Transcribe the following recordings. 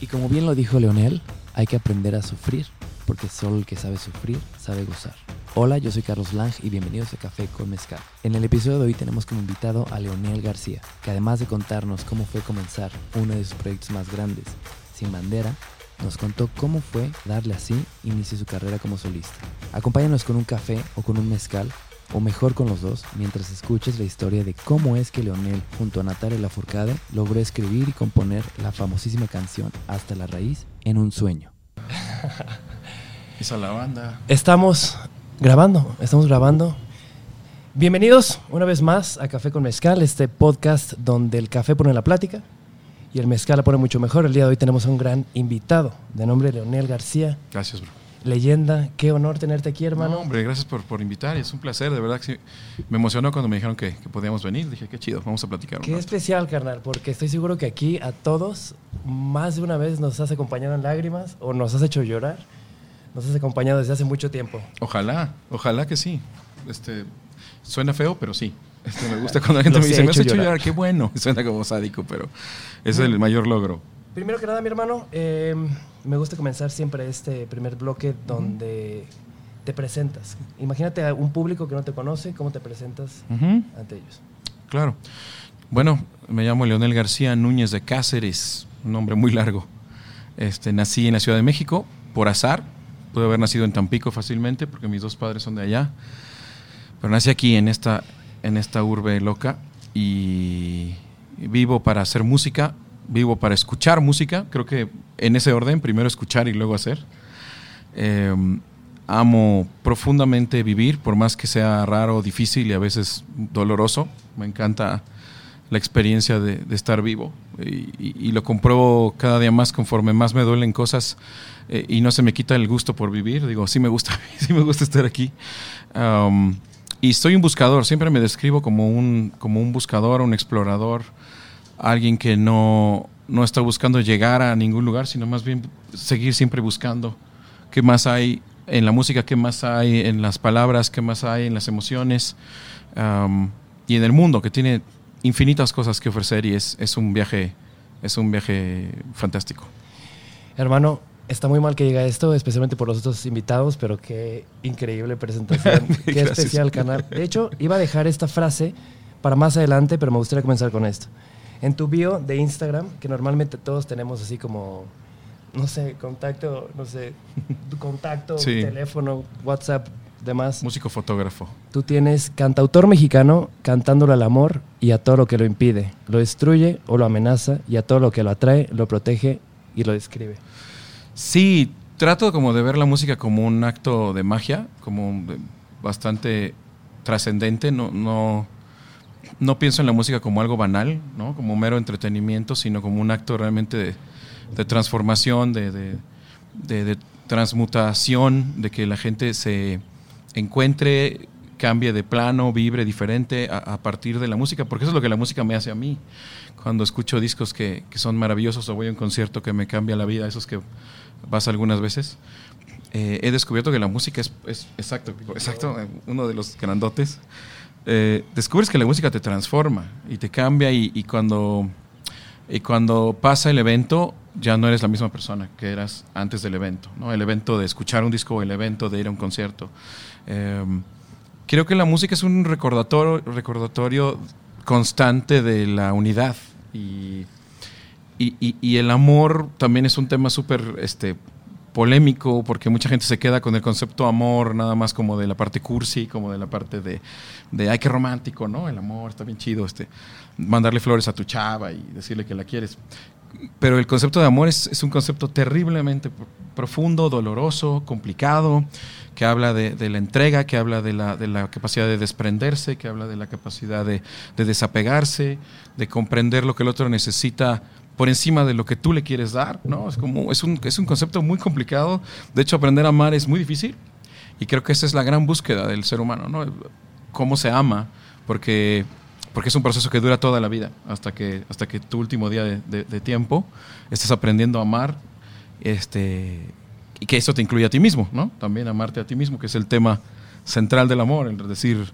Y como bien lo dijo Leonel, hay que aprender a sufrir, porque solo el que sabe sufrir sabe gozar. Hola, yo soy Carlos Lang y bienvenidos a Café con Mezcal. En el episodio de hoy tenemos como invitado a Leonel García, que además de contarnos cómo fue comenzar uno de sus proyectos más grandes, Sin Bandera, nos contó cómo fue darle así inicio su carrera como solista. Acompáñanos con un café o con un mezcal, o mejor con los dos, mientras escuches la historia de cómo es que Leonel, junto a Natalia Lafourcade, logró escribir y componer la famosísima canción Hasta la raíz en un sueño. Esa la banda. Estamos grabando, estamos grabando. Bienvenidos una vez más a Café con Mezcal, este podcast donde el café pone la plática y el mezcal la pone mucho mejor. El día de hoy tenemos a un gran invitado de nombre Leonel García, Gracias, bro. Leyenda. Qué honor tenerte aquí, No, hermano. hombre, gracias por, por invitar. Es un placer, de verdad que sí. Me emocionó cuando me dijeron que, que podíamos venir. Dije, qué chido, vamos a platicar. Qué rato. especial, carnal, porque estoy seguro que aquí a todos más de una vez nos has acompañado en lágrimas o nos has hecho llorar. Nos has acompañado desde hace mucho tiempo. Ojalá, ojalá que sí. Este, suena feo, pero sí. Este, me gusta cuando la gente me dice, me has hecho hecho llorar". llorar. Qué bueno. Suena como sádico, pero ese es el mayor logro. Primero que nada, mi hermano, eh, me gusta comenzar siempre este primer bloque donde te presentas. Imagínate a un público que no te conoce, ¿cómo te presentas ante ellos? Claro. Bueno, me llamo Leonel García Núñez de Cáceres, un nombre muy largo. Este, nací en la Ciudad de México por azar. Pude haber nacido en Tampico fácilmente porque mis dos padres son de allá. Pero nací aquí en esta, en esta urbe loca y vivo para hacer música, vivo para escuchar música. Creo que en ese orden, primero escuchar y luego hacer. Eh, amo profundamente vivir, por más que sea raro, difícil y a veces doloroso. Me encanta la experiencia de, de estar vivo y, y- y lo compruebo cada día más conforme más me duelen cosas eh, y no se me quita el gusto por vivir. Digo, sí me gusta, sí me gusta estar aquí. Um, y soy un buscador, siempre me describo como un, como un buscador, un explorador, alguien que no, no está buscando llegar a ningún lugar, sino más bien seguir siempre buscando qué más hay en la música, qué más hay en las palabras, qué más hay en las emociones um, y en el mundo que tiene infinitas cosas que ofrecer y es, es un viaje es un viaje fantástico. Hermano, está muy mal que diga esto, especialmente por los otros invitados, pero qué increíble presentación. qué Gracias. especial canal. De hecho, iba a dejar esta frase para más adelante, pero me gustaría comenzar con esto. En tu bio de Instagram, que normalmente todos tenemos así como, no sé, contacto, no sé, tu contacto, Sí. teléfono, WhatsApp, demás. Músico fotógrafo. Tú tienes cantautor mexicano cantándole al amor y a todo lo que lo impide, lo destruye o lo amenaza y a todo lo que lo atrae, lo protege y lo describe. Sí, trato como de ver la música como un acto de magia, como bastante trascendente. No, no, no pienso en la música como algo banal, ¿no? como mero entretenimiento, sino como un acto realmente de, transformación, de, transmutación, de que la gente se encuentre, cambie de plano, vibre diferente a, partir de la música, porque eso es lo que la música me hace a mí. Cuando escucho discos que, son maravillosos o voy a un concierto que me cambia la vida, esos que vas algunas veces, eh, he descubierto que la música es, es- exacto, exacto, uno de los grandotes. Eh, descubres que la música te transforma y te cambia y, y cuando y cuando pasa el evento ya no eres la misma persona que eras antes del evento, ¿no? El evento de escuchar un disco o el evento de ir a un concierto. Eh, creo que la música es un recordatorio, recordatorio constante de la unidad y, y- y el amor también es un tema súper este, polémico porque mucha gente se queda con el concepto amor nada más como de la parte cursi, como de la parte de, de ay, qué romántico, ¿no? El amor está bien chido, este, mandarle flores a tu chava y decirle que la quieres. Pero el concepto de amor es, es un concepto terriblemente pro- profundo, doloroso, complicado, que habla de, de la entrega, que habla de la, de la capacidad de desprenderse, que habla de la capacidad de, de desapegarse, de comprender lo que el otro necesita por encima de lo que tú le quieres dar, ¿no? Es como es un, es un concepto muy complicado. De hecho, aprender a amar es muy difícil y creo que esa es la gran búsqueda del ser humano, ¿no? Cómo se ama, porque porque es un proceso que dura toda la vida, hasta que, hasta que tu último día de, tiempo estés aprendiendo a amar, este, y que eso te incluye a ti mismo, ¿no? También amarte a ti mismo, que es el tema central del amor, el decir,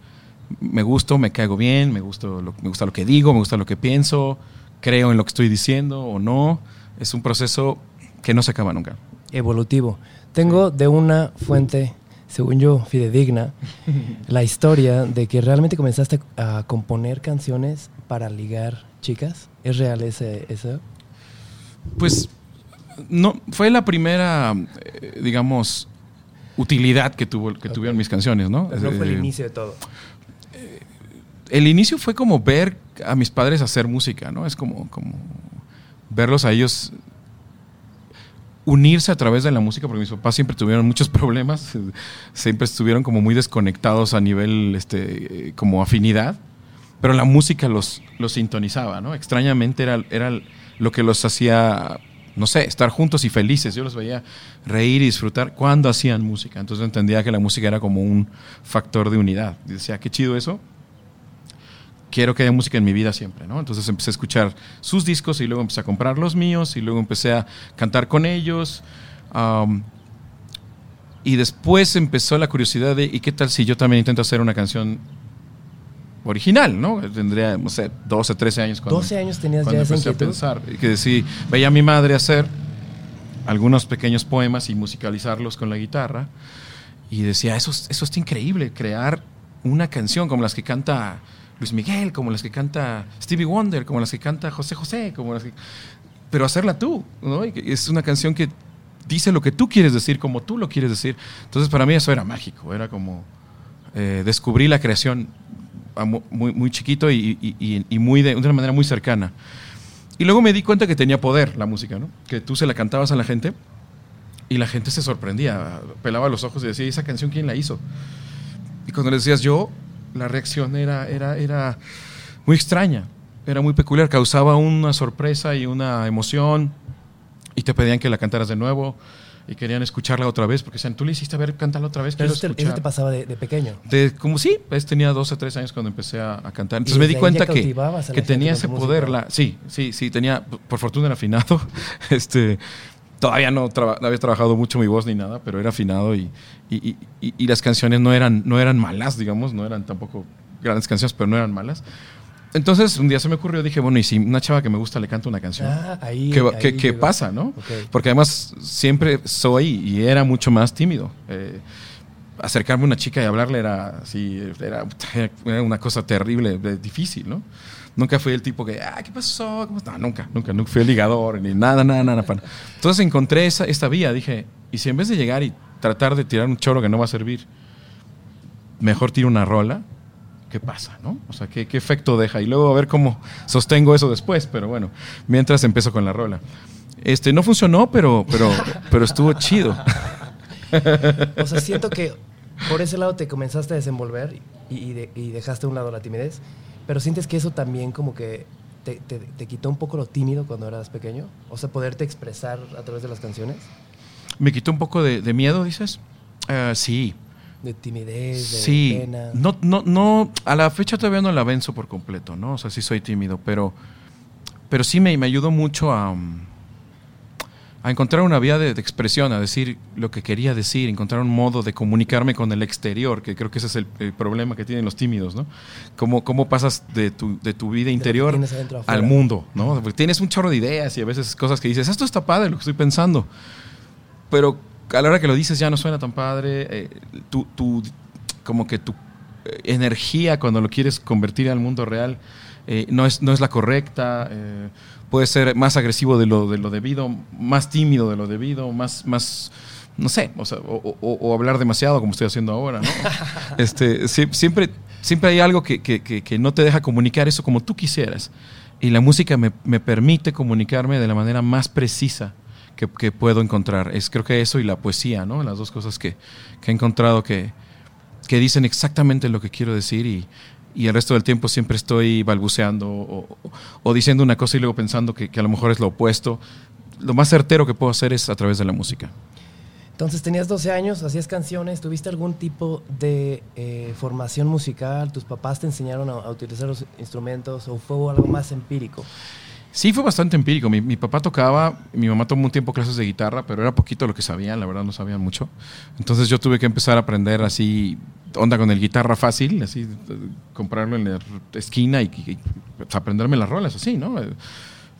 me gusto, me caigo bien, me, gusto me gusta lo que digo, me gusta lo que pienso, creo en lo que estoy diciendo o no. Es un proceso que no se acaba nunca. Evolutivo. Tengo de una fuente, según yo, fidedigna, la historia de que realmente comenzaste a componer canciones para ligar chicas. ¿Es real ese, eso? Pues no, fue la primera, eh, digamos, utilidad que, tuvo, que tuvieron mis canciones, ¿no? Pero no fue el Eh, inicio de todo. el inicio fue como ver a mis padres hacer música, ¿no? Es como, como verlos a ellos unirse a través de la música, porque mis papás siempre tuvieron muchos problemas, siempre estuvieron como muy desconectados a nivel este, como afinidad, pero la música los, los sintonizaba, ¿no? Extrañamente era, era lo que los hacía, no sé, estar juntos y felices. Yo los veía reír y disfrutar cuando hacían música. Entonces entendía que la música era como un factor de unidad. Decía, qué chido eso quiero que haya música en mi vida siempre, ¿no? Entonces empecé a escuchar sus discos y luego empecé a comprar los míos y luego empecé a cantar con ellos. um, y después empezó la curiosidad de, ¿y qué tal si yo también intento hacer una canción original, ¿no? Tendría, no sé, 12, 13 años cuando, 12 años tenías cuando ya esa empecé a pensar. Y que sí, veía a mi madre hacer algunos pequeños poemas y musicalizarlos con la guitarra. Y decía, eso, es- eso está increíble, crear una canción como las que canta Luis Miguel, como las que canta Stevie Wonder, como las que canta José José, como las que... Pero hacerla tú, ¿no? Y es una canción que dice lo que tú quieres decir, como tú lo quieres decir. Entonces para mí eso era mágico, era como eh, descubrí la creación muy, muy chiquito y, y- y- muy de, de una manera muy cercana. Y luego me di cuenta que tenía poder la música, ¿no? Que tú se la cantabas a la gente y la gente se sorprendía, pelaba los ojos y decía, ¿y esa canción quién la hizo? Y cuando le decías yo, la reacción era, era, era muy extraña, era muy peculiar, causaba una sorpresa y una emoción y te pedían que la cantaras de nuevo y querían escucharla otra vez porque decían, tú le hiciste a ver, cántala otra vez, Pero eso te, eso escuchar. te pasaba de, de pequeño. De- como sí, pues tenía 12 13 años cuando empecé a, a cantar. Entonces me di cuenta que, que tenía ese poder. La, sí, sí, sí, tenía, por fortuna era afinado. este, todavía no, traba- no había trabajado mucho mi voz ni nada, pero era afinado y, y, y- las canciones no eran, no eran malas, digamos, no eran tampoco grandes canciones, pero no eran malas. Entonces un día se me ocurrió, dije, bueno, y si una chava que me gusta le canta una canción. Ah, ahí. ¿Qué, ahí qué- pasa, no? Porque además siempre soy y era mucho más tímido. Eh, acercarme a una chica y hablarle era así, era, era una cosa terrible, difícil, ¿no? Nunca fui el tipo que, ah, ¿qué pasó? ¿Cómo está? nunca, nunca, nunca fui el ligador, ni nada, nada, nada. pana. Entonces encontré esa, esta vía, dije, y si en vez de llegar y tratar de tirar un choro que no va a servir, mejor tiro una rola, ¿qué pasa, no? O sea, ¿qué, qué efecto deja? Y luego a ver cómo sostengo eso después, pero bueno, mientras empiezo con la rola. Este, no funcionó, pero, pero, pero estuvo chido. O sea, siento que por ese lado te comenzaste a desenvolver y, y dejaste a un lado la timidez, pero sientes que eso también como que te, te- te quitó un poco lo tímido cuando eras pequeño, o sea, poderte expresar a través de las canciones, ¿Me quitó un poco de, de miedo, dices? Eh, sí, de timidez, de sí. pena. No, no, no, a la fecha todavía no la venzo por completo, ¿no? O sea, sí soy tímido, pero, pero sí me, me ayudó mucho a, um, a encontrar una vía de, de expresión, a decir lo que quería decir, encontrar un modo de comunicarme con el exterior, que creo que ese es el, el problema que tienen los tímidos, ¿no? ¿Cómo, cómo pasas de tu, de tu vida interior al mundo, ¿no? Porque tienes un chorro de ideas y a veces cosas que dices, esto está padre lo que estoy pensando, pero a la hora que lo dices ya no suena tan padre, eh, tu, tu- como que tu eh, energía cuando lo quieres convertir al mundo real eh, no, es, no es la correcta, eh, puede ser más agresivo de lo, de lo debido, más tímido de lo debido, más, más no sé, o, sea, o- o- o hablar demasiado como estoy haciendo ahora, ¿no? este, sie- siempre, siempre hay algo que, que- que- que no te deja comunicar eso como tú quisieras. Y la música me, me permite comunicarme de la manera más precisa que, que puedo encontrar. Es creo que eso y la poesía, ¿no? Las dos cosas que, que he encontrado que, que dicen exactamente lo que quiero decir y, y el resto del tiempo siempre estoy balbuceando o, diciendo una cosa y luego pensando que, a lo mejor es lo opuesto. Lo más certero que puedo hacer es a través de la música. Entonces tenías 12 años, hacías canciones, ¿tuviste algún tipo de eh, formación musical? ¿Tus papás te enseñaron a utilizar los instrumentos o fue algo más empírico? Sí, fue bastante empírico. Mi, mi papá tocaba, mi mamá tomó un tiempo clases de guitarra, pero era poquito lo que sabían, la verdad no sabían mucho. Entonces yo tuve que empezar a aprender así, onda con el guitarra fácil, así, comprarlo en la esquina y, y, pues, aprenderme las rolas así, ¿no?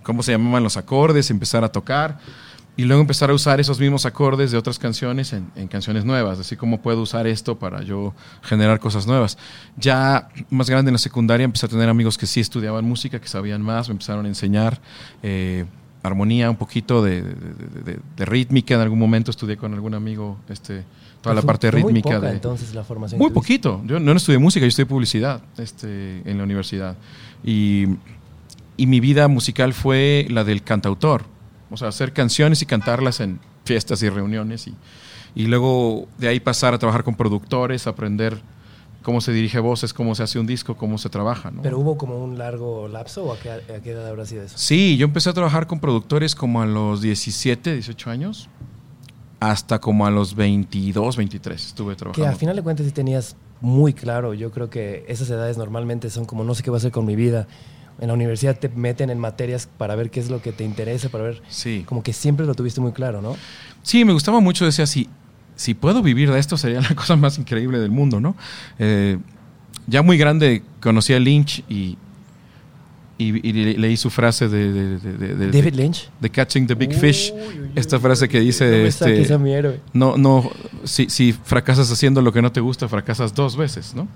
Cómo se llamaban los acordes, empezar a tocar. Y luego empezar a usar esos mismos acordes de otras canciones en, en, canciones nuevas, así como puedo usar esto para yo generar cosas nuevas. Ya más grande en la secundaria empecé a tener amigos que sí estudiaban música, que sabían más, me empezaron a enseñar eh, armonía, un poquito de, de, de, rítmica, en algún momento estudié con algún amigo este, toda la parte rítmica. Muy poca, de, entonces la formación. Muy poquito, yo no estudié música, yo estudié publicidad este, en la universidad. Y, y mi vida musical fue la del cantautor o sea, hacer canciones y cantarlas en fiestas y reuniones y, y luego de ahí pasar a trabajar con productores, aprender cómo se dirige voces, cómo se hace un disco, cómo se trabaja. ¿no? ¿Pero hubo como un largo lapso o a qué, a qué, edad habrá sido eso? Sí, yo empecé a trabajar con productores como a los 17, 18 años, hasta como a los 22, 23 estuve trabajando. Que al final de cuentas sí tenías muy claro, yo creo que esas edades normalmente son como no sé qué va a hacer con mi vida, en la universidad te meten en materias para ver qué es lo que te interesa, para ver. Sí. Como que siempre lo tuviste muy claro, ¿no? Sí, me gustaba mucho. Decía, si, si puedo vivir de esto, sería la cosa más increíble del mundo, ¿no? Eh, ya muy grande conocí a Lynch y, y, y leí su frase de, de, de, de David Lynch. de Catching the Big Fish. Uy, esta frase que dice no, este, a mi héroe. no no si, si, fracasas haciendo lo que no te gusta fracasas dos veces no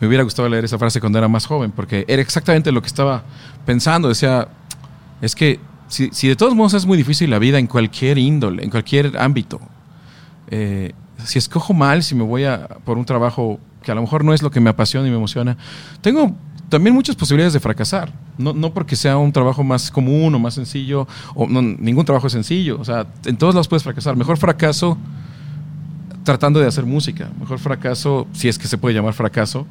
me hubiera gustado leer esa frase cuando era más joven porque era exactamente lo que estaba pensando. Decía es que si, si de todos modos es muy difícil la vida en cualquier índole en cualquier ámbito eh, si escojo mal si me voy a por un trabajo que a lo mejor no es lo que me apasiona y me emociona tengo también muchas posibilidades de fracasar. No, no, porque sea un trabajo más común o más sencillo, o no, ningún trabajo es sencillo. O sea, en todos lados puedes fracasar. Mejor fracaso tratando de hacer música. Mejor fracaso, si es que se puede llamar fracaso,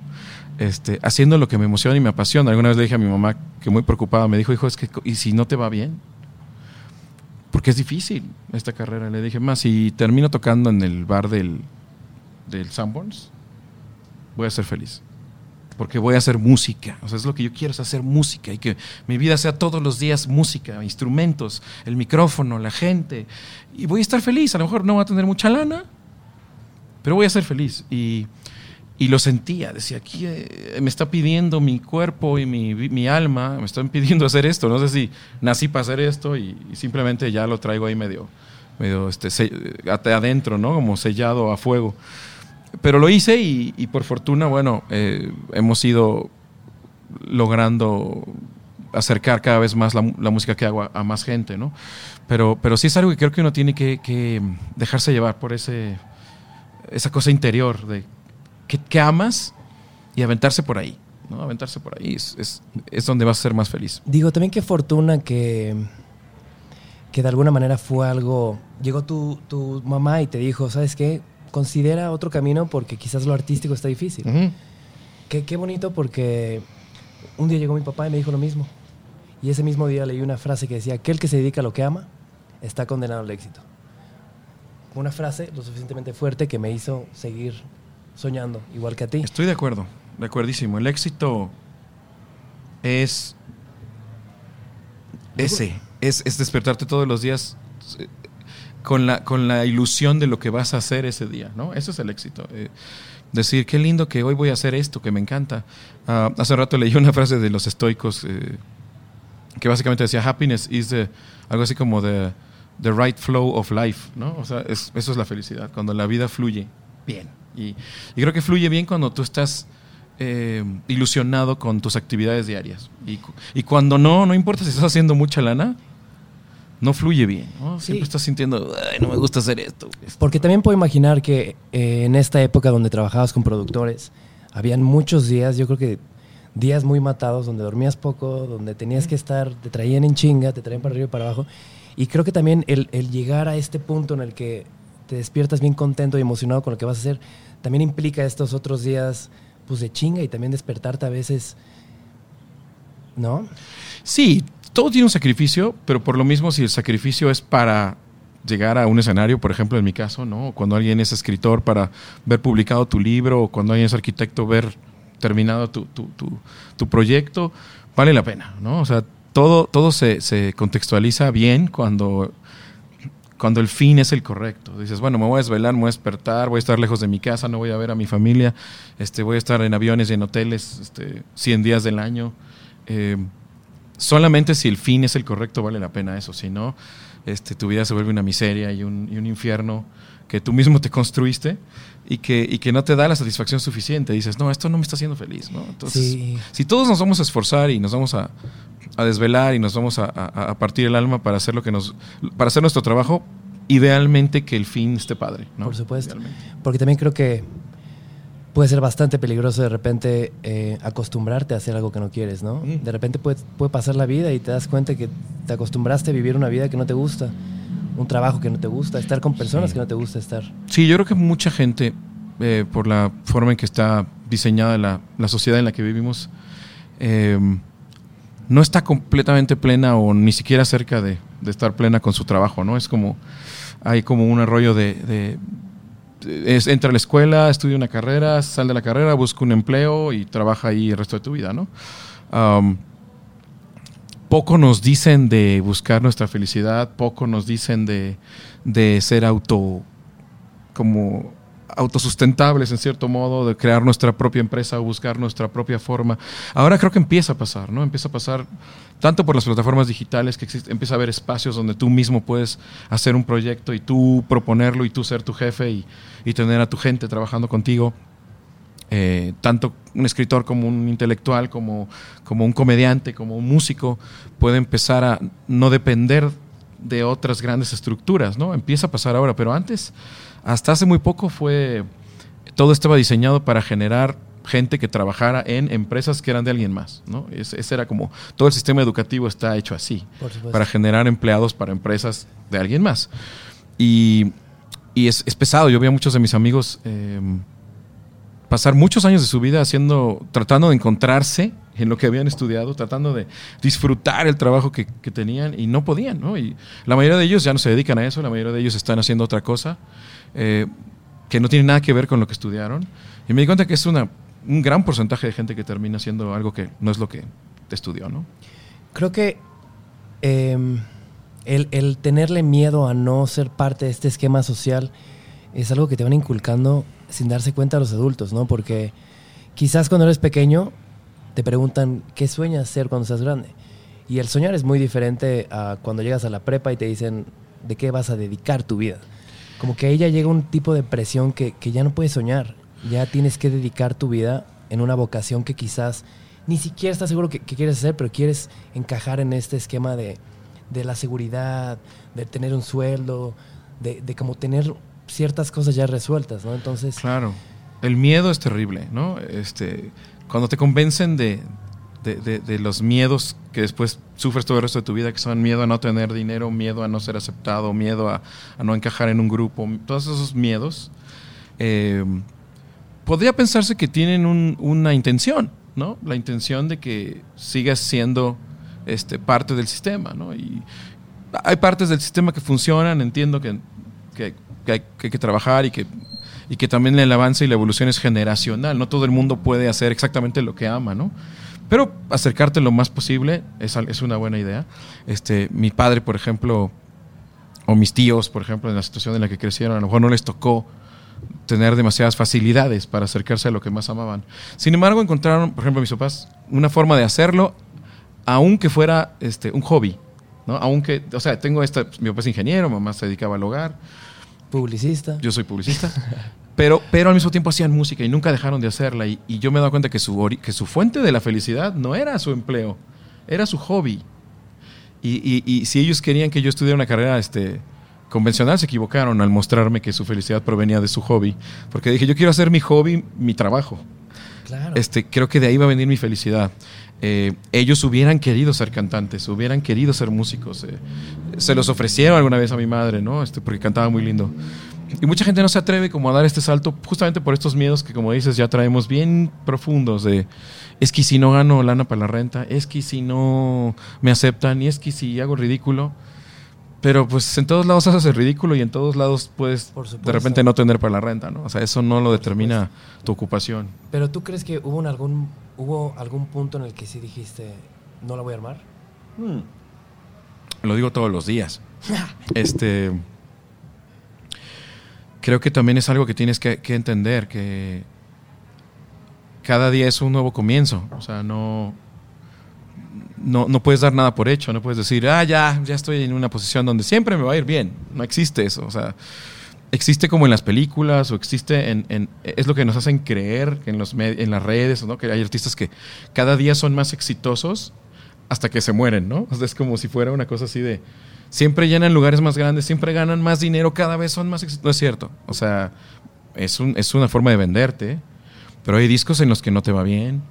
este, haciendo lo que me emociona y me apasiona. Alguna vez le dije a mi mamá, que muy preocupada, me dijo, hijo, es que, ¿y si no te va bien? Porque es difícil esta carrera. Le dije, más, si termino tocando en el bar del, del Sanborns, voy a ser feliz porque voy a hacer música. O sea, es lo que yo quiero, es hacer música y que mi vida sea todos los días música, instrumentos, el micrófono, la gente. Y voy a estar feliz. A lo mejor no voy a tener mucha lana, pero voy a ser feliz. Y, y lo sentía, decía, aquí eh, me está pidiendo mi cuerpo y mi, mi, alma, me están pidiendo hacer esto. No sé si nací para hacer esto y, y simplemente ya lo traigo ahí medio, medio este, se, adentro, ¿no? Como sellado a fuego pero lo hice y, por fortuna, bueno, eh, hemos ido logrando acercar cada vez más la, música que hago a, más gente, ¿no? Pero, pero sí es algo que creo que uno tiene que, que dejarse llevar por ese, esa cosa interior de que, que, amas y aventarse por ahí, ¿no? Aventarse por ahí es, es, es donde vas a ser más feliz. Digo, también qué fortuna que, que de alguna manera fue algo... Llegó tu, tu mamá y te dijo, ¿sabes qué? Considera otro camino porque quizás lo artístico está difícil. Uh -huh. qué, qué, bonito porque un día llegó mi papá y me dijo lo mismo. Y ese mismo día leí una frase que decía, aquel que se dedica a lo que ama está condenado al éxito. Una frase lo suficientemente fuerte que me hizo seguir soñando, igual que a ti. Estoy de acuerdo, de acuerdísimo. El éxito es ese, es, es despertarte todos los días con la, con la ilusión de lo que vas a hacer ese día, ¿no? Eso es el éxito. Eh, decir, qué lindo que hoy voy a hacer esto, que me encanta. Uh, hace rato leí una frase de los estoicos eh, que básicamente decía, happiness is the, algo así como the, the right flow of life, ¿no? O sea, es, eso es la felicidad, cuando la vida fluye bien. Y, y creo que fluye bien cuando tú estás eh, ilusionado con tus actividades diarias. Y, y cuando no, no importa si estás haciendo mucha lana, no fluye bien. ¿no? Siempre sí. estás sintiendo, Ay, no me gusta hacer esto. Porque también puedo imaginar que eh, en esta época donde trabajabas con productores, habían muchos días, yo creo que días muy matados, donde dormías poco, donde tenías que estar, te traían en chinga, te traían para arriba y para abajo. Y creo que también el, el llegar a este punto en el que te despiertas bien contento y emocionado con lo que vas a hacer, también implica estos otros días pues de chinga y también despertarte a veces, ¿no? Sí, todo tiene un sacrificio, pero por lo mismo si el sacrificio es para llegar a un escenario, por ejemplo, en mi caso, ¿no? Cuando alguien es escritor para ver publicado tu libro, o cuando alguien es arquitecto ver terminado tu, tu, tu, tu proyecto, vale la pena, ¿no? O sea, todo, todo se, se, contextualiza bien cuando, cuando el fin es el correcto. Dices, bueno, me voy a desvelar, me voy a despertar, voy a estar lejos de mi casa, no voy a ver a mi familia, este, voy a estar en aviones y en hoteles este, 100 días del año. Eh, solamente si el fin es el correcto vale la pena eso, si no, este, tu vida se vuelve una miseria y un, y un infierno que tú mismo te construiste y que, y que no te da la satisfacción suficiente. Dices, no, esto no me está haciendo feliz. ¿no? Entonces, Sí. si todos nos vamos a esforzar y nos vamos a, a desvelar y nos vamos a, a- a partir el alma para hacer lo que nos para hacer nuestro trabajo, idealmente que el fin esté padre. ¿no? Por supuesto. Idealmente. Porque también creo que puede ser bastante peligroso de repente eh, acostumbrarte a hacer algo que no quieres, ¿no? Mm. De repente puede, puede pasar la vida y te das cuenta que te acostumbraste a vivir una vida que no te gusta, un trabajo que no te gusta, estar con personas Sí. que no te gusta estar. Sí, yo creo que mucha gente, eh, por la forma en que está diseñada la, la sociedad en la que vivimos, eh, no está completamente plena o ni siquiera cerca de, de estar plena con su trabajo, ¿no? Es como, hay como un arroyo de... de- es, entra a la escuela, estudia una carrera, sale de la carrera, busca un empleo y trabaja ahí el resto de tu vida, ¿no? Poco nos dicen de buscar nuestra felicidad, poco nos dicen de, de ser auto como autosustentables en cierto modo, de crear nuestra propia empresa o buscar nuestra propia forma. Ahora creo que empieza a pasar, ¿no? Empieza a pasar tanto por las plataformas digitales que existe, empieza a haber espacios donde tú mismo puedes hacer un proyecto y tú proponerlo y tú ser tu jefe y, y tener a tu gente trabajando contigo. Eh, tanto un escritor como un intelectual, como, como un comediante, como un músico, puede empezar a no depender de otras grandes estructuras, ¿no? Empieza a pasar ahora, pero antes, hasta hace muy poco fue, todo estaba diseñado para generar gente que trabajara en empresas que eran de alguien más, ¿no? Es- ese era como, todo el sistema educativo está hecho así, para generar empleados para empresas de alguien más. Y, y es, es pesado, yo vi a muchos de mis amigos eh, pasar muchos años de su vida haciendo, tratando de encontrarse en lo que habían estudiado, tratando de disfrutar el trabajo que, que tenían y no podían, ¿no? Y la mayoría de ellos ya no se dedican a eso, la mayoría de ellos están haciendo otra cosa eh, que no tiene nada que ver con lo que estudiaron. Y me di cuenta que es un gran porcentaje de gente que termina haciendo algo que no es lo que estudió, ¿no? Creo que em, el, tenerle miedo a no ser parte de este esquema social es algo que te van inculcando sin darse cuenta los adultos, ¿no? Porque quizás cuando eres pequeño te preguntan qué sueñas ser cuando seas grande. Y el soñar es muy diferente a cuando llegas a la prepa y te dicen de qué vas a dedicar tu vida. Como que ahí ya llega un tipo de presión que, que ya no puedes soñar. Ya tienes que dedicar tu vida en una vocación que quizás ni siquiera estás seguro que, que quieres hacer, pero quieres encajar en este esquema de, de la seguridad, de tener un sueldo, de, de como tener ciertas cosas ya resueltas, ¿no? Entonces, Claro. El miedo es terrible, ¿no? Este, cuando te convencen de, de, los miedos que después sufres todo el resto de tu vida, que son miedo a no tener dinero, miedo a no ser aceptado, miedo a, no encajar en un grupo, todos esos miedos, eh, podría pensarse que tienen un- una intención, ¿no? La intención de que sigas siendo este, parte del sistema, ¿no? Y hay partes del sistema que funcionan, entiendo que hay, que hay que trabajar y que, y que también el avance y la evolución es generacional, no todo el mundo puede hacer exactamente lo que ama, ¿no? Pero acercarte lo más posible es, es una buena idea. Este, mi padre, por ejemplo, o mis tíos, por ejemplo, en la situación en la que crecieron, a lo mejor no les tocó tener demasiadas facilidades para acercarse a lo que más amaban. Sin embargo, encontraron, por ejemplo, mis papás, una forma de hacerlo, aunque fuera este, un hobby. ¿no? Aunque, o sea, tengo esta, mi papá es ingeniero, mamá se dedicaba al hogar, publicista. yo soy publicista, pero, pero al mismo tiempo hacían música y nunca dejaron de hacerla. Y, y yo me he dado cuenta que su, que su fuente de la felicidad no era su empleo, era su hobby. Y, y- y si ellos querían que yo estudiara una carrera este, convencional, se equivocaron al mostrarme que su felicidad provenía de su hobby. Porque dije, yo quiero hacer mi hobby mi trabajo. Claro. Este, creo que de ahí va a venir mi felicidad. Eh, ellos hubieran querido ser cantantes, hubieran querido ser músicos. eh. se los ofrecieron alguna vez a mi madre, ¿no? Este, porque cantaba muy lindo. Y mucha gente no se atreve como a dar este salto justamente por estos miedos que, como dices, ya traemos bien profundos de es que si no gano lana para la renta, es que si no me aceptan, y es que si hago ridículo. Pero pues en todos lados haces el ridículo y en todos lados puedes de repente no tener para la renta, ¿no? O sea, eso no lo determina tu ocupación. Pero tú crees que hubo un algún hubo algún punto en el que sí dijiste no la voy a armar? Lo digo todos los días. Este. Creo que también es algo que tienes que, entender, que cada día es un nuevo comienzo. O sea, no. no, no puedes dar nada por hecho, no puedes decir, ah, ya, ya estoy en una posición donde siempre me va a ir bien. No existe eso. O sea, existe como en las películas o existe en, en- es lo que nos hacen creer en los en las redes ¿no? que hay artistas que cada día son más exitosos hasta que se mueren no o sea, es como si fuera una cosa así de siempre llenan lugares más grandes siempre ganan más dinero cada vez son más exitosos no es cierto o sea es un, es una forma de venderte pero hay discos en los que no te va bien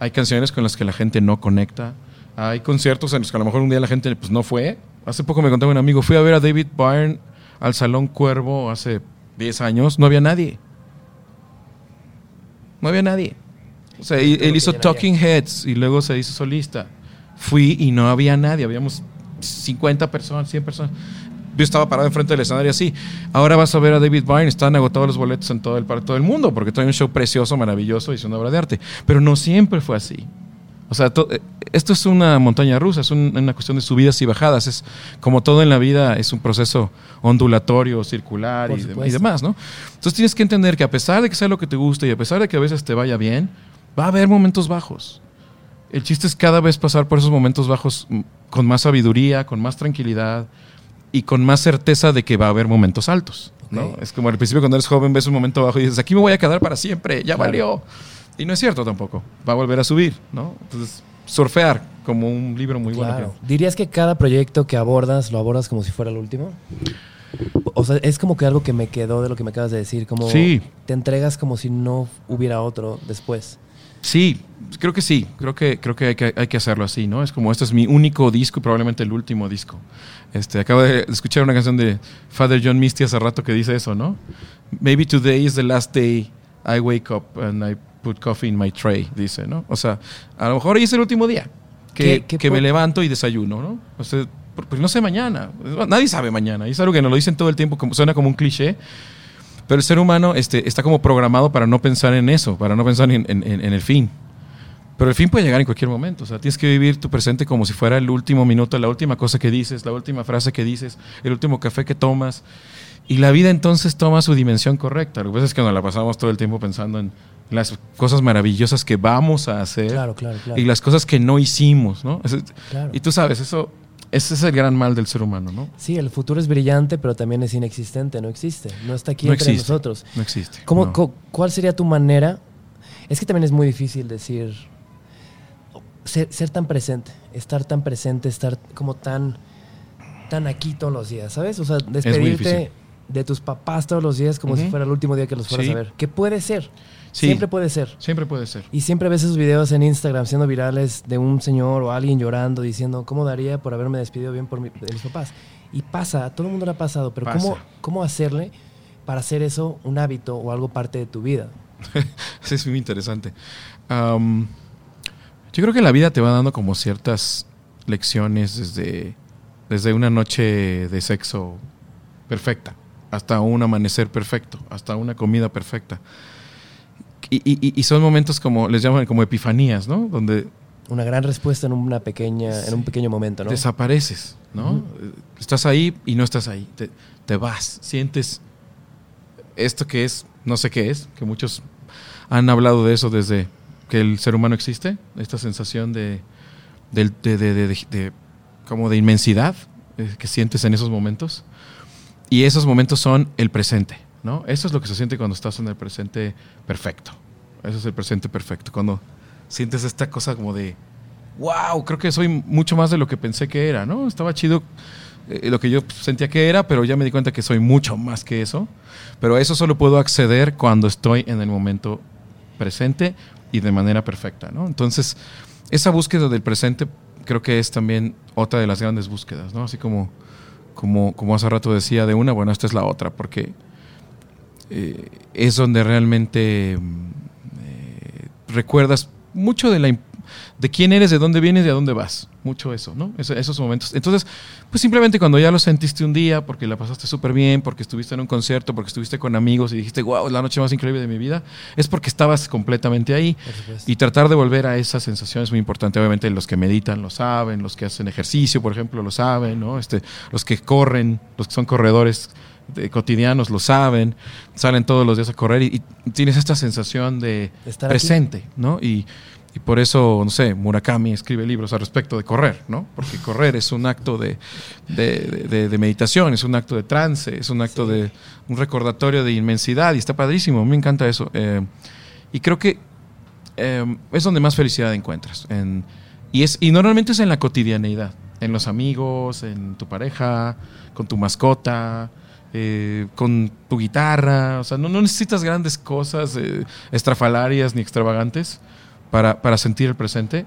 hay canciones con las que la gente no conecta hay conciertos en los que a lo mejor un día la gente pues no fue hace poco me contaba un amigo fui a ver a David Byrne al Salón Cuervo hace 10 años, no había nadie. No había nadie. O sea, y- él hizo. Talking Heads y luego se hizo solista. Fui y no había nadie, habíamos 50 personas, 100 personas. Yo estaba parado enfrente del escenario así. Ahora vas a ver a David Byrne, están agotados los boletos en todo el, para todo el mundo, porque trae un show precioso, maravilloso y es una obra de arte. Pero no siempre fue así. O sea, to- eh, esto es una montaña rusa, es un- una cuestión de subidas y bajadas. Es como todo en la vida, es un proceso ondulatorio, circular y, de- y demás, ¿no? Entonces tienes que entender que a pesar de que sea lo que te guste y a pesar de que a veces te vaya bien, va a haber momentos bajos. El chiste es cada vez pasar por esos momentos bajos con más sabiduría, con más tranquilidad y con más certeza de que va a haber momentos altos. Es como al principio cuando eres joven ves un momento bajo y dices, aquí me voy a quedar para siempre, ya Claro. valió. Y no es cierto tampoco, va a volver a subir. ¿no? Entonces, surfear como un libro muy bueno. ¿Dirías que cada proyecto que abordas lo abordas como si fuera el último? O sea, es como que algo que me quedó de lo que me acabas de decir, como Sí. te entregas como si no hubiera otro después. Sí, creo que sí, creo que, creo que hay, que hay que hacerlo así, ¿no? Es como este es mi único disco y probablemente el último disco. Este, acabo de escuchar una canción de Father John Misty hace rato que dice eso, ¿no? Maybe today is the last day I wake up and I put coffee in my tray, dice, ¿no? O sea, a lo mejor hoy es el último día que, ¿Qué- qué que me levanto y desayuno, ¿no? O sea, por- pues no sé mañana, nadie sabe mañana, y es algo que nos lo dicen todo el tiempo, como, suena como un cliché, pero el ser humano este, está como programado para no pensar en eso, para no pensar en, en- el fin. Pero el fin puede llegar en cualquier momento. O sea, tienes que vivir tu presente como si fuera el último minuto, la última cosa que dices, la última frase que dices, el último café que tomas. Y la vida entonces toma su dimensión correcta. Lo que pasa es que nos la pasamos todo el tiempo pensando en las cosas maravillosas que vamos a hacer Claro, claro, claro. y las cosas que no hicimos, ¿no? Y tú sabes, eso, ese es el gran mal del ser humano, ¿no? Sí, el futuro es brillante, pero también es inexistente, no existe, no está aquí No entre existe. nosotros. No existe. ¿Cómo, no. ¿Cuál sería tu manera? Es que también es muy difícil decir, ser, ser tan presente, estar tan presente, estar como tan, tan aquí todos los días, ¿sabes? O sea, despedirte de tus papás todos los días como si fuera el último día que los fueras Sí. a ver. Que puede ser, Sí. siempre puede ser. Siempre puede ser. Y siempre ves esos videos en Instagram siendo virales de un señor o alguien llorando diciendo, ¿cómo daría por haberme despedido bien por mi- de mis papás? Y pasa, a todo el mundo le ha pasado, pero ¿cómo, Pasa. ¿cómo hacerle para hacer eso un hábito o algo parte de tu vida? Sí, es muy interesante. Yo creo que la vida te va dando como ciertas lecciones desde, desde una noche de sexo perfecta, hasta un amanecer perfecto, hasta una comida perfecta. Y, y- y- y son momentos como, les llaman como epifanías, ¿no? Donde Una gran respuesta en una pequeña, en un pequeño momento, ¿no? desapareces, ¿no? Eh, Estás ahí y no estás ahí. Te, te vas, sientes esto que es, no sé qué es, que muchos han hablado de eso desde que el ser humano existe, esta sensación de, del- de, de- de- de- de- como de inmensidad eh, que sientes en esos momentos. Y esos momentos son el presente, ¿no? Eso es lo que se siente cuando estás en el presente perfecto. Eso es el presente perfecto. Cuando sientes esta cosa como de, wow, creo que soy mucho más de lo que pensé que era, ¿no? Estaba chido eh, lo que yo sentía que era, pero ya me di cuenta que soy mucho más que eso. Pero a eso solo puedo acceder cuando estoy en el momento presente y de manera perfecta, ¿no? Entonces, esa búsqueda del presente creo que es también otra de las grandes búsquedas, ¿no? Así como, como, como hace rato decía de una, bueno, esta es la otra, porque eh, es donde realmente mm, eh, recuerdas mucho de la de quién eres, de dónde vienes y a dónde vas. Mucho eso, ¿no? Eso- esos momentos. Entonces, pues simplemente cuando ya lo sentiste un día, porque la pasaste súper bien, porque estuviste en un concierto, porque estuviste con amigos y dijiste, wow, es la noche más increíble de mi vida, es porque estabas completamente ahí. Y tratar de volver a esa sensación es muy importante. Obviamente los que meditan lo saben, los que hacen ejercicio, por ejemplo, lo saben, ¿no? Este, los que corren, los que son corredores de- cotidianos lo saben, salen todos los días a correr y, y tienes esta sensación de Estar aquí. presente, ¿no? Y, Y por eso, no sé, Murakami escribe libros al respecto de correr, ¿no? Porque correr es un acto de, de, meditación, es un acto de trance, es un acto de un recordatorio de inmensidad y está padrísimo, me encanta eso. Eh, y creo que eh, es donde más felicidad encuentras. y, es, y normalmente es en la cotidianeidad, en los amigos, en tu pareja, con tu mascota, eh, con tu guitarra. O sea, no, necesitas grandes cosas estrafalarias ni extravagantes para, sentir el presente,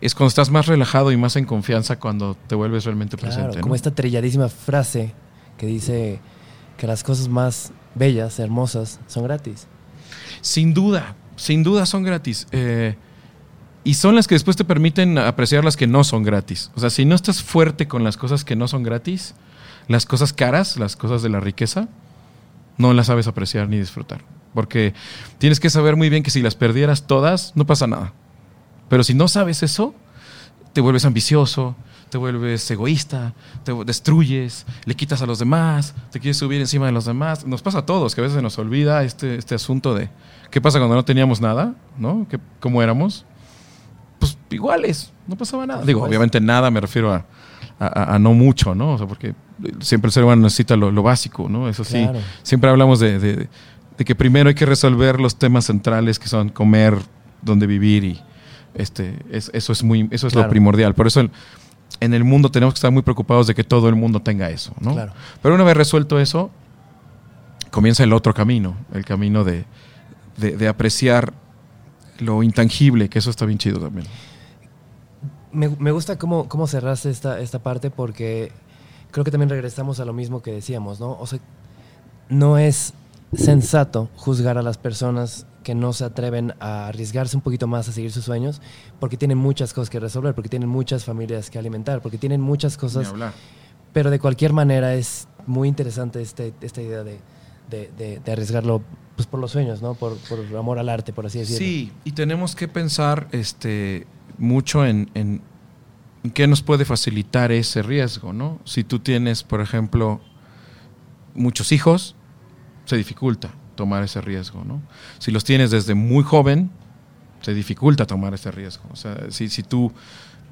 es cuando estás más relajado y más en confianza cuando te vuelves realmente presente. Como esta trilladísima frase que dice que las cosas más bellas, hermosas, son gratis. Sin duda, sin duda son gratis. Eh, y son las que después te permiten apreciar las que no son gratis. O sea, si no estás fuerte con las cosas que no son gratis, las cosas caras, las cosas de la riqueza, no las sabes apreciar ni disfrutar. Porque tienes que saber muy bien que si las perdieras todas, no pasa nada. Pero si no sabes eso, te vuelves ambicioso, te vuelves egoísta, te destruyes, le quitas a los demás, te quieres subir encima de los demás. Nos pasa a todos, que a veces se nos olvida este, este asunto de qué pasa cuando no teníamos nada, ¿no? ¿Cómo éramos? Pues iguales, no pasaba nada. Digo, obviamente nada, me refiero a, a, no mucho, ¿no? O sea, porque siempre el ser humano necesita lo, básico, ¿no? Eso sí, siempre hablamos de de que primero hay que resolver los temas centrales que son comer, dónde vivir y este, eso es muy, eso es lo primordial. Por eso en el mundo tenemos que estar muy preocupados de que todo el mundo tenga eso, ¿no? Pero una vez resuelto eso, comienza el otro camino, el camino de, apreciar lo intangible, que eso está bien chido también. Me, gusta cómo, cómo cerraste esta, esta parte porque creo que también regresamos a lo mismo que decíamos, ¿no? O sea, no es sensato juzgar a las personas que no se atreven a arriesgarse un poquito más a seguir sus sueños, porque tienen muchas cosas que resolver, porque tienen muchas familias que alimentar, porque tienen muchas cosas. Pero de cualquier manera es muy interesante este, esta idea de, de, arriesgarlo pues, por los sueños, ¿no? Por, por, amor al arte, por así decirlo. Sí, y tenemos que pensar este, mucho en, en, qué nos puede facilitar ese riesgo, ¿no? Si tú tienes, por ejemplo, muchos hijos, se dificulta tomar ese riesgo. ¿no? Si los tienes desde muy joven, se dificulta tomar ese riesgo. O sea, si, si tú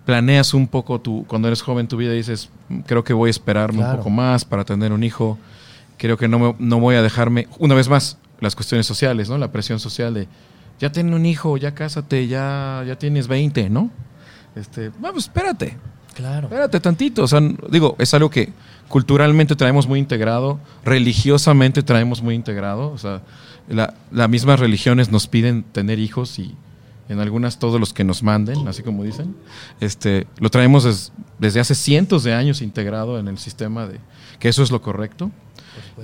planeas un poco tu, cuando eres joven tu vida y dices, creo que voy a esperarme un poco más para tener un hijo, creo que no, no voy a dejarme, una vez más, las cuestiones sociales, ¿no? La presión social de, ya tienes un hijo, ya cásate, ya, ya tienes 20, ¿no? Este, vamos, espérate. Claro. Espérate tantito. O sea, digo, es algo que culturalmente traemos muy integrado, religiosamente traemos muy integrado. O sea, las mismas religiones nos piden tener hijos y en algunas todos los que nos manden, así como dicen. Este, lo traemos desde hace cientos de años integrado en el sistema de que eso es lo correcto.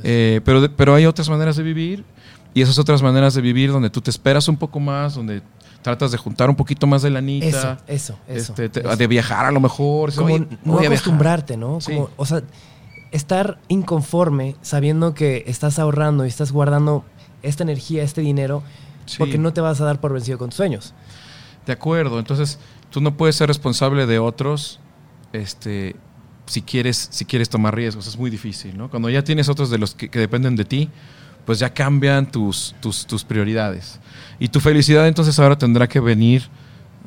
Eh, pero, pero hay otras maneras de vivir y esas otras maneras de vivir donde tú te esperas un poco más, donde tratas de juntar un poquito más de la Eso, eso, eso, este, de viajar a lo mejor. Como no acostumbrarte, ¿no? o sea, estar inconforme sabiendo que estás ahorrando y estás guardando esta energía, este dinero, porque no te vas a dar por vencido con tus sueños. De acuerdo, entonces tú no puedes ser responsable de otros este, si, quieres, si quieres tomar riesgos, es muy difícil, ¿no? Cuando ya tienes otros de los que, dependen de ti, pues ya cambian tus, tus, tus prioridades. Y tu felicidad entonces ahora tendrá que venir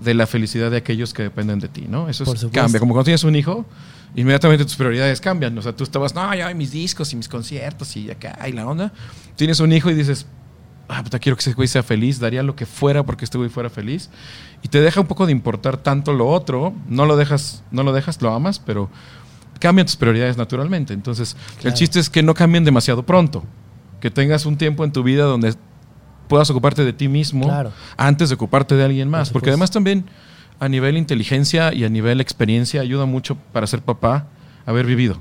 de la felicidad de aquellos que dependen de ti, ¿no? Eso cambia. Como cuando tienes un hijo, inmediatamente tus prioridades cambian. O sea, tú estabas, no, ya hay mis discos y mis conciertos y acá y la onda. Tienes un hijo y dices, ah, puta, quiero que ese güey sea feliz, daría lo que fuera porque este güey fuera feliz. Y te deja un poco de importar tanto lo otro, no lo dejas, no lo dejas, lo amas, pero cambian tus prioridades naturalmente. Entonces, el chiste es que no cambien demasiado pronto. Que tengas un tiempo en tu vida donde puedas ocuparte de ti mismo antes de ocuparte de alguien más. Porque además también a nivel inteligencia y a nivel experiencia ayuda mucho para ser papá haber vivido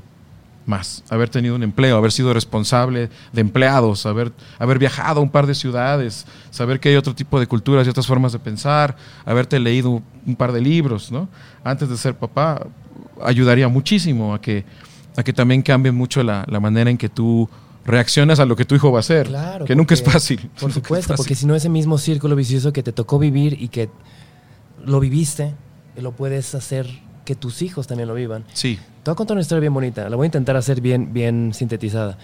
más, haber tenido un empleo, haber sido responsable de empleados, haber, haber viajado a un par de ciudades, saber que hay otro tipo de culturas y otras formas de pensar, haberte leído un par de libros, ¿no? Antes de ser papá, ayudaría muchísimo a que, a que también cambie mucho la, la manera en que tú reaccionas a lo que tu hijo va a hacer. Claro, que nunca es fácil. Por supuesto, porque si no ese mismo círculo vicioso que te tocó vivir y que lo viviste, lo puedes hacer que tus hijos también lo vivan. Sí. Te voy a contar una historia bien bonita, la voy a intentar hacer bien, bien sintetizada.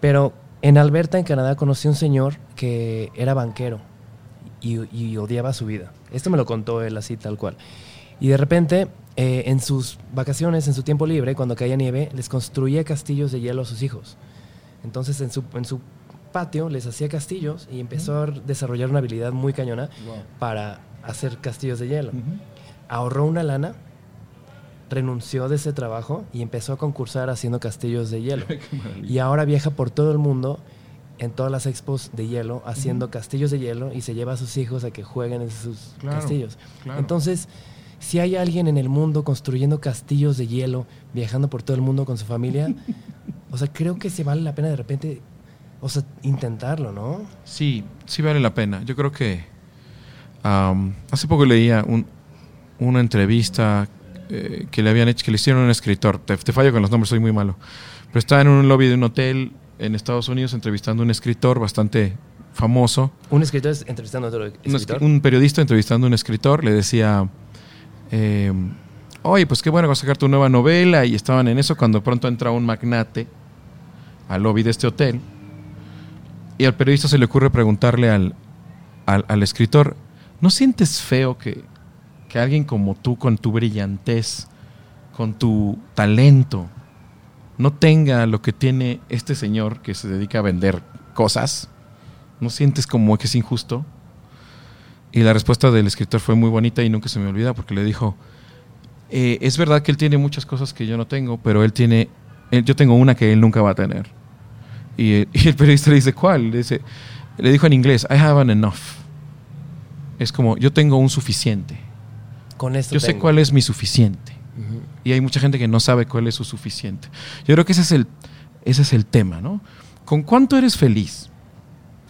Pero en Alberta, en Canadá, conocí a un señor que era banquero y, y odiaba su vida. Esto me lo contó él así tal cual. Y de repente, eh, en sus vacaciones, en su tiempo libre, cuando caía nieve, les construía castillos de hielo a sus hijos. Entonces en su, en su patio les hacía castillos y empezó a desarrollar una habilidad muy cañona para hacer castillos de hielo. Ahorró una lana, renunció de ese trabajo y empezó a concursar haciendo castillos de hielo. y ahora viaja por todo el mundo en todas las expos de hielo haciendo castillos de hielo y se lleva a sus hijos a que jueguen en sus Claro, castillos. claro. Entonces, si hay alguien en el mundo construyendo castillos de hielo, viajando por todo el mundo con su familia, o sea, creo que se vale la pena de repente, o sea, intentarlo, ¿no? Sí, sí vale la pena. Yo creo que hace poco leía un- una entrevista eh, que le habían hecho, que le hicieron a un escritor. Te, te fallo con los nombres, soy muy malo. Pero estaba en un lobby de un hotel en Estados Unidos entrevistando a un escritor bastante famoso. Un escritor es entrevistando a otro escritor. un periodista entrevistando a un escritor le decía, eh, oye, pues qué bueno vas a sacar tu nueva novela y estaban en eso cuando pronto entra un magnate al lobby de este hotel y al periodista se le ocurre preguntarle al, al, al escritor, ¿no sientes feo que, que alguien como tú con tu brillantez, con tu talento, no tenga lo que tiene este señor que se dedica a vender cosas? ¿No sientes como que es injusto? Y la respuesta del escritor fue muy bonita y nunca se me olvida porque le dijo, "Eh, es verdad que él tiene muchas cosas que yo no tengo, pero él tiene, él- yo tengo una que él nunca va a tener. Y, eh, y el periodista le dice, ¿cuál? Le, dice, le dijo en inglés, I have an enough. Es como, yo tengo un suficiente. Con esto Yo sé cuál es mi suficiente. Y hay mucha gente que no sabe cuál es su suficiente. Yo creo que ese es el, ese es el tema, ¿no? ¿Con cuánto eres feliz?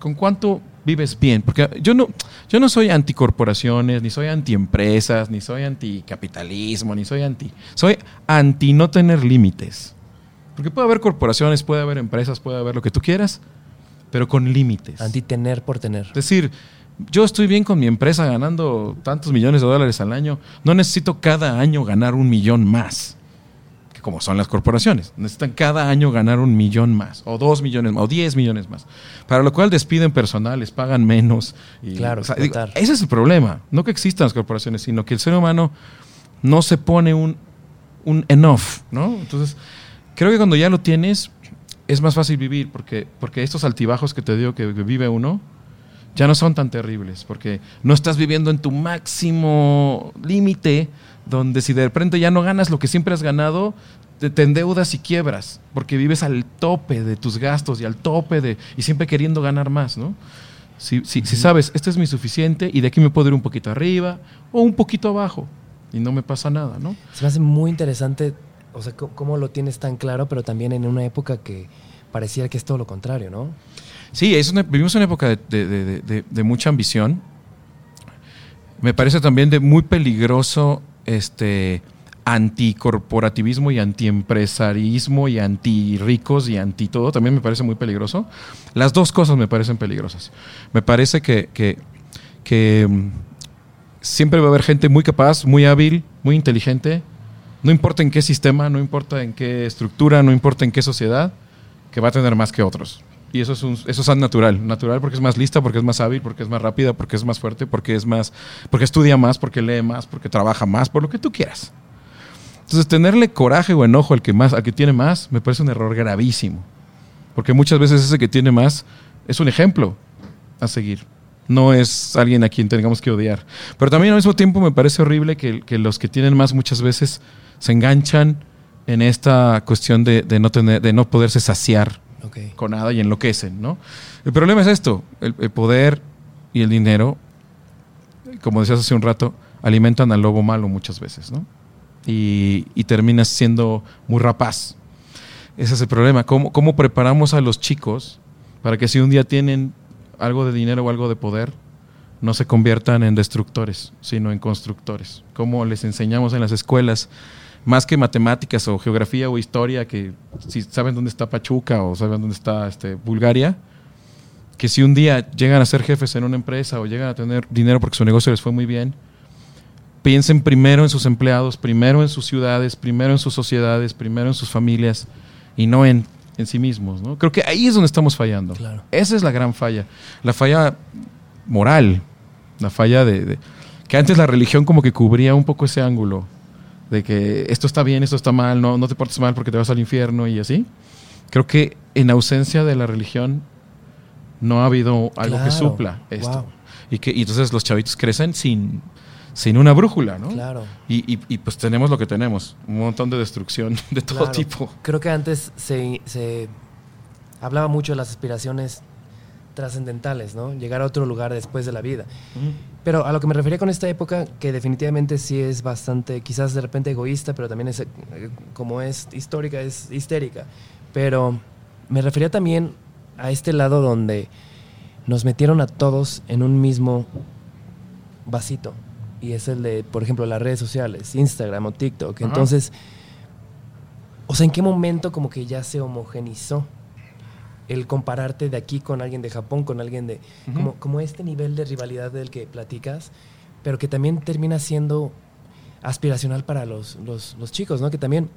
¿Con cuánto vives bien? Porque yo no, yo no soy anticorporaciones, ni soy antiempresas, ni soy anticapitalismo, ni soy anti... Soy anti no tener límites. Porque puede haber corporaciones, puede haber empresas, puede haber lo que tú quieras, pero con límites. Anti tener por tener. Es decir, yo estoy bien con mi empresa ganando tantos millones de dólares al año. No necesito cada año ganar un millón más. Como son las corporaciones. Necesitan cada año ganar un millón más. O dos millones más. O diez millones más. Para lo cual despiden personal, les pagan menos. y- Claro, o sea, digo, explotar. ese es el problema. No que existan las corporaciones, sino que el ser humano no se pone un, un enough, ¿no? Entonces, creo que cuando ya lo tienes, es más fácil vivir, porque, porque estos altibajos que te digo que, que vive uno, ya no son tan terribles, porque no estás viviendo en tu máximo límite, donde si de repente ya no ganas lo que siempre has ganado, te, te endeudas y quiebras, porque vives al tope de tus gastos y al tope de, y siempre queriendo ganar más, ¿no? Si, si, si sabes, este es mi suficiente y de aquí me puedo ir un poquito arriba o un poquito abajo y no me pasa nada, ¿no? Se me hace muy interesante, o sea, cómo lo tienes tan claro, pero también en una época que pareciera que es todo lo contrario, ¿no? Sí, es una- vivimos una época de, de- de- de- de mucha ambición. Me parece también de muy peligroso este anticorporativismo y antiempresarismo y anti ricos y anti todo. También me parece muy peligroso. Las dos cosas me parecen peligrosas. Me parece que, que- que, mm, siempre va a haber gente muy capaz, muy hábil, muy inteligente. No importa en qué sistema, no importa en qué estructura, no importa en qué sociedad, que va a tener más que otros. Y eso es, eso es natural. Natural porque es más lista, porque es más hábil, porque es más rápida, porque es más fuerte, porque es más, porque estudia más, porque lee más, porque trabaja más, por lo que tú quieras. Entonces, tenerle coraje o enojo al que más, al que tiene más, me parece un error gravísimo. Porque muchas veces ese que tiene más es un ejemplo a seguir. No es alguien a quien tengamos que odiar. Pero también al mismo tiempo me parece horrible que, que los que tienen más muchas veces se enganchan en esta cuestión de no tener, de no poderse saciar Ok. con nada y enloquecen, ¿no? El problema es esto, el, el poder y el dinero, como decías hace un rato, alimentan al lobo malo muchas veces, ¿no? Y, y terminas siendo muy rapaz. Ese es el problema. ¿Cómo, ¿Cómo preparamos a los chicos para que si un día tienen algo de dinero o algo de poder, no se conviertan en destructores, sino en constructores? ¿Cómo les enseñamos en las escuelas, más que matemáticas o geografía o historia, que si saben dónde está Pachuca o saben dónde está este, Bulgaria, que si un día llegan a ser jefes en una empresa o llegan a tener dinero porque su negocio les fue muy bien, piensen primero en sus empleados, primero en sus ciudades, primero en sus sociedades, primero en sus familias y no en, en sí mismos. ¿no? Creo que ahí es donde estamos fallando. Claro. Esa es la gran falla. La falla moral, La falla de, de- que antes la religión como que cubría un poco ese ángulo de que esto está bien, esto está mal, no, no te portes mal porque te vas al infierno y así. Creo que en ausencia de la religión no ha habido algo que supla esto. Wow. Y que y entonces los chavitos crecen sin, sin una brújula, ¿no? Claro. Y, y- y, pues tenemos lo que tenemos, un montón de destrucción de todo Claro. tipo. Creo que antes se, se hablaba mucho de las aspiraciones trascendentales, ¿no? Llegar a otro lugar después de la vida. Pero a lo que me refería con esta época, que definitivamente sí es bastante, quizás de repente egoísta, pero también es, eh, como es histórica, es histérica. Pero me refería también a este lado donde nos metieron a todos en un mismo vasito. Y es el de, por ejemplo, las redes sociales, Instagram o TikTok. Entonces, o sea, ¿en qué momento como que ya se homogenizó el compararte de aquí con alguien de Japón, con alguien de... Ujú. como, como este nivel de rivalidad del que platicas, pero que también termina siendo aspiracional para los, los, los chicos, ¿no? Que también...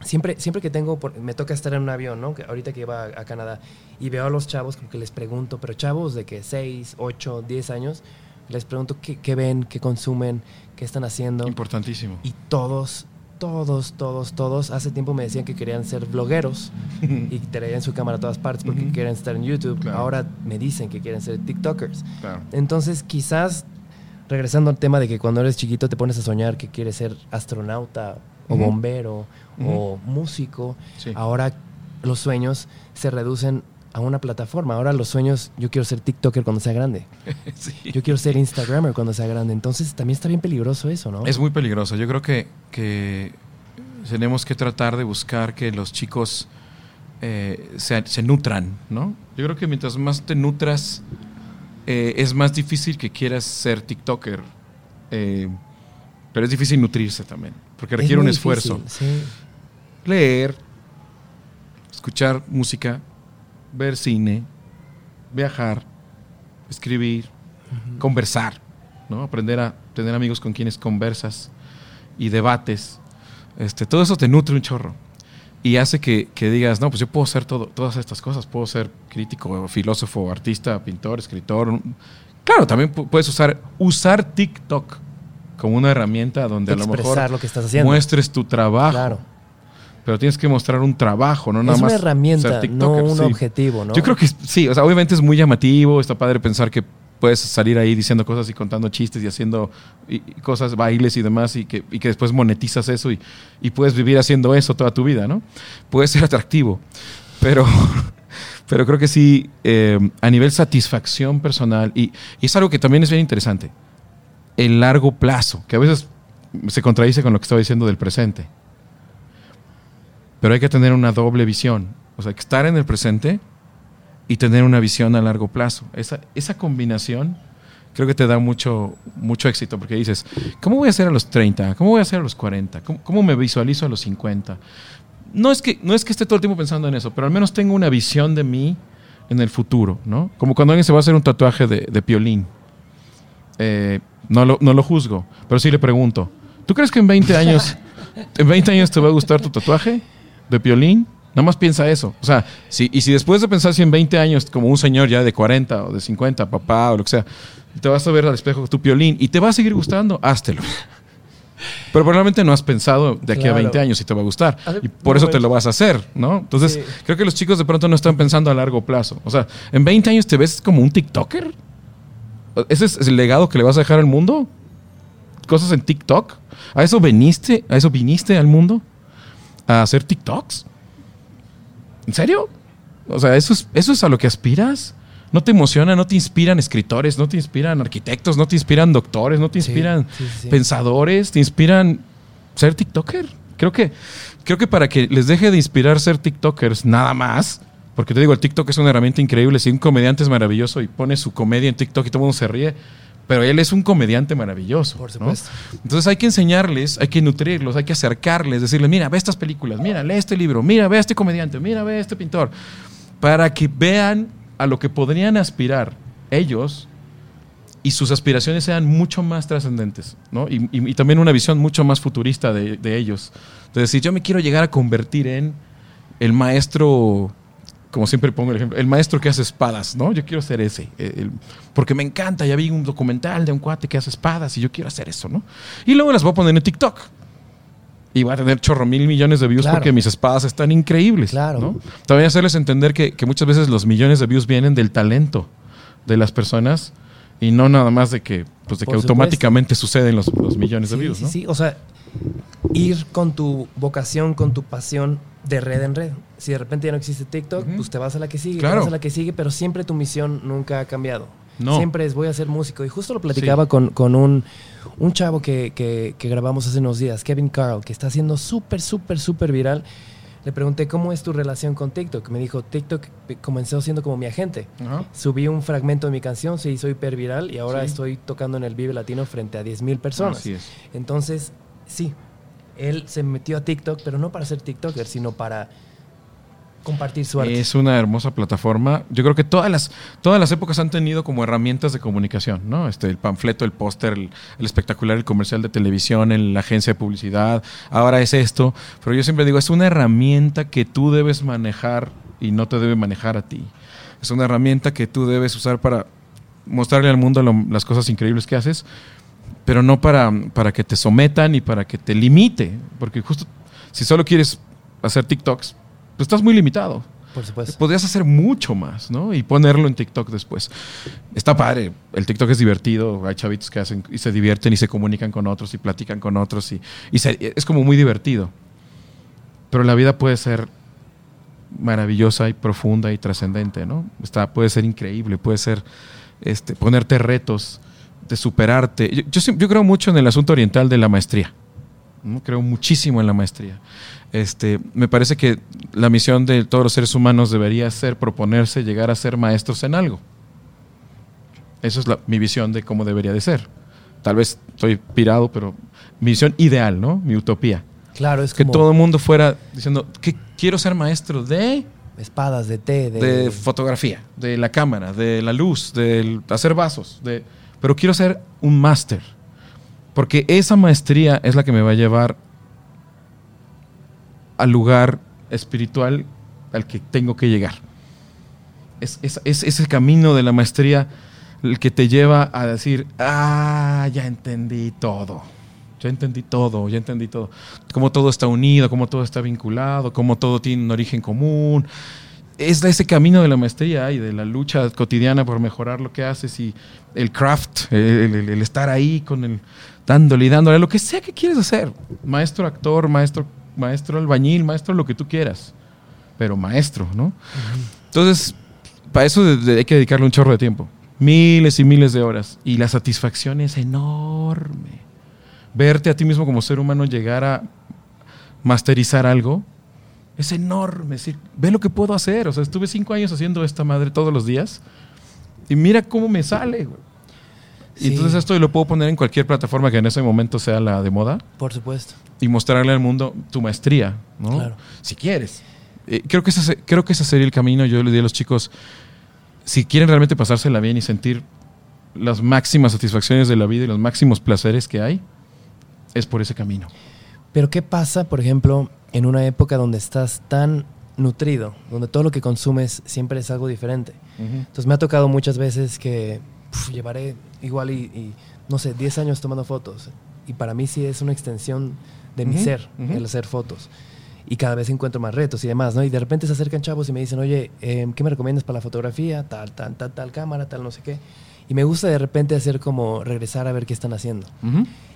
Siempre, siempre que tengo, por- me toca estar en un avión, ¿no? Que ahorita que iba a, a Canadá y veo a los chavos, como que les pregunto, pero chavos de que 6, 8, 10 años, les pregunto qué, qué ven, qué consumen, qué están haciendo. Importantísimo. Y todos, todos, todos, todos, hace tiempo me decían que querían ser vlogueros y traían su cámara a todas partes porque quieren estar en YouTube. Claro. Ahora me dicen que quieren ser TikTokers. Claro. Entonces, quizás, regresando al tema de que cuando eres chiquito te pones a soñar que quieres ser astronauta o bombero o músico, Sí. ahora los sueños se reducen a una plataforma. Ahora los sueños, yo quiero ser TikToker cuando sea grande. Sí. Yo quiero ser Instagrammer cuando sea grande. Entonces, también está bien peligroso eso, ¿no? Es muy peligroso. Yo creo que, que tenemos que tratar de buscar que los chicos eh, se, se nutran, ¿no? Yo creo que mientras más te nutras, eh, es más difícil que quieras ser TikToker. Eh, pero es difícil nutrirse también, porque Es requiere un esfuerzo. difícil, sí. Leer, escuchar música, ver cine, viajar, escribir, conversar, ¿no? Aprender a tener amigos con quienes conversas y debates. Este, todo eso te nutre un chorro. Y hace que, que digas, no, pues yo puedo ser todo, todas estas cosas. Puedo ser crítico, filósofo, artista, pintor, escritor. Claro, también pu- puedes usar, usar TikTok como una herramienta donde a lo mejor lo que estás haciendo. muestres tu trabajo. Claro. Pero tienes que mostrar un trabajo, no nada es más. una herramienta, no un sí. objetivo, ¿no? Yo creo que sí, o sea, obviamente es muy llamativo, está padre pensar que puedes salir ahí diciendo cosas y contando chistes y haciendo y cosas, bailes y demás, y que, y que después monetizas eso y, y puedes vivir haciendo eso toda tu vida, ¿no? Puede ser atractivo, pero, pero creo que sí, eh, a nivel satisfacción personal, y, y es algo que también es bien interesante, el largo plazo, que a veces se contradice con lo que estaba diciendo del presente. Pero hay que tener una doble visión. O sea, que estar en el presente y tener una visión a largo plazo. Esa, esa combinación creo que te da mucho, mucho éxito porque dices, ¿cómo voy a hacer a los 30? ¿Cómo voy a hacer a los 40? ¿Cómo, cómo me visualizo a los 50? No es, que, no es que esté todo el tiempo pensando en eso, pero al menos tengo una visión de mí en el futuro, ¿no? Como cuando alguien se va a hacer un tatuaje de, de piolín. Eh, no, lo, no lo juzgo, pero sí le pregunto, ¿tú crees que en 20 años, en 20 años te va a gustar tu tatuaje de piolín? Nada más piensa eso. O sea, si, y si después de pensar si en 20 años, como un señor ya de 40 o de 50, papá o lo que sea, te vas a ver al espejo tu piolín y te va a seguir gustando, háztelo. Pero probablemente no has pensado de aquí a Claro. 20 años si te va a gustar. Y por eso te lo vas a hacer, ¿no? Entonces, Sí. creo que los chicos de pronto no están pensando a largo plazo. O sea, en 20 años te ves como un TikToker. ¿Ese es el legado que le vas a dejar al mundo? ¿Cosas en TikTok? ¿A eso viniste? ¿A eso viniste al mundo? ¿A hacer TikToks? ¿En serio? O sea, ¿eso es, ¿eso es a lo que aspiras? ¿No te emociona? ¿No te inspiran escritores? ¿No te inspiran arquitectos? ¿No te inspiran doctores? ¿No te inspiran sí, sí, sí. pensadores? ¿Te inspiran ser TikToker? Creo que, creo que para que les deje de inspirar ser TikTokers nada más, porque te digo, el TikTok es una herramienta increíble. Si un comediante es maravilloso y pone su comedia en TikTok y todo el mundo se ríe, pero él es un comediante maravilloso. Por ¿no? supuesto. Entonces hay que enseñarles, hay que nutrirlos, hay que acercarles, decirles, mira, ve estas películas, mira, lee este libro, mira, ve a este comediante, mira, ve a este pintor, para que vean a lo que podrían aspirar ellos y sus aspiraciones sean mucho más trascendentes, ¿no? Y, y- y también una visión mucho más futurista de, de ellos. De decir, yo me quiero llegar a convertir en el maestro como siempre pongo el ejemplo, el maestro que hace espadas, ¿no? Yo quiero ser ese, eh, el- porque me encanta, ya vi un documental de un cuate que hace espadas y yo quiero hacer eso, ¿no? Y luego las voy a poner en TikTok. Y va a tener chorro mil millones de views Claro. porque mis espadas están increíbles. Claro. ¿no? También hacerles entender que, que muchas veces los millones de views vienen del talento de las personas y no nada más de que, pues de que automáticamente suceden los, los millones de Sí, views. sí, ¿no? sí. O sea, ir con tu vocación, con tu pasión de red en red. Si de repente ya no existe TikTok, pues te vas a la que sigue, Claro. te vas a la que sigue, pero siempre tu misión nunca ha cambiado. No. Siempre es voy a ser músico. Y justo lo platicaba con, con un, un chavo que, que- que grabamos hace unos días, Kevin Carl, que está haciendo súper, súper, súper viral. Le pregunté, ¿cómo es tu relación con TikTok? Me dijo, TikTok comenzó siendo como mi agente. Subí un fragmento de mi canción, se hizo hiper viral y ahora Sí. estoy tocando en el Vive Latino frente a 10.000 personas. Así es. Entonces, sí, él se metió a TikTok, pero no para ser TikToker, sino para compartir su arte. Es una hermosa plataforma. Yo creo que todas las, todas las épocas han tenido como herramientas de comunicación, ¿no? Este, el panfleto, el póster, el, espectacular, el comercial de televisión, el- la agencia de publicidad. Ahora es esto. Pero yo siempre digo, es una herramienta que tú debes manejar y no te debe manejar a ti. Es una herramienta que tú debes usar para mostrarle al mundo las cosas increíbles que haces, pero no para, para que te sometan y para que te limite. Porque justo si solo quieres hacer TikToks, pues estás muy limitado. Por supuesto. Podrías hacer mucho más, ¿no? Y ponerlo en TikTok después. Está padre. El TikTok es divertido. Hay chavitos que hacen y se divierten y se comunican con otros y platican con otros. Y, y se- es como muy divertido. Pero la vida puede ser maravillosa y profunda y trascendente, ¿no? Está, puede ser increíble, puede ser este, ponerte retos, de superarte. Yo, yo, creo mucho en el asunto oriental de la maestría. ¿no? Creo muchísimo en la maestría. Este, me parece que la misión de todos los seres humanos debería ser proponerse llegar a ser maestros en algo. Esa es la- mi visión de cómo debería de ser. Tal vez estoy pirado, pero mi visión ideal, ¿no? Mi utopía. Claro, es Que como todo el mundo fuera diciendo que quiero ser maestro de, espadas de té, de, de fotografía, de la cámara, de la luz, de hacer vasos, de, pero quiero ser un máster. Porque esa maestría es la que me va a llevar al lugar espiritual al que tengo que llegar. Es, es- es ese camino de la maestría el que te lleva a decir, ah, ya entendí todo. Ya entendí todo, ya entendí todo. Cómo todo está unido, cómo todo está vinculado, cómo todo tiene un origen común. Es ese camino de la maestría y de la lucha cotidiana por mejorar lo que haces y el craft, el, estar ahí con el dándole y dándole, lo que sea que quieres hacer. Maestro actor, maestro, maestro albañil, maestro lo que tú quieras. Pero maestro, ¿no? Entonces, para eso hay que dedicarle un chorro de tiempo. Miles y miles de horas. Y la satisfacción es enorme. Verte a ti mismo como ser humano llegar a masterizar algo es enorme. Es decir, ve lo que puedo hacer. O sea, estuve cinco años haciendo esta madre todos los días. Y mira cómo me sale. güey. Sí. Y entonces esto lo puedo poner en cualquier plataforma que en ese momento sea la de moda Por supuesto. y mostrarle al mundo tu maestría, ¿no? Claro. Si quieres. Eh, creo, que ese, se- creo que ese sería el camino. Yo le diría a los chicos, si quieren realmente pasársela bien y sentir las máximas satisfacciones de la vida y los máximos placeres que hay, es por ese camino. Pero ¿qué pasa, por ejemplo, en una época donde estás tan nutrido, donde todo lo que consumes siempre es algo diferente? Entonces me ha tocado muchas veces que pf, llevaré igual y, y, no sé, 10 años tomando fotos. Y para mí sí es una extensión de mi Ujú, ser, ujú. el hacer fotos. Y cada vez encuentro más retos y demás, ¿no? Y de repente se acercan chavos y me dicen, oye, eh, ¿qué me recomiendas para la fotografía? Tal, tal, tal, tal cámara, tal, no sé qué. Y me gusta de repente hacer como regresar a ver qué están haciendo.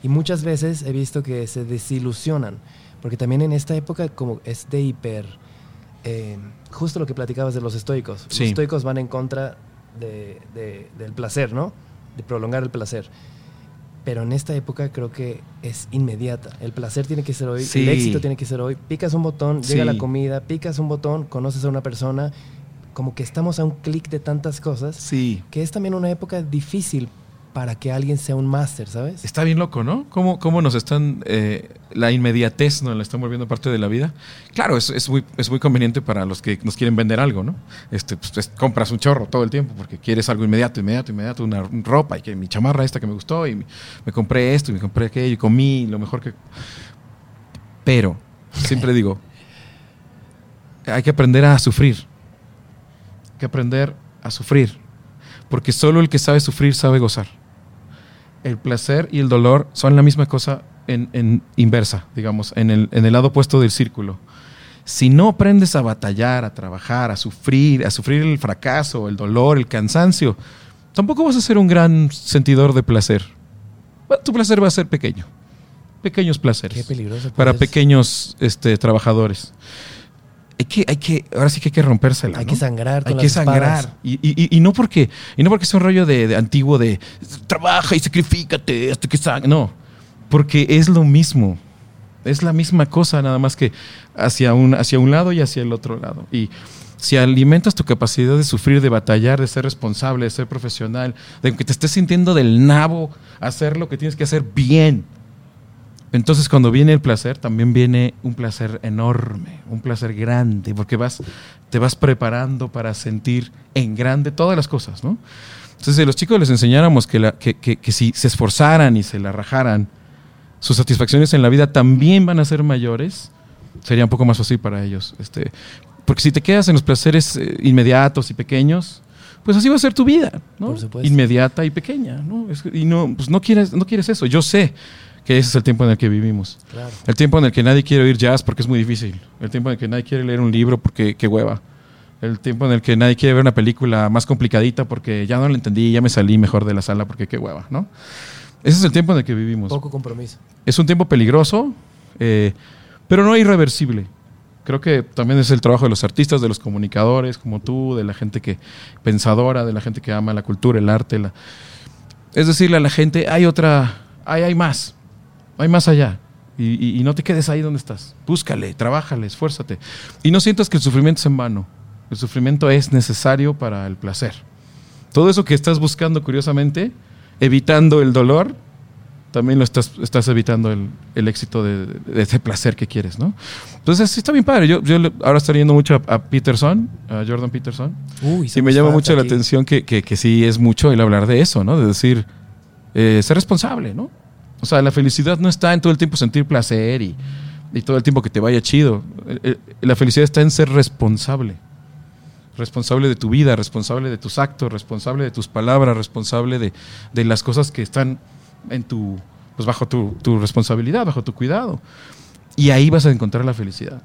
Y muchas veces he visto que se desilusionan, porque también en esta época como es de hiper, eh, justo lo que platicabas de los estoicos. Sí. Los estoicos van en contra de- de- del placer, ¿no? De prolongar el placer. Pero en esta época creo que es inmediata. El placer tiene que ser hoy, Sí. el éxito tiene que ser hoy. Picas un botón, llega Sí. la comida, picas un botón, conoces a una persona. Como que estamos a un clic de tantas cosas, Sí. que es también una época difícil para que alguien sea un máster, ¿sabes? Está bien loco, ¿no? ¿Cómo, cómo nos están, eh, la inmediatez nos la están volviendo parte de la vida? Claro, es, es muy, es muy conveniente para los que nos quieren vender algo, ¿no? Este, pues, es- compras un chorro todo el tiempo porque quieres algo inmediato, inmediato, inmediato, una, un ropa y que mi chamarra esta que me gustó y mi- me compré esto y me compré aquello y comí lo mejor que... Pero, siempre digo, hay que aprender a sufrir. que aprender a sufrir, porque solo el que sabe sufrir sabe gozar. El placer y el dolor son la misma cosa en, en inversa, digamos, en el, en el lado opuesto del círculo. Si no aprendes a batallar, a trabajar, a sufrir, a sufrir el fracaso, el dolor, el cansancio, tampoco vas a ser un gran sentidor de placer. Tu placer va a ser pequeño. Pequeños placeres. Qué peligroso. Para pues. pequeños este, trabajadores. Hay que, hay que, ahora sí que hay que rompérsela. Hay ¿no? que sangrar. Hay con que las sangrar. Y, y- y no porque, y no porque sea un rollo de, de antiguo de trabaja y sacrifícate hasta que sang-". No, porque es lo mismo. Es la misma cosa, nada más que hacia un, hacia un lado y hacia el otro lado. Y si alimentas tu capacidad de sufrir, de batallar, de ser responsable, de ser profesional, de que te estés sintiendo del nabo, hacer lo que tienes que hacer bien. Entonces cuando viene el placer, también viene un placer enorme, un placer grande, porque vas, te vas preparando para sentir en grande todas las cosas, ¿no? Entonces, si los chicos les enseñáramos que, la- que- que- que si se esforzaran y se la rajaran, sus satisfacciones en la vida también van a ser mayores, sería un poco más fácil para ellos. Este, porque si te quedas en los placeres eh, inmediatos y pequeños, pues así va a ser tu vida, ¿no? Por. Inmediata y pequeña, ¿no? Es y no, pues no quieres, no quieres eso. Yo sé que ese es el tiempo en el que vivimos. Claro. El tiempo en el que nadie quiere oír jazz porque es muy difícil. El tiempo en el que nadie quiere leer un libro porque qué hueva. El tiempo en el que nadie quiere ver una película más complicadita porque ya no la entendí, ya me salí mejor de la sala porque qué hueva, ¿no? Ese es el tiempo en el que vivimos. Poco compromiso. Es un tiempo peligroso, eh, pero no irreversible. Creo que también es el trabajo de los artistas, de los comunicadores, como tú, de la gente que pensadora, de la gente que ama la cultura, el arte. La... Es decirle a la gente, hay otra, hay, hay más, hay más allá. Y, y- y no te quedes ahí donde estás. Búscale, trabájale, esfuérzate. Y no sientas que el sufrimiento es en vano. El sufrimiento es necesario para el placer. Todo eso que estás buscando, curiosamente, evitando el dolor, también lo estás, estás evitando el, el éxito de, de ese placer que quieres, ¿no? Entonces, sí está bien padre. Yo, yo ahora estoy leyendo mucho a, a Peterson, a Jordan Peterson, Uy, y me llama mucho la atención que, que, que sí es mucho el hablar de eso, ¿no? De decir, eh, ser responsable, ¿no? O sea, la felicidad no está en todo el tiempo sentir placer y, y todo el tiempo que te vaya chido. Eh, eh, la felicidad está en ser responsable. Responsable de tu vida, responsable de tus actos, responsable de tus palabras, responsable de, las cosas que están en tu, pues bajo tu, tu responsabilidad, bajo tu cuidado. Y ahí vas a encontrar la felicidad.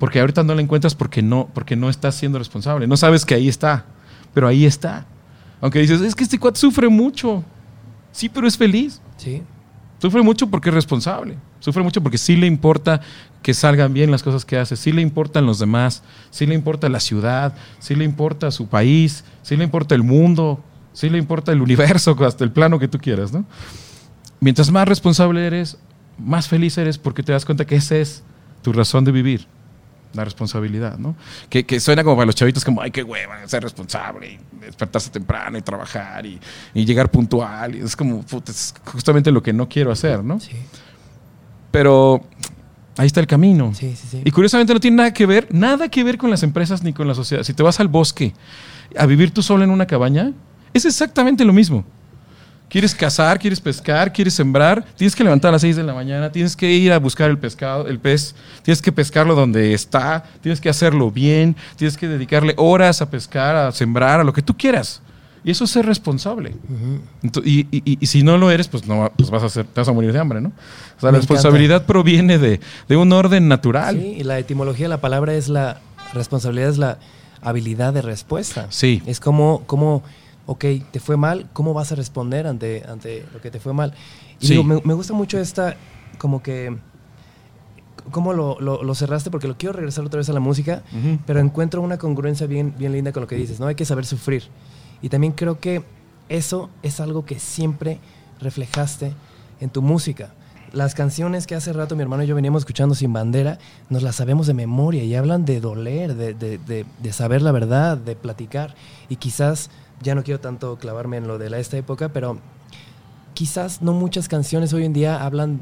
Porque ahorita no la encuentras porque no, porque no estás siendo responsable. No sabes que ahí está, pero ahí está. Aunque dices, es que este cuate sufre mucho. Sí, pero es feliz. Sí. Sufre mucho porque es responsable. Sufre mucho porque sí le importa que salgan bien las cosas que hace. Sí le importan los demás. Sí le importa la ciudad. Sí le importa su país. Sí le importa el mundo. Sí le importa el universo, hasta el plano que tú quieras, ¿no? Mientras más responsable eres, más feliz eres porque te das cuenta que esa es tu razón de vivir. La responsabilidad, ¿no? Que, que suena como para los chavitos como, ay, qué hueva, ser responsable, y despertarse temprano y trabajar y, y llegar puntual. Y es como, puta, es justamente lo que no quiero hacer, ¿no? Sí, Pero ahí está el camino. sí, sí. sí. Y curiosamente no tiene nada que ver, nada que ver con las empresas ni con la sociedad. Si te vas al bosque a vivir tú solo en una cabaña, es exactamente lo mismo. Quieres cazar, quieres pescar, quieres sembrar, tienes que levantar a las 6 de la mañana, tienes que ir a buscar el pescado, el pez, tienes que pescarlo donde está, tienes que hacerlo bien, tienes que dedicarle horas a pescar, a sembrar, a lo que tú quieras. Y eso es ser responsable. Y, y- y- y si no lo eres, pues no pues vas a ser, te vas a morir de hambre, ¿no? O sea, Me la responsabilidad proviene de, de un orden natural. Sí, y la etimología de la palabra es la responsabilidad, es la habilidad de respuesta. Sí. Es como, como ok, te fue mal, ¿cómo vas a responder ante, ante lo que te fue mal? Y Sí. digo, me, me gusta mucho esta, como que, cómo lo, lo- lo cerraste, porque lo quiero regresar otra vez a la música, Ujú. pero encuentro una congruencia bien, bien linda con lo que dices, ¿no? Hay que saber sufrir. Y también creo que eso es algo que siempre reflejaste en tu música. Las canciones que hace rato mi hermano y yo veníamos escuchando sin bandera, nos las sabemos de memoria y hablan de doler, de, de- de- de saber la verdad, de platicar. Y quizás, ya no quiero tanto clavarme en lo de la, esta época, pero quizás no muchas canciones hoy en día hablan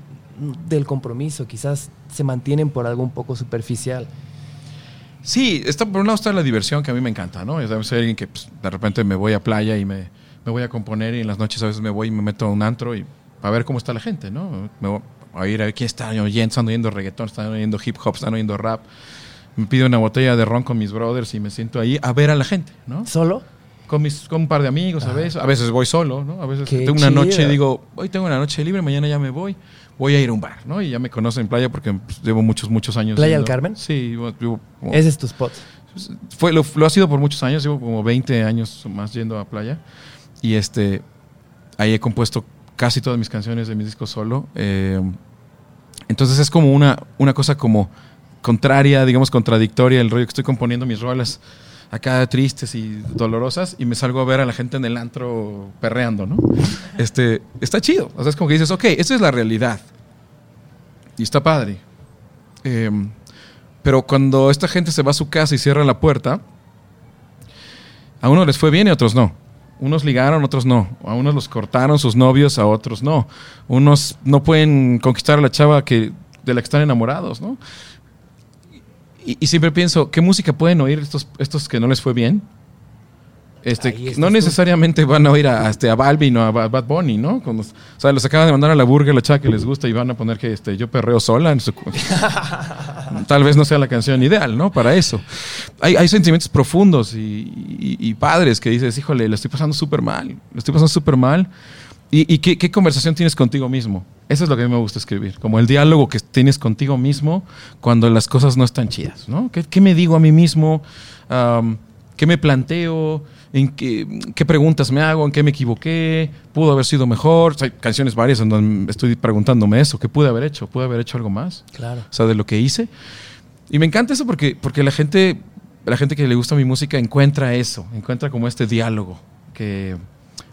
del compromiso, quizás se mantienen por algo un poco superficial. Sí, está, por un lado está la diversión que a mí me encanta, ¿no? Yo soy alguien que pues, de repente me voy a playa y me, me voy a componer y en las noches a veces me voy y me meto a un antro y a ver cómo está la gente, ¿no? Me voy a ir a ver quién está oyendo, están oyendo reggaetón, están oyendo hip hop, están oyendo rap. me pido una botella de ron con mis brothers y me siento ahí a ver a la gente, ¿no? ¿Solo? Con, mis, con un par de amigos a veces. A veces voy solo, ¿no? A veces Qué tengo una noche y chido. digo, hoy tengo una noche libre, mañana ya me voy. Voy a ir a un bar, ¿no? Y ya me conocen en playa porque pues, llevo muchos, muchos años. ¿Playa del. Carmen? Sí, como- Ese es tu spot. fue, lo, lo ha sido por muchos años, llevo como 20 años o más yendo a playa. Y este, ahí he compuesto casi todas mis canciones de mi disco solo. Eh, entonces es como una, una cosa como contraria, digamos contradictoria, el rollo que estoy componiendo mis rolas acá tristes y dolorosas y me salgo a ver a la gente en el antro perreando, ¿no? Este, está chido. O sea, es como que dices, ok, esta es la realidad. Y está padre. Eh, pero cuando esta gente se va a su casa y cierra la puerta, a unos les fue bien y a otros no. Unos ligaron, otros no. A unos los cortaron sus novios, a otros no. Unos no pueden conquistar a la chava que, de la que están enamorados, ¿no? Y, y siempre pienso, ¿qué música pueden oír estos, estos que no les fue bien? Este, no tú. necesariamente van a oír a, este, a Balvin o a Ba- Bad Bunny, ¿no? Cuando- o sea, los acaban de mandar a la burger la chava que les gusta y van a poner que este, yo perreo sola en su... Tal vez no sea la canción ideal, ¿no? Para eso. Hay, hay sentimientos profundos y, y- y padres que dices, híjole, lo estoy pasando súper mal, lo estoy pasando súper mal. ¿Y, y qué, qué conversación tienes contigo mismo? Eso es lo que a mí me gusta escribir, como el diálogo que tienes contigo mismo cuando las cosas no están chidas, ¿no? ¿Qué, qué me digo a mí mismo? Am, ¿Qué me planteo? ¿En qué, qué preguntas me hago? ¿En qué me equivoqué? ¿Pudo haber sido mejor? O sea, hay canciones varias en donde estoy preguntándome eso. ¿Qué pude haber hecho? ¿Pude haber hecho algo más? Claro. o sea, de lo que hice. Y me encanta eso porque, porque la gente, la gente que le gusta mi música encuentra eso, encuentra como este diálogo, que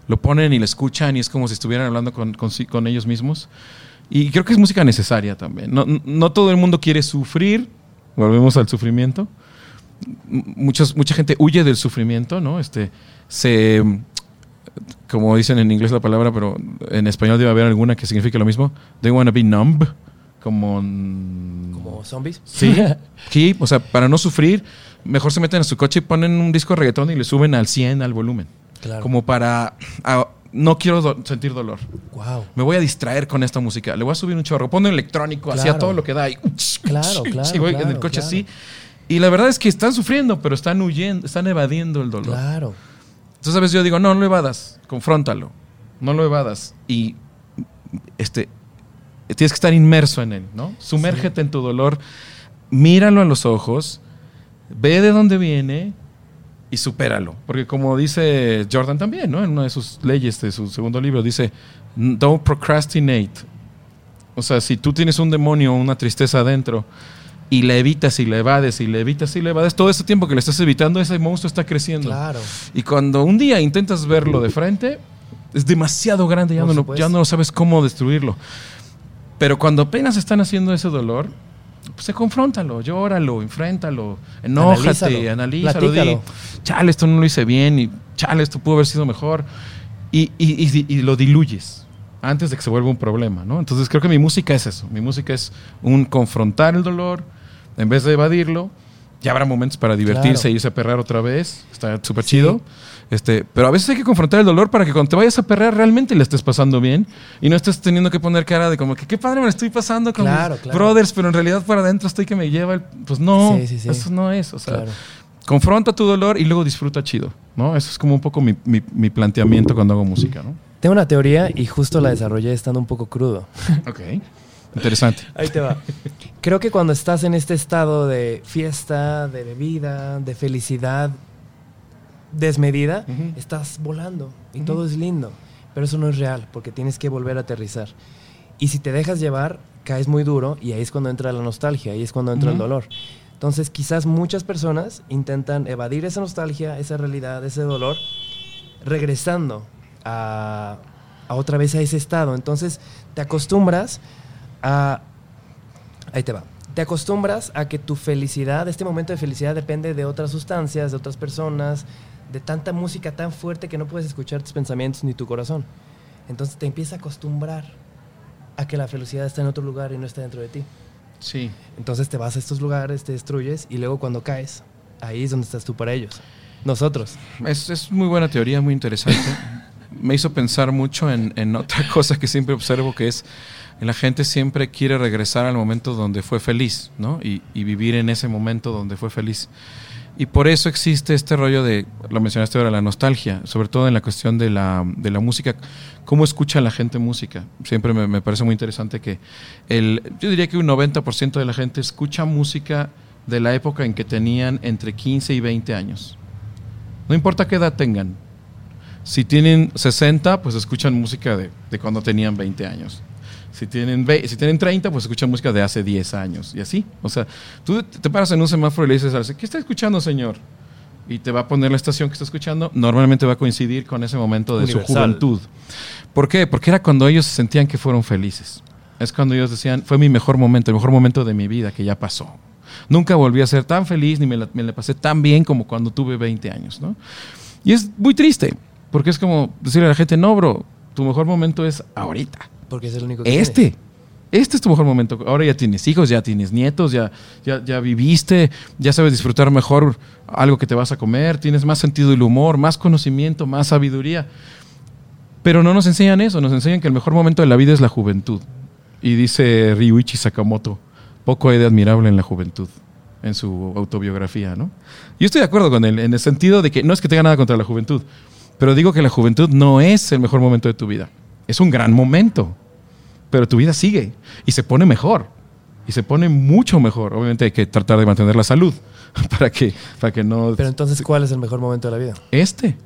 lo ponen y lo escuchan y es como si estuvieran hablando con, con, con ellos mismos. Y creo que es música necesaria también. No, no todo el mundo quiere sufrir, volvemos al sufrimiento. Muchos, mucha gente huye del sufrimiento, ¿no? Este, se, como dicen en inglés la palabra, pero en español debe haber alguna que signifique lo mismo. They want to be numb, como... Como zombies. Sí, sí, o sea, para no sufrir, mejor se meten en su coche y ponen un disco de reggaetón y le suben al 100 al volumen. Claro. Como para... ah, no quiero do- sentir dolor. Wow. Me voy a distraer con esta música. Le voy a subir un chorro. Pongo electrónico, Claro. hacía todo lo que da. Y, Claro, claro, Sí, voy en el coche así. Y la verdad es que están sufriendo, pero están huyendo, están evadiendo el dolor. Claro. Entonces a veces yo digo, no, no lo evadas, confróntalo, no lo evadas. Y este, tienes que estar inmerso en él, ¿no? Sumérgete en tu dolor, míralo a los ojos, ve de dónde viene y supéralo. Porque como dice Jordan también, ¿no? En una de sus leyes de su segundo libro, dice, don't procrastinate. O sea, si tú tienes un demonio, una tristeza adentro, y la evitas y la evades y la evitas y la evades, todo ese tiempo que le estás evitando, ese monstruo está creciendo. Claro. Y cuando un día intentas verlo de frente, es demasiado grande, ya, no, ya no sabes cómo destruirlo. Pero cuando apenas están haciendo ese dolor, pues confróntalo, llóralo, enfréntalo, enójate, Analízalo, analízalo, di, chale, esto no lo hice bien, y chale, esto pudo haber sido mejor. Y, y- y- y lo diluyes antes de que se vuelva un problema, ¿no? Entonces creo que mi música es eso. Mi música es un confrontar el dolor en vez de evadirlo. Ya habrá momentos para divertirse Claro. e irse a perrar otra vez. Está súper chido. Este, pero a veces hay que confrontar el dolor para que cuando te vayas a perrar realmente le estés pasando bien y no estés teniendo que poner cara de como que qué padre me estoy pasando con Claro, mis claro. brothers, pero en realidad por adentro estoy que me lleva el... Pues no, Sí, sí, sí. eso no es. O sea, Claro. confronta tu dolor y luego disfruta chido, ¿no? Eso es como un poco mi, mi- mi planteamiento cuando hago música, ¿no? Tengo una teoría y justo la desarrollé estando un poco crudo. Ok. Interesante. Ahí te va. Creo que cuando estás en este estado de fiesta, de bebida, de felicidad desmedida, estás volando y todo es lindo. Pero eso no es real porque tienes que volver a aterrizar. Y si te dejas llevar, caes muy duro y ahí es cuando entra la nostalgia, ahí es cuando entra el dolor. Entonces quizás muchas personas intentan evadir esa nostalgia, esa realidad, ese dolor, regresando a, a otra vez a ese estado. Entonces te acostumbras a... Ahí te va. Te acostumbras a que tu felicidad, este momento de felicidad depende de otras sustancias, de otras personas, de tanta música tan fuerte que no puedes escuchar tus pensamientos ni tu corazón. Entonces te empieza a acostumbrar a que la felicidad está en otro lugar y no está dentro de ti. Sí. Entonces te vas a estos lugares, te destruyes y luego cuando caes, ahí es donde estás tú para ellos. Nosotros. Es, es muy buena teoría, muy interesante. me hizo pensar mucho en, en otra cosa que siempre observo, que es la gente siempre quiere regresar al momento donde fue feliz, ¿no? Y, y, vivir en ese momento donde fue feliz. Y por eso existe este rollo de, lo mencionaste ahora, la nostalgia, sobre todo en la cuestión de la, de la música. ¿Cómo escucha la gente música? Siempre me, me parece muy interesante que el, yo diría que un 90% de la gente escucha música de la época en que tenían entre 15 y 20 años. No importa qué edad tengan. Si tienen 60, pues escuchan música de, de cuando tenían 20 años. Si tienen, si tienen 30, pues escuchan música de hace 10 años. Y así. O sea, tú te paras en un semáforo y le dices, ¿qué está escuchando, señor? Y te va a poner la estación que está escuchando. Normalmente va a coincidir con ese momento de Universal. su juventud. ¿Por qué? Porque era cuando ellos sentían que fueron felices. Es cuando ellos decían, fue mi mejor momento, el mejor momento de mi vida que ya pasó. Nunca volví a ser tan feliz ni me la, me la pasé tan bien como cuando tuve 20 años, ¿no? Y es muy triste, porque es como decirle a la gente, no, bro, tu mejor momento es ahorita. Porque es el único que Este. Este es tu mejor momento. Ahora ya tienes hijos, ya tienes nietos, ya, ya, ya viviste, ya sabes disfrutar mejor algo que te vas a comer, tienes más sentido del humor, más conocimiento, más sabiduría. Pero no nos enseñan eso, nos enseñan que el mejor momento de la vida es la juventud. Y dice Ryuichi Sakamoto, poco hay de admirable en la juventud, en su autobiografía, ¿no? Yo estoy de acuerdo con él, en el sentido de que no es que tenga nada contra la juventud, pero digo que la juventud no es el mejor momento de tu vida. Es un gran momento, pero tu vida sigue y se pone mejor. Y se pone mucho mejor. Obviamente hay que tratar de mantener la salud para que, para que no... Pero entonces, ¿cuál es el mejor momento de la vida? Este.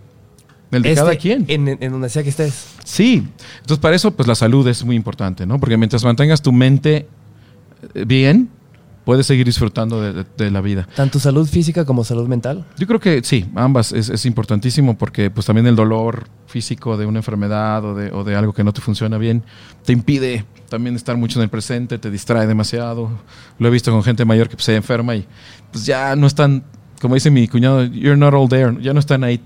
El de Este, cada quien. En, en- en donde sea que estés. Sí. Entonces, para eso, pues la salud es muy importante, ¿no? Porque mientras mantengas tu mente eh, bien, puedes seguir disfrutando de, de- de la vida. Tanto salud física como salud mental. Yo creo que sí, ambas es, es importantísimo porque pues también el dolor físico de una enfermedad o de, o de algo que no te funciona bien te impide también estar mucho en el presente, te distrae demasiado. Lo he visto con gente mayor que pues, se enferma y pues ya no están, como dice mi cuñado, you're not all there, ya no están ahí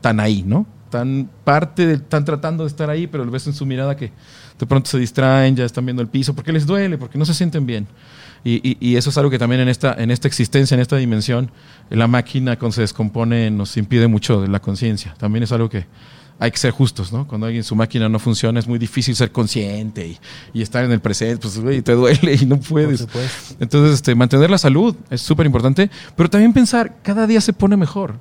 tan ahí, ¿no? Tan parte, están tratando de estar ahí, pero lo ves en su mirada que de pronto se distraen, ya están viendo el piso, porque les duele, porque no se sienten bien. Y, y- y eso es algo que también en esta, en esta existencia, en esta dimensión, la máquina cuando se descompone nos impide mucho de la conciencia. También es algo que hay que ser justos, ¿no? Cuando alguien su máquina no funciona es muy difícil ser consciente y, y estar en el presente, pues güey, te duele y no puedes. Entonces, este, mantener la salud es súper importante, pero también pensar, cada día se pone mejor.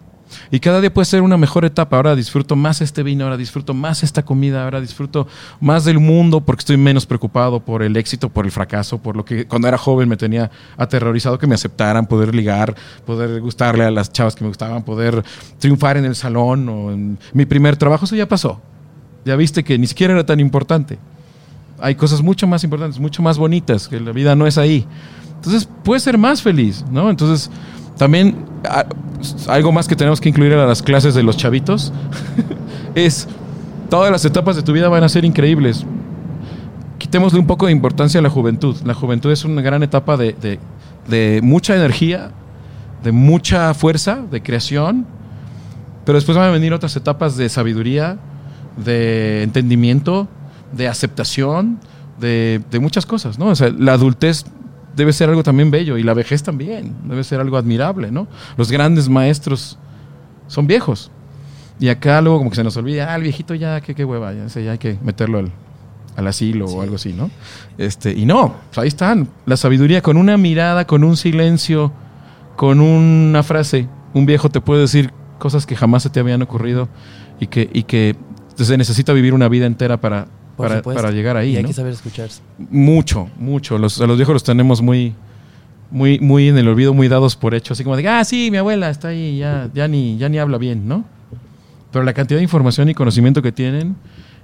Y cada día puede ser una mejor etapa. Ahora disfruto más este vino, ahora disfruto más esta comida, ahora disfruto más del mundo porque estoy menos preocupado por el éxito, por el fracaso, por lo que cuando era joven me tenía aterrorizado que me aceptaran, poder ligar, poder gustarle a las chavas que me gustaban, poder triunfar en el salón o en mi primer trabajo. Eso ya pasó. Ya viste que ni siquiera era tan importante. Hay cosas mucho más importantes, mucho más bonitas, que la vida no es ahí. Entonces, puedes ser más feliz, ¿no? Entonces, también algo más que tenemos que incluir a las clases de los chavitos es todas las etapas de tu vida van a ser increíbles. Quitémosle un poco de importancia a la juventud. La juventud es una gran etapa de, de- mucha energía, de mucha fuerza, de creación, pero después van a venir otras etapas de sabiduría, de entendimiento, de aceptación, de, de muchas cosas, ¿no? O la adultez debe ser algo también bello y la vejez también debe ser algo admirable, ¿no? Los grandes maestros son viejos. Y acá luego como que se nos olvida, ah, el viejito ya, qué, qué hueva, ya, ya hay que meterlo al, al asilo o algo así, ¿no? Este, y no, pues ahí están, la sabiduría con una mirada, con un silencio, con una frase. Un viejo te puede decir cosas que jamás se te habían ocurrido y que, y que se necesita vivir una vida entera para, para, llegar ahí. Y hay ¿no? que saber escucharse. Mucho, mucho. Los, a los viejos los tenemos muy, muy, muy en el olvido, muy dados por hecho. Así como de, ah, sí, mi abuela está ahí, ya, ya, ni, ya ni habla bien, ¿no? Pero la cantidad de información y conocimiento que tienen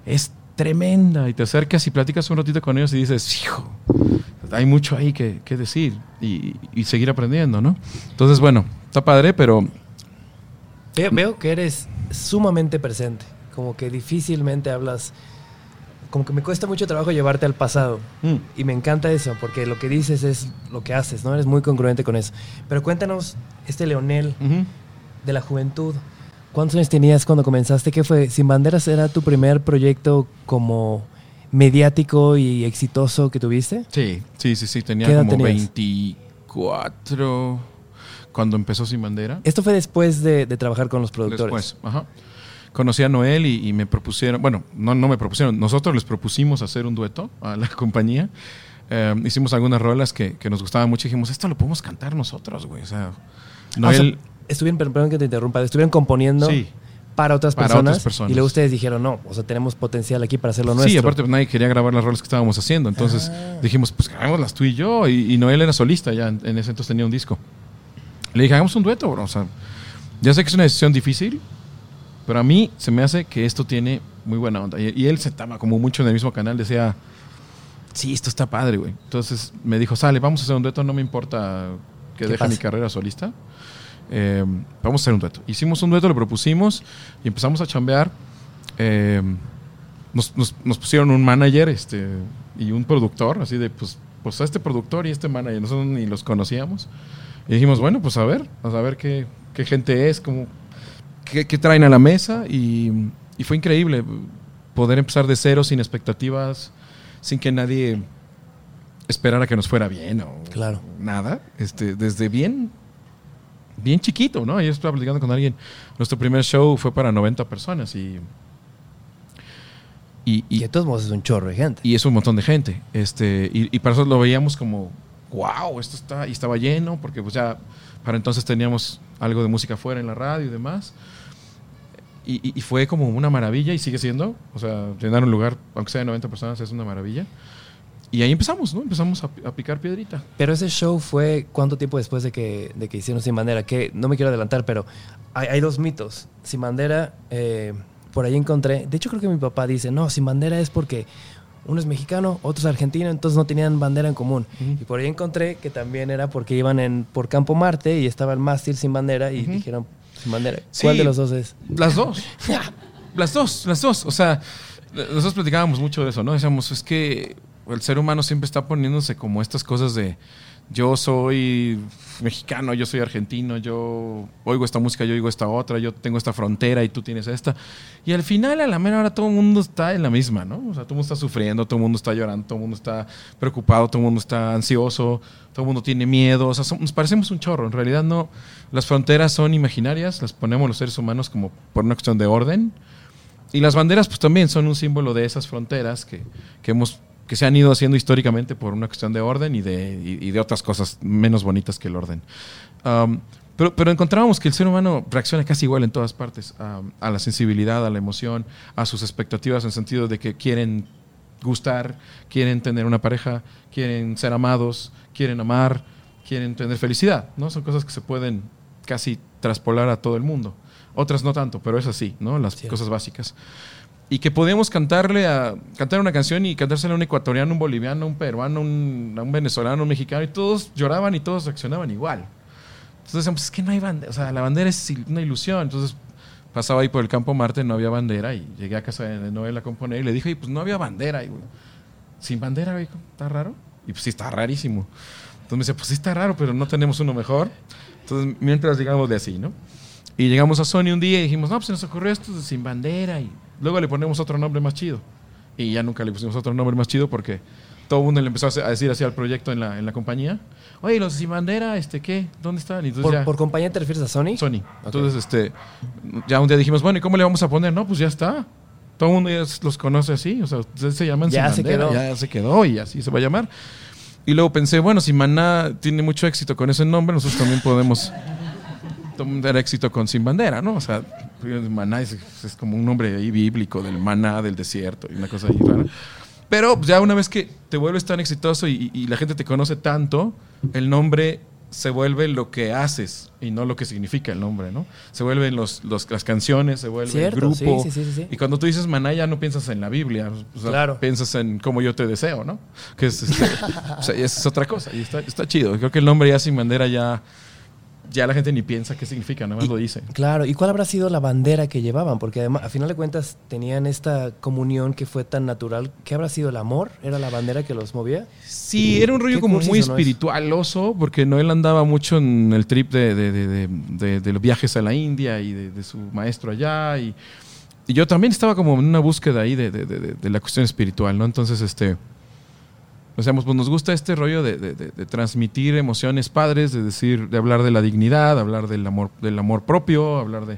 es tremenda. Y te acercas y platicas un ratito con ellos y dices, hijo, hay mucho ahí que, que decir y, y seguir aprendiendo, ¿no? Entonces, bueno, está padre, pero Veo, veo que eres sumamente presente. Como que difícilmente hablas. Como que me cuesta mucho trabajo llevarte al pasado. mm, Y me encanta eso, porque lo que dices es lo que haces, ¿no? Eres muy congruente con eso. Pero cuéntanos, este Leonel ujú. de la juventud, ¿cuántos años tenías cuando comenzaste? ¿Qué fue? ¿Sin Banderas era tu primer proyecto como mediático y exitoso que tuviste? Sí, sí, sí, sí. Tenía ¿Qué edad como tenías? 24 cuando empezó Sin Bandera. Esto fue después de, de trabajar con los productores. Después, ajá. Conocí a Noel y, y me propusieron, bueno, no, no me propusieron, nosotros les propusimos hacer un dueto a la compañía. Eh, hicimos algunas rolas que, que nos gustaban mucho y dijimos, esto lo podemos cantar nosotros, güey. O sea, Ah, Noel... o sea, estuvieron, per- perdón que te interrumpa, estuvieron componiendo sí, para, otras, Para personas, otras personas. y luego ustedes dijeron, no, o sea, tenemos potencial aquí para hacerlo nuestro. sí, aparte pues, nadie quería grabar las rolas que estábamos haciendo. Entonces Ah. dijimos, pues grabémoslas tú y yo. Y, y Noel era solista ya, en, en ese entonces tenía un disco. Le dije, hagamos un dueto, bro. O sea, ya sé que es una decisión difícil, pero a mí se me hace que esto tiene muy buena onda. Y, y él se estaba como mucho en el mismo canal, decía, sí, esto está padre, güey. Entonces me dijo, sale, vamos a hacer un dueto, no me importa que ¿Qué deje mi carrera solista. Eh, vamos a hacer un dueto. Hicimos un dueto, lo propusimos y empezamos a chambear. Eh, nos, nos- nos pusieron un manager este, y un productor, así de, pues, pues a este productor y este manager, nosotros ni los conocíamos. Y dijimos, bueno, pues a ver, a ver qué, qué gente es, cómo, qué, qué traen a la mesa. Y, y fue increíble poder empezar de cero, sin expectativas, sin que nadie esperara que nos fuera bien o Claro. nada. Este, desde bien, bien chiquito, ¿no? Yo estaba platicando con alguien. Nuestro primer show fue para 90 personas y. Y, Y todos modos es un chorro de gente. y es un montón de gente. Este, y, y para nosotros lo veíamos como, wow, esto está, y estaba lleno, porque pues ya para entonces teníamos algo de música fuera en la radio y demás. Y, y- y fue como una maravilla y sigue siendo. O sea, llenar un lugar, aunque sea de 90 personas, es una maravilla. Y ahí empezamos, ¿no? Empezamos a, a picar piedrita. Pero ese show fue cuánto tiempo después de que, de que hicieron Sin Bandera, que no me quiero adelantar, pero hay, hay dos mitos. Sin Bandera, eh, por ahí encontré, de hecho creo que mi papá dice, no, Sin Bandera es porque uno es mexicano, otro es argentino, entonces no tenían bandera en común. Ujú. Y por ahí encontré que también era porque iban en, por Campo Marte y estaba el mástil sin bandera y Ujú. dijeron Sí. ¿Cuál de los dos es? Las dos. las dos, las dos. O sea, nosotros platicábamos mucho de eso, ¿no? Decíamos, es que el ser humano siempre está poniéndose como estas cosas de yo soy mexicano, yo soy argentino, yo oigo esta música, yo oigo esta otra, yo tengo esta frontera y tú tienes esta. Y al final, a la mera hora, todo el mundo está en la misma, ¿no? O sea, todo el mundo está sufriendo, todo el mundo está llorando, todo el mundo está preocupado, todo el mundo está ansioso, todo el mundo tiene miedo. O sea, nos parecemos un chorro. En realidad, no. Las fronteras son imaginarias, las ponemos los seres humanos como por una cuestión de orden. Y las banderas, pues también son un símbolo de esas fronteras que, que hemos que se han ido haciendo históricamente por una cuestión de orden y de, y, y de otras cosas menos bonitas que el orden. Um, pero, pero encontrábamos que el ser humano reacciona casi igual en todas partes, um, a la sensibilidad, a la emoción, a sus expectativas en el sentido de que quieren gustar, quieren tener una pareja, quieren ser amados, quieren amar, quieren tener felicidad, ¿no? Son cosas que se pueden casi traspolar a todo el mundo. Otras no tanto, pero es así, ¿no? Las cosas básicas. Y que podíamos cantarle a cantar una canción y cantársela a un ecuatoriano, un boliviano, un peruano, un, a un venezolano, un mexicano, y todos lloraban y todos reaccionaban igual. Entonces decíamos, es que no hay bandera, o sea, la bandera es una ilusión. Entonces pasaba ahí por el campo Marte, no había bandera, y llegué a casa de Noel a componer y le dije, "Oye, pues no había bandera. Y, Sin bandera, güey, ¿está raro? Y pues sí, está rarísimo. Entonces me decía, pues sí está raro, pero no tenemos uno mejor. Entonces, mientras llegamos de así, ¿no? Y llegamos a Sony un día y dijimos, no, pues se nos ocurrió esto de sin bandera. Y luego le ponemos otro nombre más chido. Y ya nunca le pusimos otro nombre más chido porque todo el mundo le empezó a decir así al proyecto en la, en la compañía. Oye, los sin bandera, este, ¿qué? ¿Dónde están? Y entonces ¿Por, ya- por compañía te refieres a Sony? Sony. Entonces, este, ya un día dijimos, bueno, ¿y cómo le vamos a poner? No, pues ya está. Todo el mundo ya los conoce así. O sea, ustedes se llaman Ya Sin se Bandera, quedó. Ya se quedó y así se va a llamar. Y luego pensé, bueno, si Maná tiene mucho éxito con ese nombre, nosotros también podemos tener éxito con Sin Bandera, ¿no? O sea, Maná es, es como un nombre ahí bíblico del maná del desierto y una cosa ahí rara. Pero ya una vez que te vuelves tan exitoso y, y la gente te conoce tanto, el nombre se vuelve lo que haces y no lo que significa el nombre, ¿no? Se vuelven los, los- las canciones, se vuelve Cierto, el grupo. sí, sí, sí. Y cuando tú dices maná ya no piensas en la Biblia, o sea, Claro. piensas en cómo yo te deseo, ¿no? Que es, este, o sea, es otra cosa y está, está chido. Creo que el nombre ya sin bandera ya, ya la gente ni piensa qué significa, nada más lo dice. Claro, ¿y cuál habrá sido la bandera que llevaban? Porque además, a final de cuentas, tenían esta comunión que fue tan natural. ¿Qué habrá sido el amor? ¿Era la bandera que los movía? Sí, era un rollo ¿Qué como muy o no es? espiritualoso, porque Noel andaba mucho en el trip de, de- de- de- los viajes a la India y de, su maestro allá. Y, y yo también estaba como en una búsqueda ahí de la cuestión espiritual, ¿no? Entonces, este. Decíamos, pues nos gusta este rollo de, de- de- transmitir emociones padres, de decir, de hablar de la dignidad, hablar del amor, del amor propio, hablar de.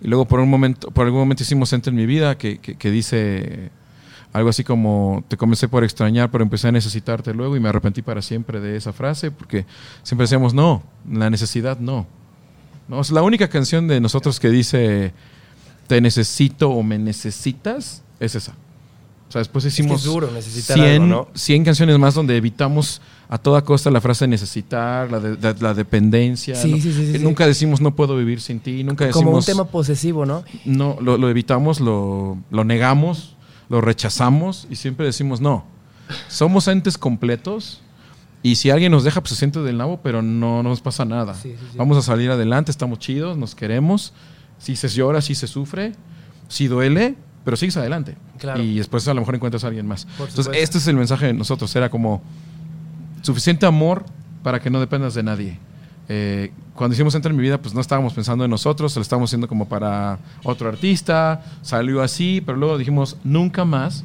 Y luego por un momento, por algún momento hicimos Ente en mi vida, que, que- que dice algo así como te comencé por extrañar, pero empecé a necesitarte luego y me arrepentí para siempre de esa frase, porque siempre decíamos, no, la necesidad no. no es la única canción de nosotros que dice te necesito o me necesitas, es esa. O sea, después hicimos es duro necesitar 100, algo, ¿no? 100 canciones más donde evitamos a toda costa la frase necesitar, la, de- la- la dependencia. Sí, ¿no? sí, sí, Que. Nunca decimos no puedo vivir sin ti, nunca decimos... Como un tema posesivo, ¿no? No, lo, lo evitamos, lo, lo negamos, lo rechazamos y siempre decimos no. Somos entes completos y si alguien nos deja, pues se siente del nabo, pero no, no nos pasa nada. Vamos a salir adelante, estamos chidos, nos queremos. Si se llora, si se sufre, si duele, pero sigues adelante. Claro. Y después a lo mejor encuentras a alguien más. Entonces, este es el mensaje de nosotros. Era como suficiente amor para que no dependas de nadie. Eh, cuando hicimos Entra en mi vida, pues no estábamos pensando en nosotros, lo estábamos haciendo como para otro artista, salió así, pero luego dijimos, nunca más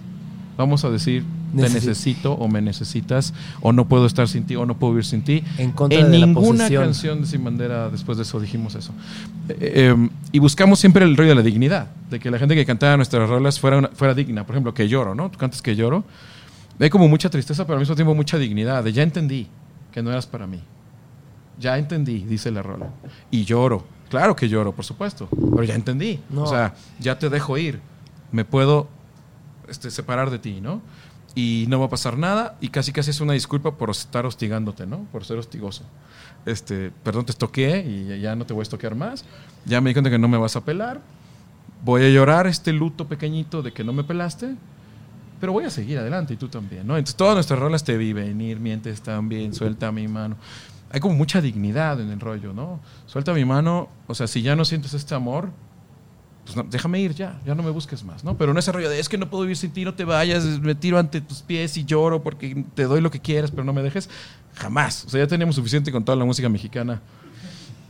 vamos a decir, te Necesi- necesito o me necesitas, o no puedo estar sin ti, o no puedo vivir sin ti. En contra en de ninguna canción de Sin Bandera después de eso dijimos eso. Eh, eh, y buscamos siempre el rollo de la dignidad, de que la gente que cantaba nuestras rolas fuera, una- fuera digna. Por ejemplo, que lloro, ¿no? Tú cantas que lloro. Hay como mucha tristeza, pero al mismo tiempo mucha dignidad. De ya entendí que no eras para mí. Ya entendí, dice la rola. Y lloro. Claro que lloro, por supuesto. Pero ya entendí. No. O sea, ya te dejo ir. Me puedo este, separar de ti, ¿no? Y no va a pasar nada. Y casi casi es una disculpa por estar hostigándote, ¿no? Por ser hostigoso. Este, perdón, te estoqué y ya no te voy a estoquear más. Ya me di cuenta que no me vas a pelar. Voy a llorar este luto pequeñito de que no me pelaste. Pero voy a seguir adelante y tú también, ¿no? Entonces todas nuestras rolas te vi venir, mientes también, suelta mi mano. Hay como mucha dignidad en el rollo, ¿no? Suelta mi mano, o sea, si ya no sientes este amor, pues no, déjame ir ya, ya no me busques más, ¿no? Pero no ese rollo de es que no puedo vivir sin ti, no te vayas, me tiro ante tus pies y lloro porque te doy lo que quieras, pero no me dejes. Jamás. O sea, ya teníamos suficiente con toda la música mexicana,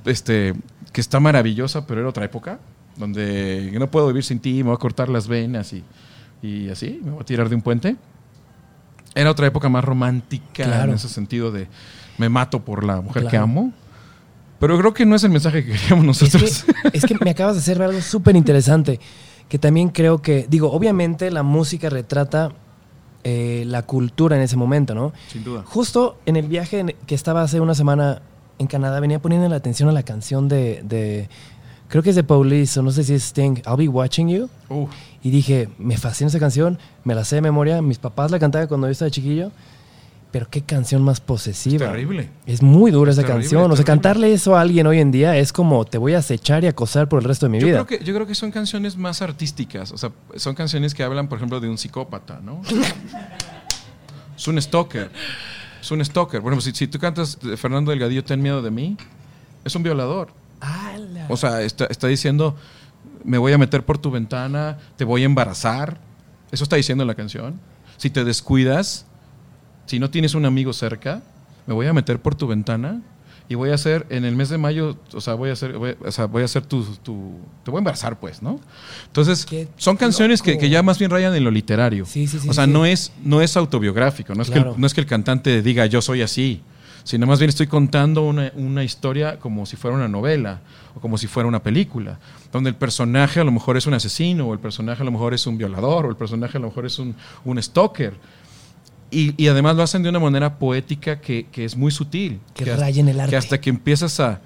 este, que está maravillosa, pero era otra época, donde no puedo vivir sin ti, me voy a cortar las venas y, y así, me voy a tirar de un puente. Era otra época más romántica Claro. en ese sentido de me mato por la mujer que amo. Pero creo que no es el mensaje que queríamos Es nosotros. que, es que me acabas de hacer algo súper interesante, que también creo que, digo, obviamente la música retrata eh, la cultura en ese momento, ¿no? Sin duda. Justo en el viaje que estaba hace una semana en Canadá, venía poniendo la atención a la canción de, de- creo que es de Police, o no sé si es Sting, I'll Be Watching You. Uh, Y dije, me fascina esa canción, me la sé de memoria, mis papás la cantaban cuando yo estaba chiquillo, pero qué canción más posesiva. terrible. Es muy dura esa terrible, canción. O sea, cantarle eso a alguien hoy en día es como te voy a acechar y acosar por el resto de mi Yo vida. creo, que, yo creo que son canciones más artísticas. O sea, son canciones que hablan, por ejemplo, de un psicópata, ¿no? es un stalker. Es un stalker. Ejemplo, si, si tú cantas Fernando Delgadillo, Ten miedo de mí, es un violador. O sea, está, está diciendo, me voy a meter por tu ventana, te voy a embarazar. Eso está diciendo la canción. Si te descuidas, si no tienes un amigo cerca, me voy a meter por tu ventana y voy a hacer, en el mes de mayo, o sea, voy a hacer, voy, o sea, voy a hacer tu, tu- te voy a embarazar, pues, ¿no? Entonces, Qué son canciones que, que ya más bien rayan en lo literario. Sí, sí, sí, o sea, no es, no es autobiográfico, no es, que el, no es que el cantante diga yo soy así, sino más bien estoy contando una, una historia como si fuera una novela o como si fuera una película, donde el personaje a lo mejor es un asesino, o el personaje a lo mejor es un violador, o el personaje a lo mejor es un, un stalker. Y, y además lo hacen de una manera poética que, que es muy sutil. Que hasta- raya en el arte. Que hasta que empiezas a,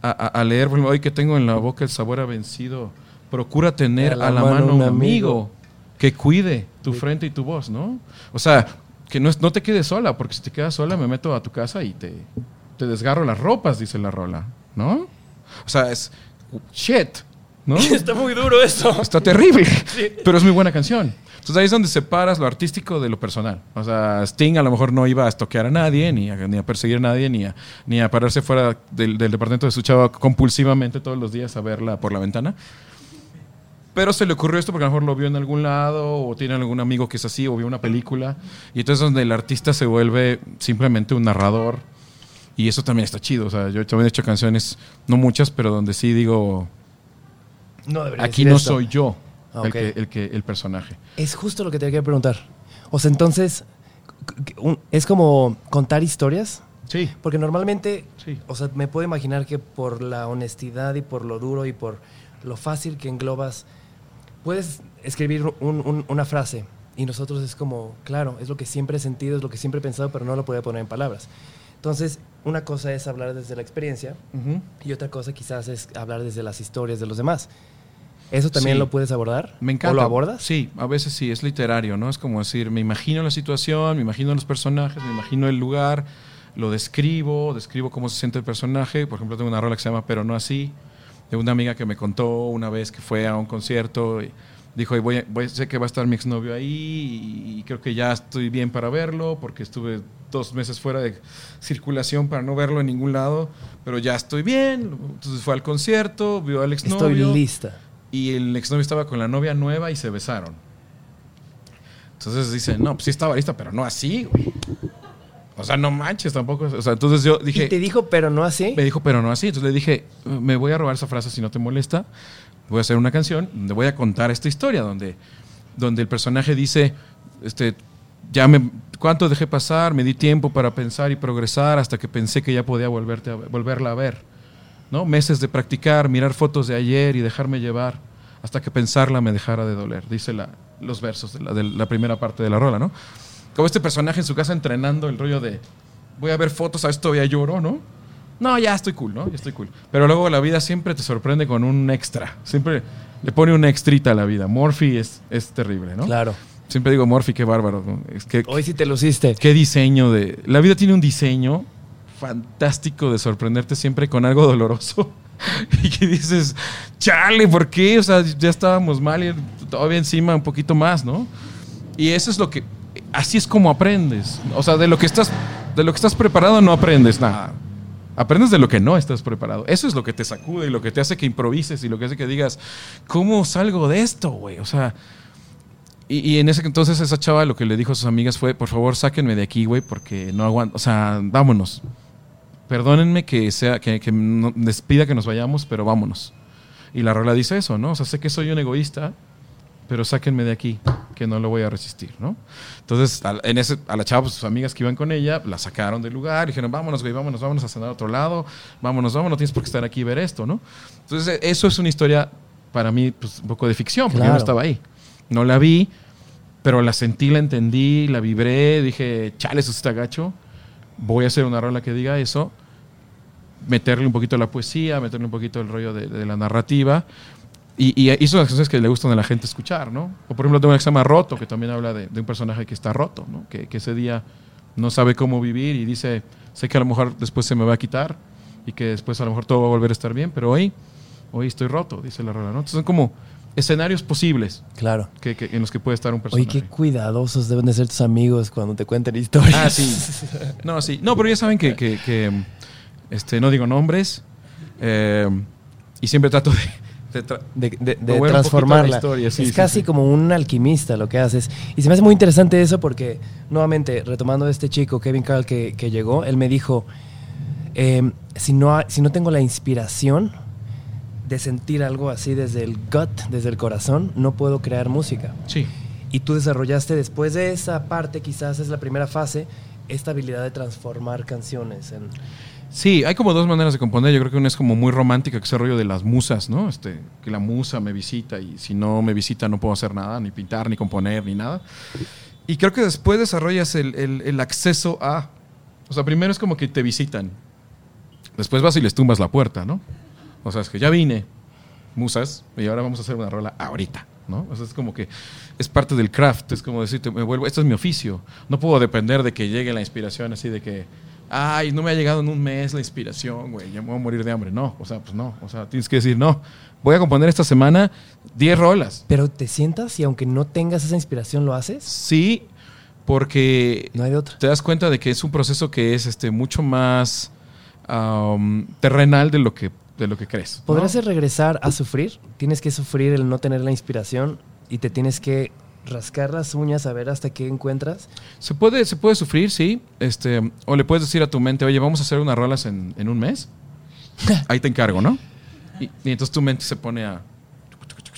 a- leer, por ejemplo, hoy que tengo en la boca el sabor a vencido, procura tener a la, mano, un amigo que cuide tu frente y tu voz, ¿no? O sea, que no, es- no te quedes sola, porque si te quedas sola me meto a tu casa y te, te desgarro las ropas, dice la rola, ¿no? O sea, es shit, ¿no? Está muy duro eso. Está terrible, pero es muy buena canción. Entonces ahí es donde separas lo artístico de lo personal. O sea, Sting a lo mejor no iba a estoquear a nadie, ni a, ni a perseguir a nadie, ni a, ni a pararse fuera del, del departamento de su chava compulsivamente todos los días a verla por la ventana. Pero se le ocurrió esto porque a lo mejor lo vio en algún lado, o tiene algún amigo que es así, o vio una película. Y entonces es donde el artista se vuelve simplemente un narrador. Y eso también está chido. O sea, yo también he hecho canciones, no muchas, pero donde sí digo, No debería aquí decir no esto. soy yo Ah, el, ok. que, el, que, el personaje. Es justo lo que te quería preguntar. O sea, entonces, es como contar historias. Sí. Porque normalmente, Sí. o sea, me puedo imaginar que por la honestidad y por lo duro y por lo fácil que englobas, puedes escribir un- un- una frase y nosotros es como, claro, es lo que siempre he sentido, es lo que siempre he pensado, pero no lo podía poner en palabras. Entonces, una cosa es hablar desde la experiencia Ujú. y otra cosa quizás es hablar desde las historias de los demás. ¿Eso también Sí. lo puedes abordar? Me encanta. ¿O lo abordas? Sí, a veces sí, es literario, ¿no? Es como decir, me imagino la situación, me imagino los personajes, me imagino el lugar, lo describo, describo cómo se siente el personaje. Por ejemplo, tengo una rola que se llama Pero no así, de una amiga que me contó una vez que fue a un concierto y dijo, "Y voy, a- voy- sé que va a estar mi exnovio ahí y creo que ya estoy bien para verlo porque estuve dos meses fuera de circulación para no verlo en ningún lado, pero ya estoy bien. Entonces fue al concierto, vio al exnovio. Estoy lista. Y el exnovio estaba con la novia nueva y se besaron. Entonces dice, no, pues sí estaba lista, pero no así, güey. O sea, no manches tampoco. O sea, entonces yo dije, y te dijo, pero no así. me dijo, pero no así. Entonces le dije, me voy a robar esa frase si no te molesta. Voy a hacer una canción donde voy a contar esta historia, donde, donde el personaje dice, este, ya me, ¿cuánto dejé pasar? Me di tiempo para pensar y progresar hasta que pensé que ya podía volverte a- volverla a ver. ¿No? Meses de practicar, mirar fotos de ayer y dejarme llevar hasta que pensarla me dejara de doler, dice la, los versos de la, de la primera parte de la rola, ¿no? Como este personaje en su casa entrenando el rollo de voy a ver fotos, a esto todavía lloro, ¿no? No, ya estoy cool, ¿no? Ya estoy cool. Pero luego la vida siempre te sorprende con un extra. Siempre le pone un extrita a la vida. Morphy es, es terrible, ¿no? Claro. Siempre digo Morphy, qué bárbaro. Es que, Hoy sí te luciste. qué diseño de... La vida tiene un diseño fantástico de sorprenderte siempre con algo doloroso. y que dices, chale, ¿por qué? O sea, ya estábamos mal y todavía encima un poquito más, ¿no? Y eso es lo que... Así es como aprendes. O sea, de lo que estás, de lo que estás preparado no aprendes nada. Aprendes de lo que no estás preparado. Eso es lo que te sacude y lo que te hace que improvises y lo que hace que digas, ¿cómo salgo de esto, güey? O sea, y, en ese entonces esa chava lo que le dijo a sus amigas fue, por favor, sáquenme de aquí, güey, porque no aguanto. O sea, vámonos. Perdónenme que sea, que, que no- les pida que nos vayamos, pero vámonos. Y la rola dice eso, ¿no? O sea, sé que soy un egoísta, pero sáquenme de aquí, que no lo voy a resistir, ¿no? Entonces, a, en ese, a la chava, pues, sus amigas que iban con ella, la sacaron del lugar, dijeron, vámonos, güey, vámonos, vámonos a cenar a otro lado, vámonos, vámonos, no tienes por qué estar aquí y ver esto, ¿no? Entonces, e- eso es una historia para mí, pues, un poco de ficción, porque yo no estaba ahí. No la vi, pero la sentí, la entendí, la vibré, dije, chale, eso está gacho, voy a hacer una rola que diga eso, meterle un poquito la poesía, meterle un poquito el rollo de, de la narrativa. Y, y hizo las canciones que le gustan a la gente escuchar, ¿no? O por ejemplo, tengo una que se llama Roto, que también habla de, de un personaje que está roto, ¿no? Que, que ese día no sabe cómo vivir y dice, sé que a lo mejor después se me va a quitar y que después a lo mejor todo va a volver a estar bien, pero hoy, hoy estoy roto, dice la rola, ¿no? Entonces son como escenarios posibles Claro. que, que- en los que puede estar un Oye, personaje. qué cuidadosos deben de ser tus amigos cuando te cuenten historias. Ah, sí. No, sí. No, pero ya saben que- que, este, no digo nombres eh, y siempre trato de... de tra- De, de- de transformarla. historia, sí, es sí, casi sí. como un alquimista lo que haces. Y se me hace muy interesante eso porque, nuevamente, retomando a este chico, Kevin Carl, que, que llegó, él me dijo, eh, si, no, si no tengo la inspiración de sentir algo así desde el gut, desde el corazón, no puedo crear música. Sí. Y tú desarrollaste después de esa parte, quizás es la primera fase, esta habilidad de transformar canciones en... Sí, hay como dos maneras de componer. Yo creo que una es como muy romántica, que es el rollo de las musas, ¿no? Este, que la musa me visita y si no me visita no puedo hacer nada, ni pintar, ni componer, ni nada. Y creo que después desarrollas el, el- acceso a... O sea, primero es como que te visitan. Después vas y les tumbas la puerta, ¿no? O sea, es que ya vine, musas, y ahora vamos a hacer una rola ahorita, ¿no? O sea, es como que es parte del craft, es como decirte, me vuelvo, esto es mi oficio. No puedo depender de que llegue la inspiración así de que, ay, no me ha llegado en un mes la inspiración, güey, ya me voy a morir de hambre. No, o sea, pues no, o sea, tienes que decir, no, voy a componer esta semana 10 rolas. Pero te sientas y aunque no tengas esa inspiración, ¿lo haces? Sí, porque No hay de otra. te das cuenta de que es un proceso que es este, mucho más terrenal de lo que, de lo que crees. ¿no? ¿Podrás regresar a sufrir? Tienes que sufrir el no tener la inspiración y te tienes que rascar las uñas a ver hasta qué encuentras. Se puede, se puede sufrir, sí. Este, o le puedes decir a tu mente, oye, vamos a hacer unas rolas en, en un mes. Ahí te encargo, ¿no? Y, y entonces tu mente se pone a,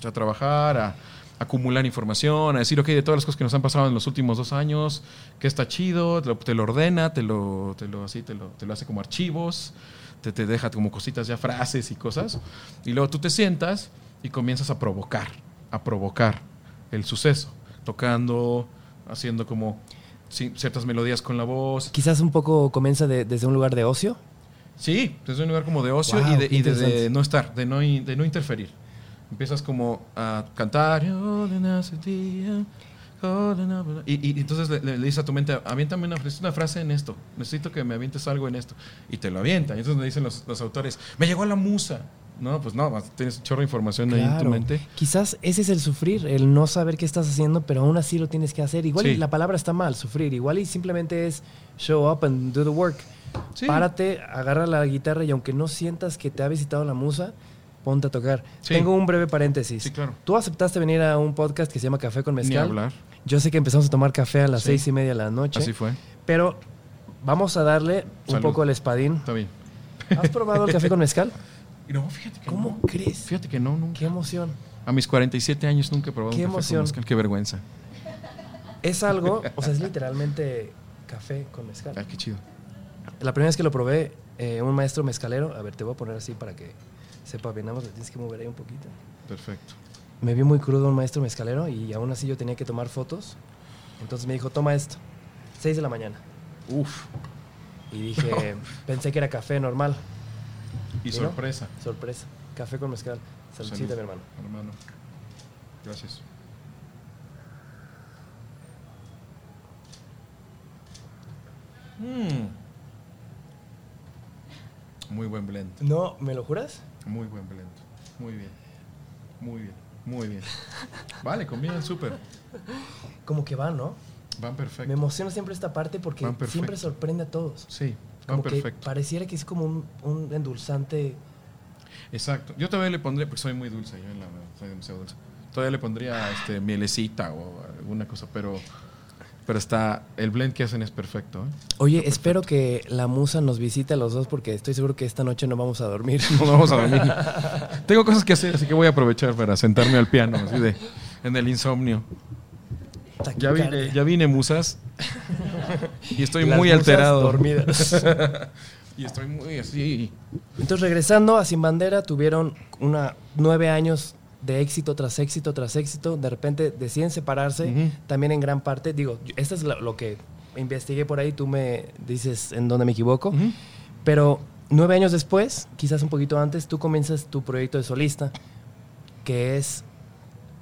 a trabajar, a, acumular información, a decir, ok, de todas las cosas que nos han pasado en los últimos dos años, que está chido, te lo, te lo ordena, te lo, te lo, así, te lo, te lo hace como archivos, te, te deja como cositas ya, frases y cosas, y luego tú te sientas y comienzas a provocar, a provocar el suceso, tocando, haciendo como ciertas melodías con la voz. Quizás un poco comienza de- desde un lugar de ocio. Sí, desde un lugar como de ocio Wow, y, de, y de- de no estar, de no, de no interferir. Empiezas como a cantar. "Oh, de nace día, oh, de na- Y, y entonces le, le- le dices a tu mente, aviéntame una, una frase en esto, necesito que me avientes algo en esto. Y te lo avienta. Y entonces me dicen los, los autores, me llegó la musa. No, pues no, tienes un chorro de información ahí en tu mente. Quizás ese es el sufrir, el no saber qué estás haciendo, pero aún así lo tienes que hacer. Igual y la palabra está mal, sufrir. Igual y simplemente es show up and do the work. Sí. Párate, agarra la guitarra y aunque no sientas que te ha visitado la musa, ponte a tocar. Sí. Tengo un breve paréntesis. Sí, claro. Tú aceptaste venir a un podcast que se llama Café con Ni Mezcal. hablar. Yo sé que empezamos a tomar café a las Sí. seis y media de la noche, Así fue. pero vamos a darle un poco al espadín. Está bien. ¿Has probado el café con mezcal? Y no, fíjate que ¿Cómo no. crees? Fíjate que no, nunca. Qué emoción. A mis 47 años nunca he probado Qué un café con emoción. mezcal. Qué vergüenza. Es algo, o sea, es literalmente café con mezcal. Ah, qué chido. La primera vez que lo probé, eh, un maestro mezcalero, a ver, te voy a poner así para que sepa bien, nada más le tienes que mover ahí un poquito. Perfecto. Me vio muy crudo un maestro mezcalero y aún así yo tenía que tomar fotos. Entonces me dijo, toma esto, 6 de la mañana. Uf. Y dije, pensé que era café normal. Y ¿Y no? sorpresa. Sorpresa, café con mezcal. Saludcita, Salud, mi hermano. Hermano. Gracias. Mm. Muy buen blend. No, ¿me lo juras? Muy buen blend. Muy bien. Muy bien. Muy bien. Vale, combinan súper. Como que va, ¿no? Van Me perfecto. emociona siempre esta parte porque Van siempre sorprende a todos. Sí, van Como que perfecto. pareciera que es como un, un endulzante. Exacto. Yo todavía le pondría, porque soy muy dulce, yo en la soy demasiado dulce. Todavía le pondría este, mielecita o alguna cosa, pero, pero está, el blend que hacen es perfecto. ¿eh? Oye, espero que la musa nos visite a los dos porque estoy seguro que esta noche no vamos a dormir. No vamos a dormir. Tengo cosas que hacer, así que voy a aprovechar para sentarme al piano, así de, en el insomnio. Ya vine, ya vine, musas. Y estoy Las muy alterado. dormidas. y estoy muy así. Entonces, regresando a Sin Bandera, tuvieron una nueve años de éxito tras éxito tras éxito. De repente deciden separarse, también en gran parte. Digo, esto es lo, que investigué por ahí, tú me dices en dónde me equivoco. Ujú. Pero nueve años después, quizás un poquito antes, tú comienzas tu proyecto de solista, que es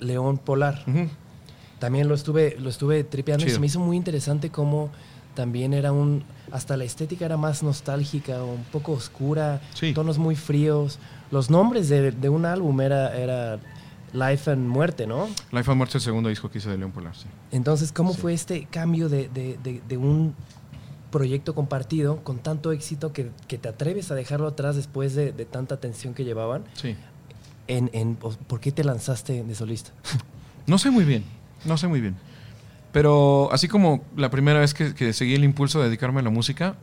León Polar. Ujú. También lo estuve, lo estuve tripeando y se me hizo muy interesante cómo también era un... Hasta la estética era más nostálgica, un poco oscura, Sí. tonos muy fríos. Los nombres de, de un álbum era, era Life and Muerte, ¿no? Life and Muerte es el segundo disco que hice de León Polar, sí. Entonces, ¿cómo Sí. fue este cambio de, de- de- un proyecto compartido con tanto éxito que, que te atreves a dejarlo atrás después de, de tanta tensión que llevaban? Sí. En, en- ¿Por qué te lanzaste de solista? No sé muy bien, no sé muy bien. Pero así como la primera vez que, seguí el impulso de dedicarme a la música,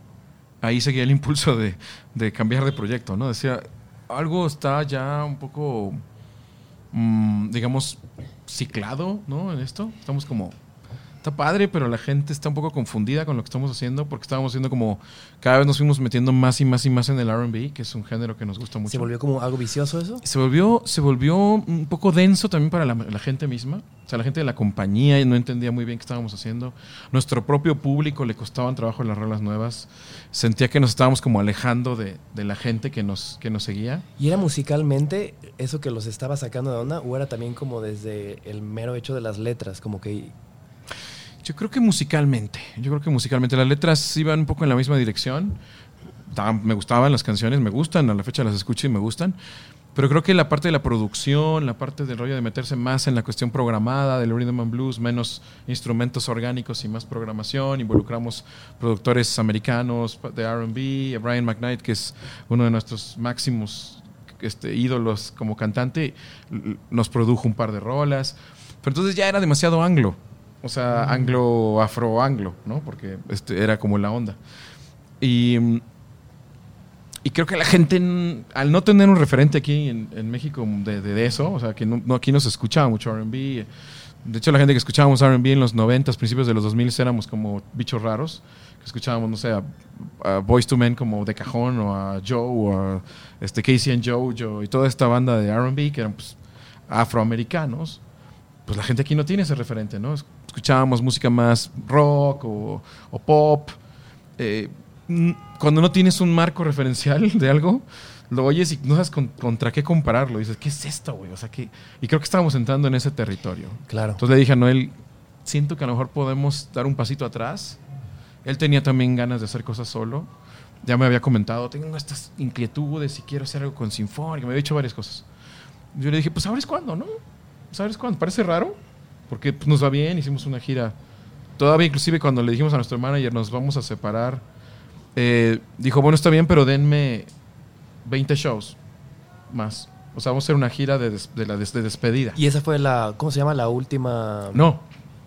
ahí seguía el impulso de, de cambiar de proyecto, ¿no? Decía, algo está ya un poco, mm, digamos, ciclado, ¿no? En esto. Estamos como, está padre, pero la gente está un poco confundida con lo que estamos haciendo porque estábamos haciendo como, cada vez nos fuimos metiendo más y más y más en el RB, que es un género que nos gusta mucho. ¿Se volvió como algo vicioso eso? Se volvió, se volvió un poco denso también para la, la gente misma. O sea, la gente de la compañía no entendía muy bien qué estábamos haciendo. Nuestro propio público le costaban trabajo las rolas nuevas. Sentía que nos estábamos como alejando de, de la gente que nos, que nos seguía. ¿Y era musicalmente eso que los estaba sacando de onda o era también como desde el mero hecho de las letras? Como que... Yo creo que musicalmente, yo creo que musicalmente las letras iban un poco en la misma dirección. Me gustaban las canciones, me gustan, a la fecha las escucho y me gustan. Pero creo que la parte de la producción, la parte del rollo de meterse más en la cuestión programada del rhythm and blues, menos instrumentos orgánicos y más programación, involucramos productores americanos de R&B, Brian McKnight, que es uno de nuestros máximos este, ídolos como cantante, nos produjo un par de rolas. Pero entonces ya era demasiado anglo. O sea, anglo, afro-anglo, ¿no? Porque este, era como la onda. Y, mm, y creo que la gente, mm, al no tener un referente aquí en, en México de, de- de eso, o sea, que no, no- aquí no se escuchaba mucho RB. De hecho, la gente que escuchábamos RB en los 90, principios de los 2000 éramos como bichos raros. Que escuchábamos, no sé, a, a Boys to Men como de cajón, o a Joe, o a este, Casey and Joe, Joe, y toda esta banda de RB que eran pues, afroamericanos. Pues la gente aquí no tiene ese referente, ¿no? Escuchábamos música más rock o, o pop. Eh, cuando no tienes un marco referencial de algo, lo oyes y no sabes con- contra qué compararlo. Dices, ¿qué es esto, güey? O sea, que Y creo que estábamos entrando en ese territorio. Claro. Entonces le dije a Noel, siento que a lo mejor podemos dar un pasito atrás. Él tenía también ganas de hacer cosas solo. Ya me había comentado, tengo estas inquietudes y quiero hacer algo con Sinfónica. Me había dicho varias cosas. Yo le dije, pues ¿sabes cuándo, no? ¿Sabes cuándo? Parece raro, porque pues, nos va bien, hicimos una gira. Todavía inclusive cuando le dijimos a nuestro manager, nos vamos a separar, eh, dijo, bueno, está bien, pero denme 20 shows más. O sea, vamos a hacer una gira de, des- de la des- de despedida. Y esa fue la, ¿cómo se llama? La última... No,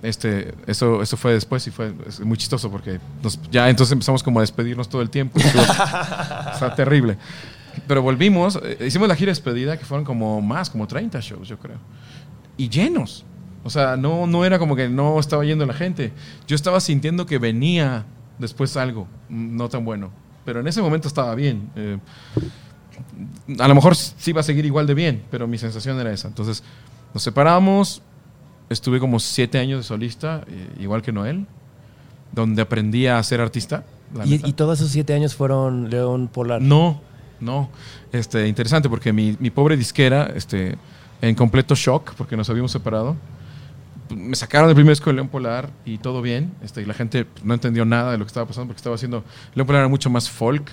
este, eso, eso fue después y fue muy chistoso porque nos- ya entonces empezamos como a despedirnos todo el tiempo. estuvo- o sea, terrible. Pero volvimos, eh, hicimos la gira de despedida que fueron como más, como 30 shows, yo creo. Y llenos. O sea, no, no era como que no estaba yendo la gente. Yo estaba sintiendo que venía después algo mm, no tan bueno. Pero en ese momento estaba bien. Eh, a lo mejor sí iba a seguir igual de bien, pero mi sensación era esa. Entonces nos separamos, estuve como siete años de solista, eh, igual que Noel, donde aprendí a ser artista. Y, y todos esos siete años fueron León Polar. No, no. Este, interesante porque mi, mi pobre disquera, este, en completo shock, porque nos habíamos separado, me sacaron del primer disco de León Polar y todo bien. Este, y la gente no entendió nada de lo que estaba pasando porque estaba haciendo. León Polar era mucho más folk,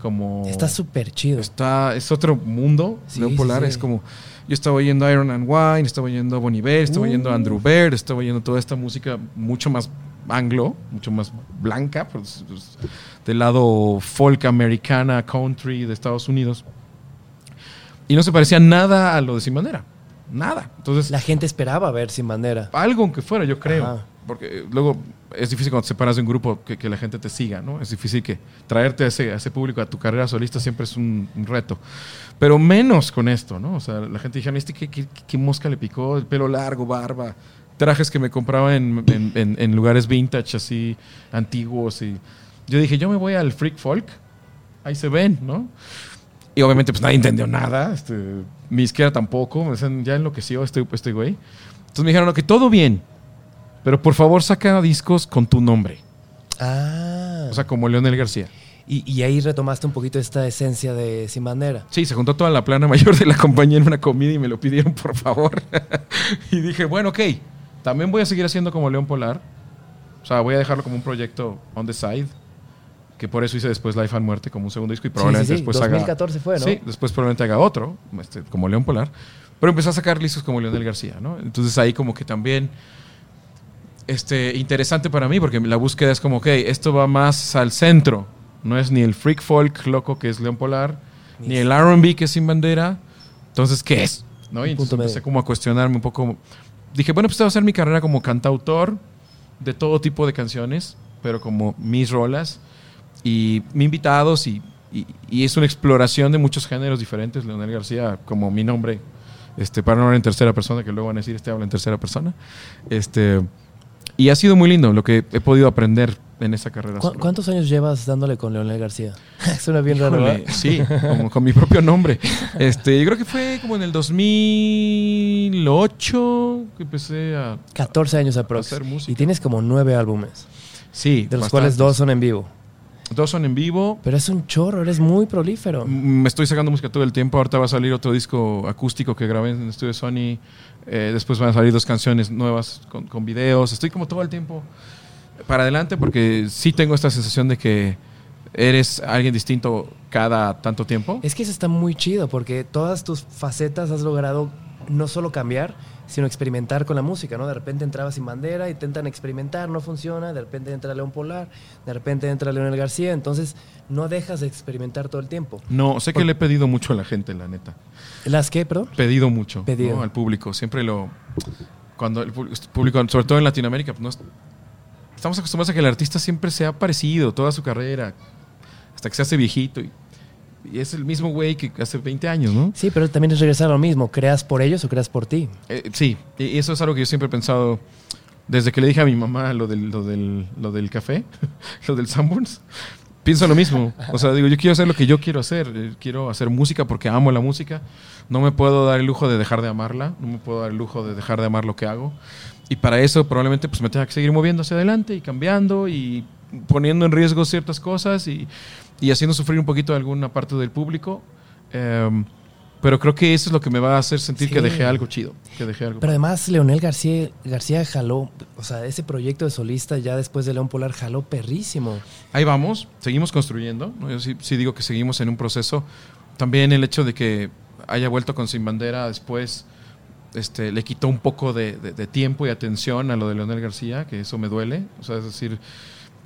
como. Está súper chido. Está, es otro mundo. Sí, León Polar sí. es como. Yo estaba oyendo Iron and Wine, estaba oyendo Bon Iver, estaba Uh. oyendo Andrew Bird, estaba oyendo toda esta música mucho más anglo, mucho más blanca, pues, pues, del lado folk americana, country de Estados Unidos. Y no se parecía nada a lo de Sin Bandera. Nada. Entonces, La gente esperaba ver Sin Bandera. algo aunque fuera, yo creo. Ajá. Porque eh, luego es difícil cuando te separas de un grupo que, que la gente te siga, ¿no? Es difícil que traerte a ese, a ese público a tu carrera solista siempre es un, un reto. Pero menos con esto, ¿no? O sea, la gente dijeron, ¿este qué, qué- qué mosca le picó? El pelo largo, barba, trajes que me compraba en, en- en- en lugares vintage, así, antiguos. Y yo dije, yo me voy al freak folk, ahí se ven, ¿no? Y obviamente pues nadie entendió nada, este, mi izquierda tampoco, me decían, ya enloqueció este, este güey. Entonces me dijeron, ok, todo bien, pero por favor saca discos con tu nombre. Ah. O sea, como Leonel García. y, y ahí retomaste un poquito esta esencia de Sin Bandera. Sí, se juntó toda la plana mayor de la compañía en una comida y me lo pidieron, por favor. y dije, bueno, ok, también voy a seguir haciendo como León Polar. O sea, voy a dejarlo como un proyecto on the side. Que por eso hice después Life and Muerte como un segundo disco y probablemente sí, sí. después 2014 haga. fue, ¿no? Sí, después probablemente haga otro, este, como León Polar. Pero empecé a sacar listos como Leonel García, ¿no? Entonces ahí como que también este, interesante para mí, porque la búsqueda es como, ok, esto va más al centro. No es ni el freak folk loco que es León Polar, ni el RB que es sin bandera. Entonces, ¿qué es? ¿No? Y entonces empecé como a cuestionarme un poco. Dije, bueno, pues esta va a ser mi carrera como cantautor de todo tipo de canciones, pero como mis rolas y invitados y, y- y es una exploración de muchos géneros diferentes. Leonel García, como mi nombre, este, para no hablar en tercera persona, que luego van a decir, este habla en tercera persona. Este, y ha sido muy lindo lo que he podido aprender en esa carrera. ¿Cu- solo. ¿Cuántos años llevas dándole con Leonel García? Suena bien raro, Híjole, ¿verdad? sí, como con mi propio nombre. Este, yo creo que fue como en el 2008 que empecé a... 14 años aprox. Hacer música. Y tienes como nueve álbumes, Sí, de los cuales dos son en vivo. Dos son en vivo. Pero es un chorro, eres muy prolífero. Me estoy sacando música todo el tiempo. Ahorita va a salir otro disco acústico que grabé en el estudio de Sony. Eh, después van a salir dos canciones nuevas con, con videos. Estoy como todo el tiempo para adelante porque sí tengo esta sensación de que eres alguien distinto cada tanto tiempo. Es que eso está muy chido porque todas tus facetas has logrado no solo cambiar, sino experimentar con la música, ¿no? De repente entraba sin bandera, intentan experimentar, no funciona, de repente entra León Polar, de repente entra Leonel García, entonces no dejas de experimentar todo el tiempo. No, sé que le he pedido mucho a la gente, la neta. ¿Las qué, perdón? Pedido mucho Pedido. ¿no? al público. Siempre lo. Cuando el público, sobre todo en Latinoamérica, pues no es- estamos acostumbrados a que el artista siempre se ha parecido toda su carrera, hasta que se hace viejito. Y, y es el mismo güey que hace 20 años, ¿no? Sí, pero también es regresar a lo mismo. ¿Creas por ellos o creas por ti? Eh, sí, y eso es algo que yo siempre he pensado desde que le dije a mi mamá lo del, lo del, lo del café, lo del Sanborns. Pienso lo mismo. O sea, digo, yo quiero hacer lo que yo quiero hacer. Eh, Quiero hacer música porque amo la música. No me puedo dar el lujo de dejar de amarla. No me puedo dar el lujo de dejar de amar lo que hago. Y para eso probablemente pues me tenga que seguir moviendo hacia adelante y cambiando y poniendo en riesgo ciertas cosas y, y haciendo sufrir un poquito a alguna parte del público. Em, pero creo que eso es lo que me va a hacer sentir que Sí. dejé algo chido. Que dejé algo Pero además, Leonel García, García jaló, o sea, ese proyecto de solista ya después de León Polar jaló perrísimo. Ahí vamos, seguimos construyendo. ¿no? Yo sí, sí digo que seguimos en un proceso. También el hecho de que haya vuelto con Sin Bandera después este, le quitó un poco de, de- de tiempo y atención a lo de Leonel García, que eso me duele. O sea, es decir,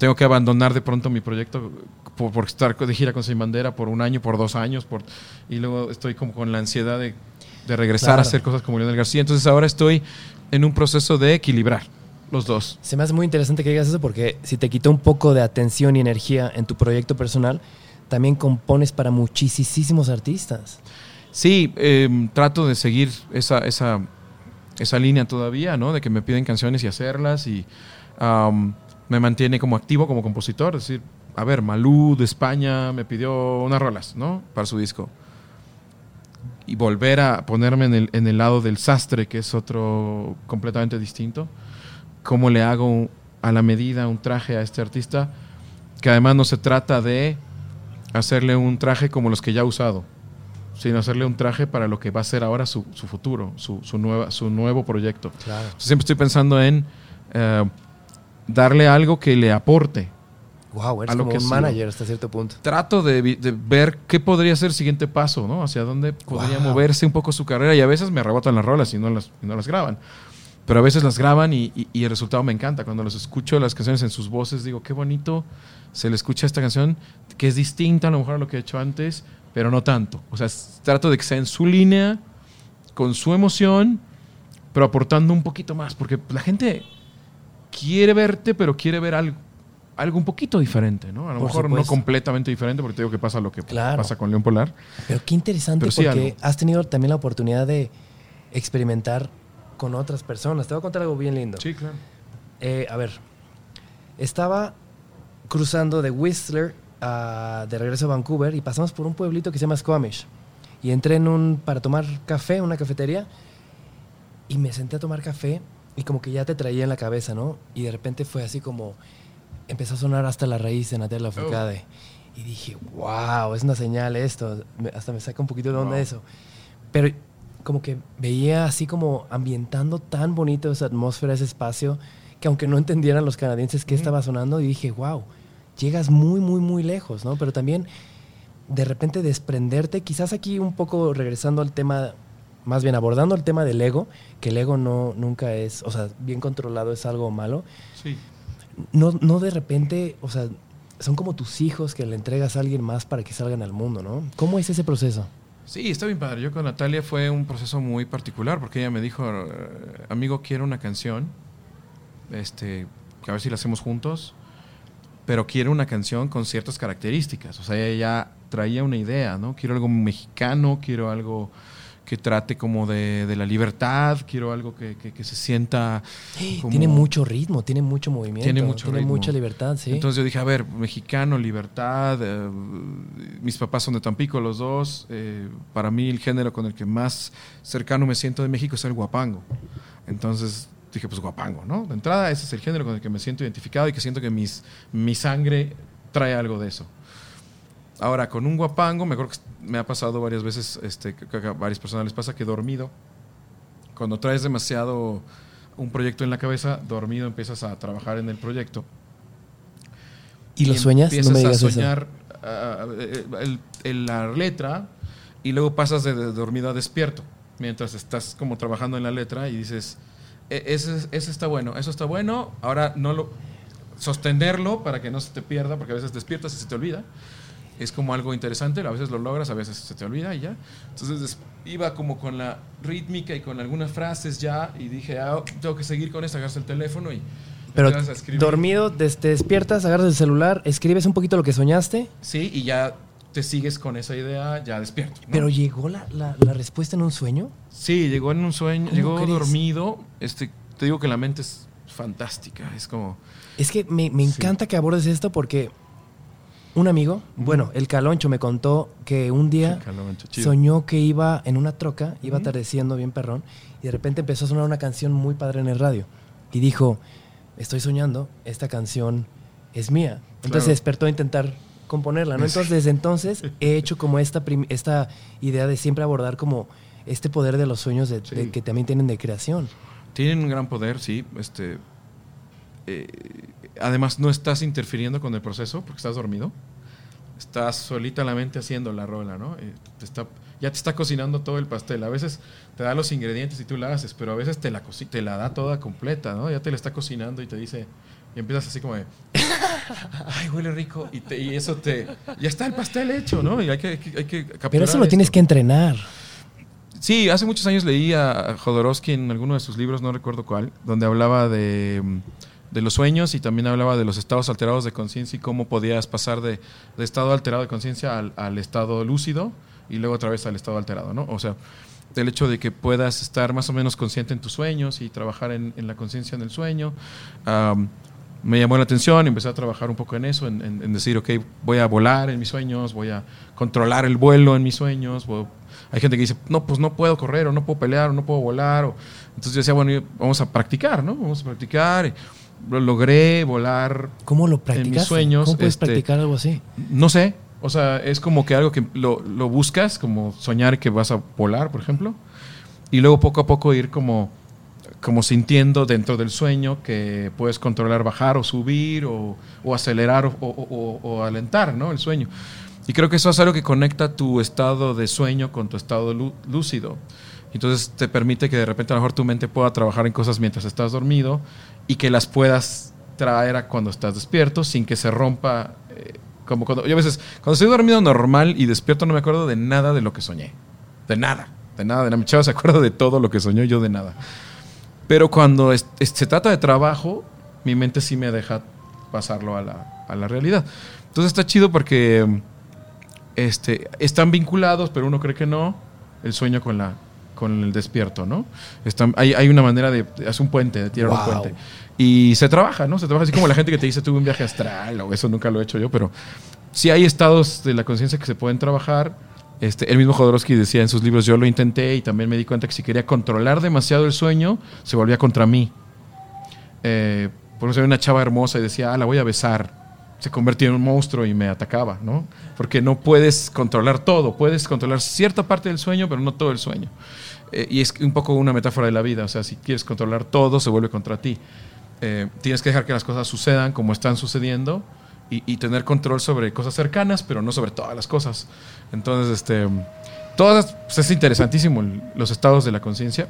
tengo que abandonar de pronto mi proyecto por, por estar de gira con Sin Bandera por un año, por dos años, por, y luego estoy como con la ansiedad de, de regresar Claro. a hacer cosas como Leonel García. Entonces ahora estoy en un proceso de equilibrar los dos. Se me hace muy interesante que digas eso porque si te quitó un poco de atención y energía en tu proyecto personal, también compones para muchísimos artistas. Sí, eh, trato de seguir esa, esa, esa línea todavía, ¿no? De que me piden canciones y hacerlas y me mantiene como activo como compositor. Es decir, a ver, Malú de España me pidió unas rolas, ¿no? Para su disco. Y volver a ponerme en el, en el lado del sastre, que es otro completamente distinto. ¿Cómo le hago a la medida un traje a este artista? Que además no se trata de hacerle un traje como los que ya ha usado sino hacerle un traje para lo que va a ser ahora su, su futuro, su, su, nueva, su nuevo proyecto. Claro. Siempre estoy pensando en eh, darle algo que le aporte. Wow, eres A lo como que un manager hasta cierto punto. Trato de, ver qué podría ser el siguiente paso, ¿no? Hacia dónde podría Wow. moverse un poco su carrera y a veces me rebotan las rolas y no las, y no las graban. Pero a veces las graban y, y- y el resultado me encanta. Cuando los escucho las canciones en sus voces, digo, qué bonito se le escucha esta canción, que es distinta a lo mejor a lo que he hecho antes, pero no tanto. O sea, trato de que sea en su línea, con su emoción, pero aportando un poquito más, porque la gente quiere verte, pero quiere ver algo, algo un poquito diferente, ¿no? A lo Por mejor no completamente diferente, porque te digo que pasa lo que Claro. pasa con León Polar. Pero qué interesante Pero sí porque algo. has tenido también la oportunidad de experimentar con otras personas. Te voy a contar algo bien lindo. Sí, claro. Eh, a ver, estaba cruzando de Whistler a- de regreso a Vancouver y pasamos por un pueblito que se llama Squamish. Y entré en un para tomar café, una cafetería, y me senté a tomar café y como que ya te traía en la cabeza, ¿no? Y de repente fue así como empezó a sonar hasta la raíz de Natalia Lafourcade. Y dije, wow, es una señal esto. Me- hasta me saca un poquito de onda Wow. eso. Pero como que veía así como ambientando tan bonito esa atmósfera, ese espacio, que aunque no entendieran los canadienses qué estaba sonando, y dije, wow, llegas muy, muy, muy lejos, ¿no? Pero también de repente desprenderte, quizás aquí un poco regresando al tema, más bien abordando el tema del ego, que el ego no, nunca es, o sea, bien controlado es algo malo. Sí. No, no de repente, o sea, son como tus hijos que le entregas a alguien más para que salgan al mundo, ¿no? ¿Cómo es ese proceso? Sí, está bien padre. Yo con Natalia fue un proceso muy particular porque ella me dijo, eh, amigo, quiero una canción, este, que a ver si la hacemos juntos, pero quiero una canción con ciertas características. O sea, ella traía una idea, ¿no? Quiero algo mexicano, quiero algo que trate como de, de la libertad, quiero algo que, que- que se sienta... como- Tiene mucho ritmo, tiene mucho movimiento, Tiene mucho ritmo. mucha libertad, sí. Entonces yo dije, a ver, mexicano, libertad. eh, mis papás son de Tampico los dos. eh, para mí el género con el que más cercano me siento de México es el guapango. Entonces dije, pues guapango, ¿no? De entrada ese es el género con el que me siento identificado y que siento que mis, mi sangre trae algo de eso. Ahora, con un guapango, me acuerdo que me ha pasado varias veces, este, que- a varias personas les pasa que dormido, cuando traes demasiado un proyecto en la cabeza, dormido empiezas a trabajar en el proyecto ¿Y lo sueñas? No Empiezas me digas a soñar el- el- la letra y luego pasas de, de dormido a despierto mientras estás como trabajando en la letra y dices, "E- ese, ese está bueno, eso está bueno, ahora no lo... Sostenerlo para que no se te pierda, porque a veces despiertas y se te olvida. Es como algo interesante, a veces lo logras, a veces se te olvida y ya. Entonces iba como con la rítmica y con algunas frases ya y dije, ah, tengo que seguir con esto, agarras el teléfono y Pero dormido, te despiertas, agarras el celular, escribes un poquito lo que soñaste. Sí, y ya te sigues con esa idea ya despierto. ¿no? Pero llegó la, la- la respuesta en un sueño. Sí, llegó en un sueño, ¿Cómo llegó crees? dormido. Este, te digo que la mente es fantástica. Es como. Es que me, me encanta que abordes esto porque un amigo, bueno, el Caloncho me contó que un día Caloncho, soñó que iba en una troca, iba atardeciendo bien perrón, y de repente empezó a sonar una canción muy padre en el radio. Y dijo, estoy soñando, esta canción es mía. Entonces Claro. se despertó a intentar componerla, ¿no? Entonces desde entonces he hecho como esta, esta idea de siempre abordar como este poder de los sueños de, Sí. de que también tienen de creación. Tienen un gran poder, sí. Este, eh, además, no estás interfiriendo con el proceso porque estás dormido. Estás solita la mente haciendo la rola, ¿no? Eh, te está, ya te está cocinando todo el pastel. A veces te da los ingredientes y tú la haces, pero a veces te la, te la da toda completa, ¿no? Ya te la está cocinando y te dice... Y empiezas así como de... Ay, huele rico. Y, te- y eso te... Ya está el pastel hecho, ¿no? Y hay que, hay que, hay que Pero capturar eso lo tienes que entrenar. Sí, hace muchos años leí a Jodorowsky en alguno de sus libros, no recuerdo cuál, donde hablaba de, mm, de los sueños y también hablaba de los estados alterados de conciencia y cómo podías pasar de, de estado alterado de conciencia al, al estado lúcido y luego otra vez al estado alterado, ¿no? O sea, el hecho de que puedas estar más o menos consciente en tus sueños y trabajar en, en la conciencia en el sueño. am, me llamó la atención, empecé a trabajar un poco en eso, en, decir, ok, voy a volar en mis sueños, voy a controlar el vuelo en mis sueños. hay gente que dice, no, pues no puedo correr, o no puedo pelear, o no puedo volar. o- entonces yo decía, bueno, vamos a practicar, ¿no? Vamos a practicar. Lo logré volar, ¿Cómo lo practicas? sueños, ¿Cómo puedes este, practicar algo así? no sé, o sea, es como que algo que lo, lo buscas, como soñar que vas a volar, por ejemplo, y luego poco a poco ir como, como sintiendo dentro del sueño que puedes controlar bajar o subir o, o acelerar o, o- o- alentar ¿no? el sueño. Y creo que eso es algo que conecta tu estado de sueño con tu estado lú- lúcido. Entonces te permite que de repente a lo mejor tu mente pueda trabajar en cosas mientras estás dormido y que las puedas traer a cuando estás despierto sin que se rompa. eh, como cuando yo a veces, cuando estoy dormido normal y despierto no me acuerdo de nada de lo que soñé. De nada, de nada, de nada. Mi chava se acuerda de todo lo que soñó, yo de nada. Pero cuando es- es- se trata de trabajo, mi mente sí me deja pasarlo a la, a la realidad. Entonces está chido porque este, están vinculados, pero uno cree que no, el sueño con, la, con el despierto, ¿no? Están, hay, hay una manera de, hacer un puente, de tirar un Wow. puente. Y se trabaja, ¿no? Se trabaja así como la gente que te dice tuve un viaje astral, o eso nunca lo he hecho yo, pero sí hay estados de la conciencia que se pueden trabajar. Este, el mismo Jodorowsky decía en sus libros, yo lo intenté y también me di cuenta que si quería controlar demasiado el sueño, se volvía contra mí. Eh, por ejemplo, una chava hermosa y decía, ah, la voy a besar. Se convertía en un monstruo y me atacaba, ¿no? Porque no puedes controlar todo, puedes controlar cierta parte del sueño, pero no todo el sueño. Eh, y es un poco una metáfora de la vida, o sea, si quieres controlar todo, se vuelve contra ti. Eh, tienes que dejar que las cosas sucedan como están sucediendo y, tener control sobre cosas cercanas, pero no sobre todas las cosas. Entonces, este, todas, pues, es interesantísimo los estados de la conciencia.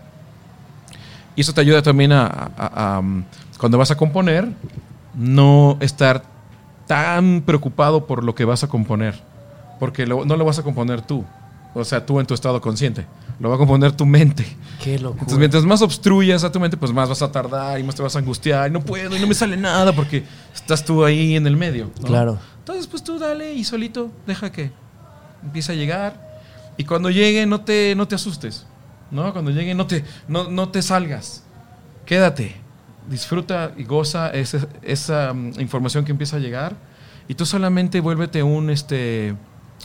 Y eso te ayuda también a, a- um, cuando vas a componer, no estar tan preocupado por lo que vas a componer, porque no lo vas a componer tú, o sea, tú en tu estado consciente, lo va a componer tu mente. Qué locura. Entonces, mientras más obstruyas a tu mente, pues más vas a tardar y más te vas a angustiar. Y no puedo, y no me sale nada porque estás tú ahí en el medio. ¿no? Claro. Entonces, pues tú dale y solito deja que empiece a llegar. Y cuando llegue, no te, no te asustes. ¿no? Cuando llegue, no te, no, no te salgas. Quédate. Disfruta y goza esa, esa mm, información que empieza a llegar. Y tú solamente vuélvete un, este,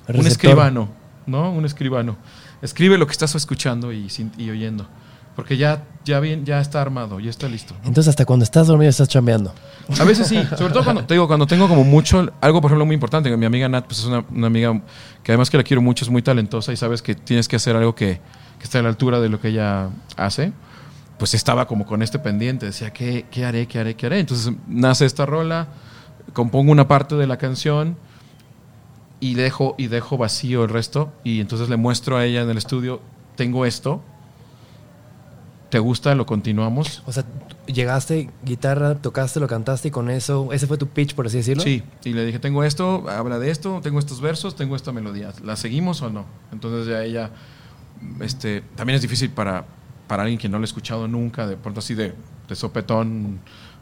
un escribano. ¿no? Un escribano. Escribe lo que estás escuchando y, oyendo. Porque ya, ya, bien, ya está armado, ya está listo. ¿no? Entonces hasta cuando estás dormido estás chambeando. A veces sí, sobre todo cuando te digo, cuando tengo como mucho, algo por ejemplo muy importante, mi amiga Nat pues es una, una amiga que además que la quiero mucho, es muy talentosa y sabes que tienes que hacer algo que, que esté a la altura de lo que ella hace, pues estaba como con este pendiente, decía, ¿qué, qué haré, qué haré, qué haré? Entonces nace esta rola, compongo una parte de la canción y dejo, y dejo vacío el resto y entonces le muestro a ella en el estudio, tengo esto, ¿te gusta? Lo continuamos. O sea, llegaste, guitarra, tocaste, lo cantaste y con eso, ese fue tu pitch, por así decirlo. Sí, y le dije, tengo esto, habla de esto, tengo estos versos, tengo esta melodía, ¿la seguimos o no? Entonces ya ella, este, también es difícil para, para alguien que no lo ha escuchado nunca, de pronto así de, de sopetón,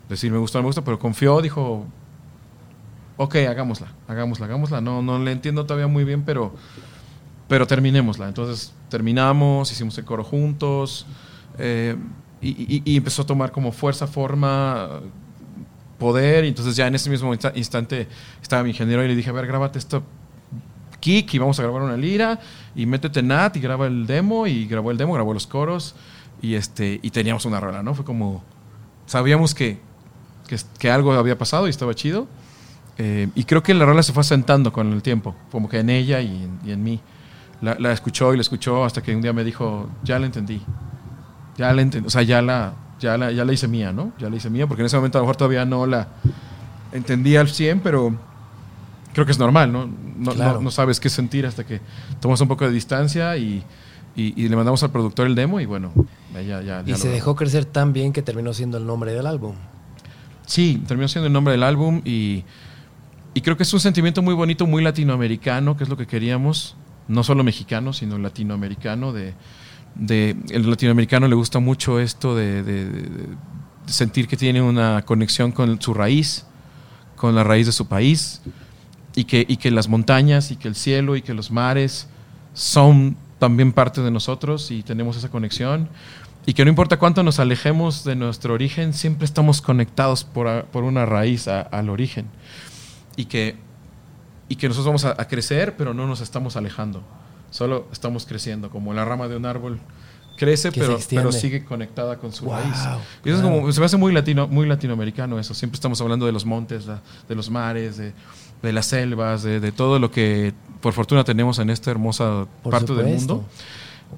decir me gusta, me gusta, pero confió, dijo, ok, hagámosla, hagámosla, hagámosla. No, no le entiendo todavía muy bien, pero, pero terminémosla. Entonces terminamos, hicimos el coro juntos eh, y, empezó a tomar como fuerza, forma, poder. Entonces ya en ese mismo insta- instante estaba mi ingeniero y le dije, a ver, grábate esto kick y vamos a grabar una lira y métete Nat y graba el demo y grabó el demo, grabó los coros y este y teníamos una rola, ¿no? Fue como sabíamos que, que algo había pasado y estaba chido eh, y creo que la rola se fue asentando con el tiempo, como que en ella y en, y en mí. La, la escuchó y la escuchó hasta que un día me dijo, ya la entendí, ya la entendí, o sea, ya la, ya la, ya la hice mía, ¿no? Ya la hice mía porque en ese momento a lo mejor todavía no la entendía al 100, pero creo que es normal, ¿no? No, Claro. no, no sabes qué sentir hasta que tomas un poco de distancia y, y- y le mandamos al productor el demo y bueno, ya, ya, ya Y se dejó crecer tan bien que terminó siendo el nombre del álbum. Sí, terminó siendo el nombre del álbum y, y creo que es un sentimiento muy bonito, muy latinoamericano, que es lo que queríamos, no solo mexicano, sino latinoamericano. De, de, el latinoamericano le gusta mucho esto de, sentir que tiene una conexión con su raíz, con la raíz de su país, y que, y que las montañas, y que el cielo, y que los mares son también parte de nosotros y tenemos esa conexión. Y que no importa cuánto nos alejemos de nuestro origen, siempre estamos conectados por, a- por una raíz al origen. Y que, y que nosotros vamos a, a crecer, pero no nos estamos alejando. Solo estamos creciendo, como la rama de un árbol crece, pero, pero sigue conectada con su Wow, raíz. Y eso es como, se me hace muy, latino, muy latinoamericano eso. Siempre estamos hablando de los montes, la- de los mares, de, de las selvas, de, de todo lo que por fortuna tenemos en esta hermosa Por parte del mundo.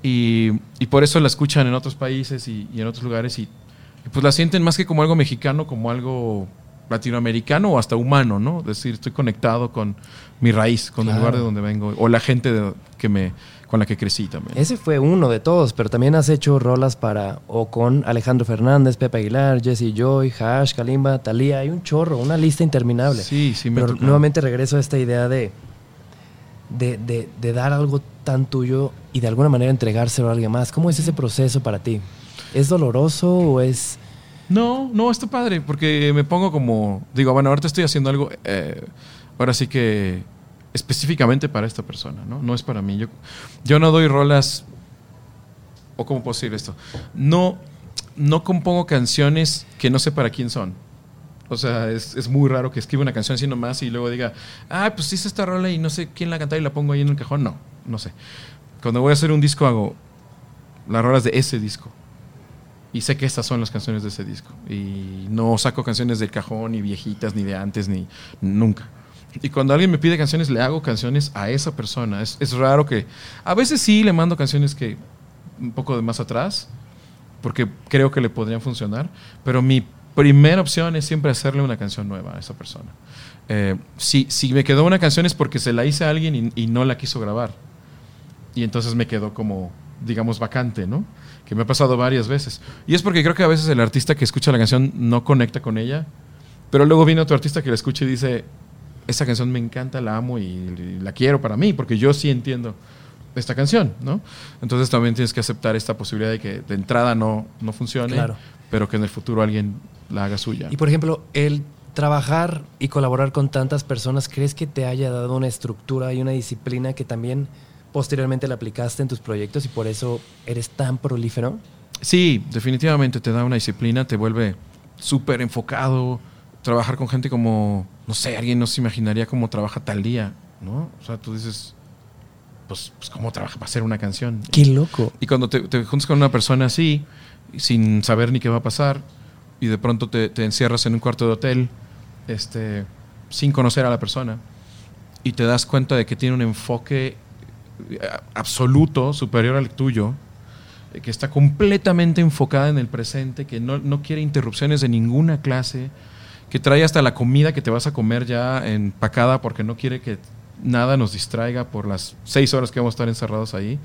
Y, y por eso la escuchan en otros países y, y en otros lugares y, y pues la sienten más que como algo mexicano, como algo latinoamericano o hasta humano, ¿no? Es decir, estoy conectado con mi raíz, con el lugar de donde vengo o la gente de- que me, con la que crecí también. Ese fue uno de todos, pero también has hecho rolas para o con Alejandro Fernández, Pepe Aguilar, Jesse Joy, Hash, Kalimba, Talía. Hay un chorro, una lista interminable. Sí, sí me pero tocó. nuevamente regreso a esta idea de, de, de- de dar algo tan tuyo y de alguna manera entregárselo a alguien más. ¿Cómo es ese proceso para ti? ¿Es doloroso o es...? No, no, está padre, porque me pongo como, digo, bueno, ahorita estoy haciendo algo, eh, ahora sí que específicamente para esta persona, ¿no? No es para mí. Yo, yo no doy rolas, o cómo puedo decir esto, no, no compongo canciones que no sé para quién son. O sea, es, es muy raro que escriba una canción así nomás y luego diga, ah, pues hice esta rola y no sé quién la canta y la pongo ahí en el cajón. No, no sé. Cuando voy a hacer un disco hago las rolas de ese disco y sé que estas son las canciones de ese disco. Y no saco canciones del cajón, ni viejitas, ni de antes, ni nunca. Y cuando alguien me pide canciones, le hago canciones a esa persona. Es, es raro que... A veces sí le mando canciones que un poco de más atrás, porque creo que le podrían funcionar, pero mi primera opción es siempre hacerle una canción nueva a esa persona. Eh, si, si me quedó una canción es porque se la hice a alguien y, y no la quiso grabar. Y entonces me quedó como, digamos, vacante, ¿no? Que me ha pasado varias veces. Y es porque creo que a veces el artista que escucha la canción no conecta con ella, pero luego viene otro artista que la escucha y dice, esa canción me encanta, la amo y, y la quiero para mí, porque yo sí entiendo esta canción, ¿no? Entonces también tienes que aceptar esta posibilidad de que de entrada no, no funcione, Claro. pero que en el futuro alguien la haga suya. Y por ejemplo, el trabajar y colaborar con tantas personas, ¿crees que te haya dado una estructura y una disciplina que también posteriormente la aplicaste en tus proyectos y por eso eres tan prolífero? Sí, definitivamente te da una disciplina, te vuelve súper enfocado. Trabajar con gente como, no sé, alguien no se imaginaría cómo trabaja tal día, ¿no? O sea, tú dices, pues, pues cómo trabaja para hacer una canción. ¡Qué loco! Y cuando te, te juntas con una persona así, sin saber ni qué va a pasar, y de pronto te, te encierras en un cuarto de hotel, este, sin conocer a la persona, y te das cuenta de que tiene un enfoque absoluto, superior al tuyo, eh, que está completamente enfocada en el presente, que no, no quiere interrupciones de ninguna clase, que trae hasta la comida que te vas a comer ya empacada porque no quiere que nada nos distraiga por las seis horas que vamos a estar encerrados ahí.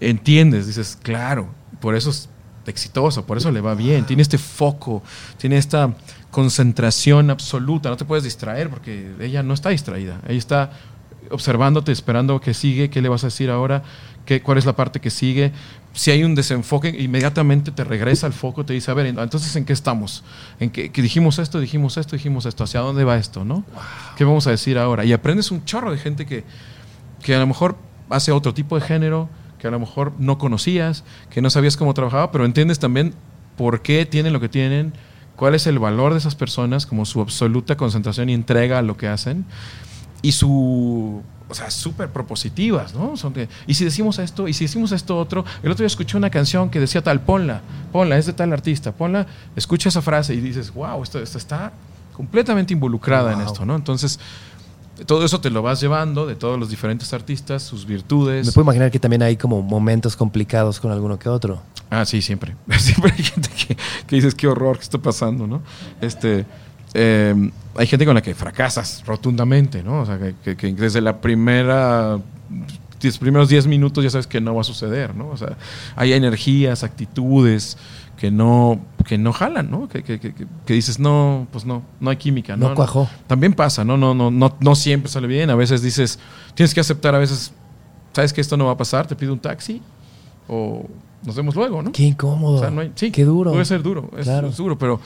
Entiendes, dices, claro, por eso es exitoso, por eso le va bien, tiene este foco, tiene esta concentración absoluta, no te puedes distraer porque ella no está distraída, ella está observándote, esperando que sigue, qué le vas a decir ahora, qué, cuál es la parte que sigue. Si hay un desenfoque, inmediatamente te regresa al foco, te dice, a ver, entonces, ¿en qué estamos? ¿En qué, que dijimos esto, dijimos esto, dijimos esto? ¿Hacia dónde va esto, no? ¿Qué vamos a decir ahora? Y aprendes un chorro de gente que, que a lo mejor hace otro tipo de género, que a lo mejor no conocías, que no sabías cómo trabajaba, pero entiendes también por qué tienen lo que tienen, cuál es el valor de esas personas, como su absoluta concentración y entrega a lo que hacen, y su, o sea, súper propositivas, ¿no? Son que, y si decimos esto, y si decimos esto otro, el otro día escuché una canción que decía tal, ponla, ponla, es de tal artista, ponla, escucha esa frase y dices, wow, esto, esto está completamente involucrada en esto, ¿no? Entonces, todo eso te lo vas llevando de todos los diferentes artistas, sus virtudes. Me puedo imaginar que también hay como momentos complicados con alguno que otro. Ah, sí, siempre. Siempre hay gente que, que dices, qué horror, ¿qué está pasando? ¿no? Este, eh, hay gente con la que fracasas rotundamente, ¿no? O sea, que, que desde la primera los primeros 10 minutos ya sabes que no va a suceder, ¿no? O sea, hay energías, actitudes que no, que no jalan, ¿no? Que, que, que, que dices, no, pues no, no hay química, ¿no? No cuajó. También pasa, ¿no? No, no, no, no siempre sale bien. A veces dices, tienes que aceptar, a veces, sabes que esto no va a pasar, te pido un taxi o nos vemos luego, ¿no? Qué incómodo. O sea, no hay- sí, Qué duro. Puede ser duro, es, Claro. es duro, pero,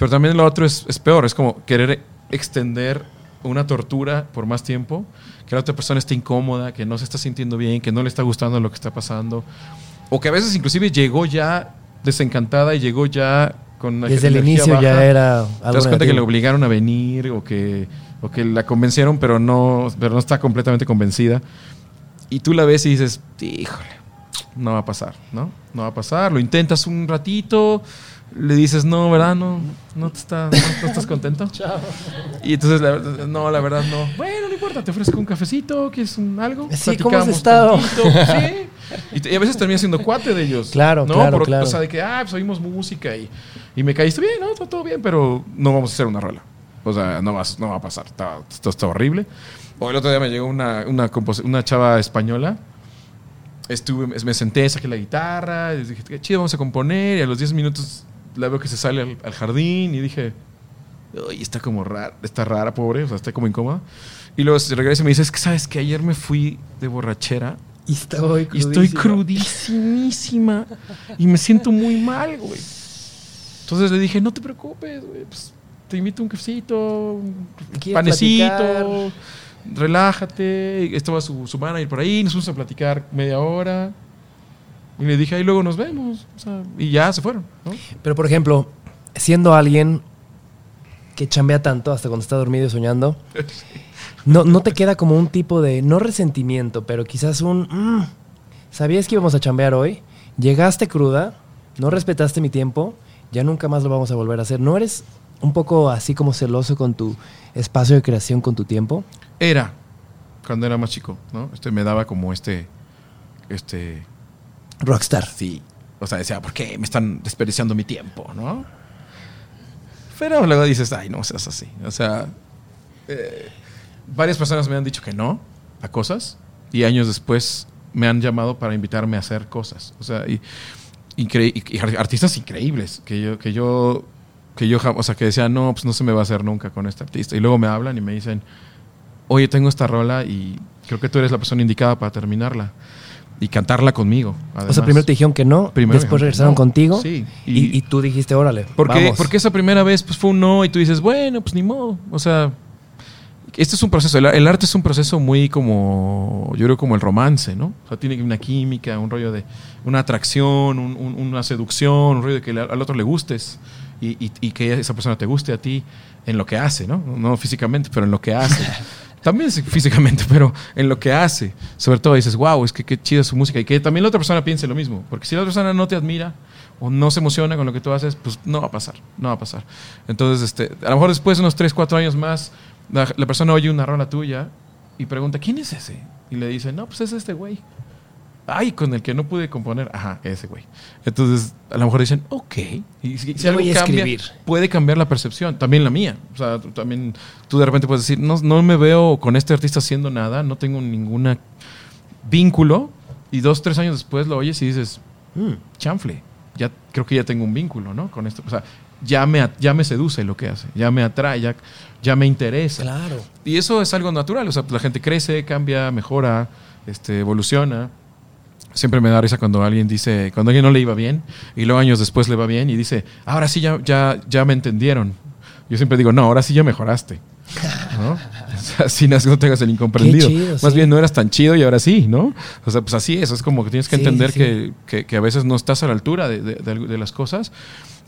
pero también lo otro es, es peor, es como querer extender una tortura por más tiempo, que la otra persona esté incómoda, que no se está sintiendo bien, que no le está gustando lo que está pasando, o que a veces inclusive llegó ya desencantada y llegó ya con una Desde el inicio baja. ya era Te algo das cuenta que le obligaron a venir o que, o que la convencieron, pero no, pero no está completamente convencida. Y tú la ves y dices, híjole, no va a pasar, ¿no? No va a pasar. Lo intentas un ratito, le dices, no, ¿verdad? No, no, te está, no, no estás contento. Y entonces, la no, la verdad, no. Bueno, no importa, te ofrezco un cafecito, ¿quieres un algo? Sí, ¿cómo has estado? sí. Y, te- y a veces termina siendo cuate de ellos. Claro, ¿no? claro, Por- claro. O sea, de que, ah, pues oímos música y, y me caíste bien, ¿no? Todo, todo bien, pero no vamos a hacer una rola. O sea, no, vas, no va a pasar. Está, esto está horrible. O el otro día me llegó una, una, una chava española. Estuve, me senté, saqué la guitarra, y dije, qué chido, vamos a componer. Y a los 10 minutos la veo que se sale al, al jardín y dije, Uy, está como rara, está rara, pobre, o sea, está como incómoda. Y luego se regresa y me dice, es que sabes que ayer me fui de borrachera Y estoy y estoy crudísimísima y me siento muy mal, güey. Entonces le dije, no te preocupes, güey, pues te invito a un cafecito, un ¿Quieres panecito, platicar? relájate. Estaba su, su manager por ahí, nos fuimos a platicar media hora. Y le dije, ahí luego nos vemos. O sea, y ya se fueron, ¿no? Pero, por ejemplo, siendo alguien que chambea tanto hasta cuando está dormido y soñando, no, no te queda como un tipo de, no resentimiento, pero quizás un, "Mm, ¿sabías que íbamos a chambear hoy? Llegaste cruda, no respetaste mi tiempo, ya nunca más lo vamos a volver a hacer. ¿No eres un poco así como celoso con tu espacio de creación, con tu tiempo? Era, cuando era más chico, ¿no? Este me daba como este, este, Rockstar. sí. O sea, decía, ¿por qué me están desperdiciando mi tiempo, no? Pero luego dices, ay, no seas así. O sea, eh, varias personas me han dicho que no a cosas y años después me han llamado para invitarme a hacer cosas. O sea, y, artistas increíbles que yo, que yo, que yo, o sea, que decían, no, pues no se me va a hacer nunca con este artista. Y luego me hablan y me dicen, oye, tengo esta rola y creo que tú eres la persona indicada para terminarla y cantarla conmigo. O sea, además". primero te dijeron que no, Primero después regresaron no. contigo Sí, y, tú dijiste, órale, Porque, vamos. porque esa primera vez pues, fue un no y tú dices, bueno, pues ni modo. O sea, este es un proceso. El, el arte es un proceso muy como, yo creo como el romance, ¿no? O sea, tiene una química, un rollo de una atracción, un- un- una seducción, un rollo de que al otro le gustes y, y- y que esa persona te guste a ti en lo que hace, ¿no? No físicamente, pero en lo que hace. También físicamente, pero en lo que hace. Sobre todo dices, wow, es que qué chida su música. Y que también la otra persona piense lo mismo. Porque si la otra persona no te admira o no se emociona con lo que tú haces, pues no va a pasar. No va a pasar. Entonces, este, a lo mejor después de unos 3, 4 años más, la, la persona oye una rola tuya y pregunta, ¿quién es ese? Y le dice, no, pues es este güey. Ay, con el que no pude componer. Ajá, ese güey. Entonces, a lo mejor dicen, ok. Y si, si algo voy a cambia, escribir. puede cambiar la percepción. También la mía. O sea, tú, también tú de repente puedes decir, no, no me veo con este artista haciendo nada, no tengo ningún vínculo. Y dos, tres años después lo oyes y dices, Mm. chanfle, ya creo que ya tengo un vínculo, ¿no? Con esto. O sea, ya me, ya me seduce lo que hace, ya me atrae, ya, ya me interesa. Claro. Y eso es algo natural, o sea, la gente crece, cambia, mejora, este, evoluciona. Siempre me da risa cuando alguien dice, cuando a alguien no le iba bien y luego años después le va bien y dice, ahora sí ya, ya, ya me entendieron. Yo siempre digo, no, ahora sí ya mejoraste. ¿no? O sea, así no no te hagas el incomprendido. Chido, Más sí. bien no eras tan chido y ahora sí, ¿no? O sea, pues así es. Es como que tienes que Sí, entender sí, Que, que- que a veces no estás a la altura de, de- de- de las cosas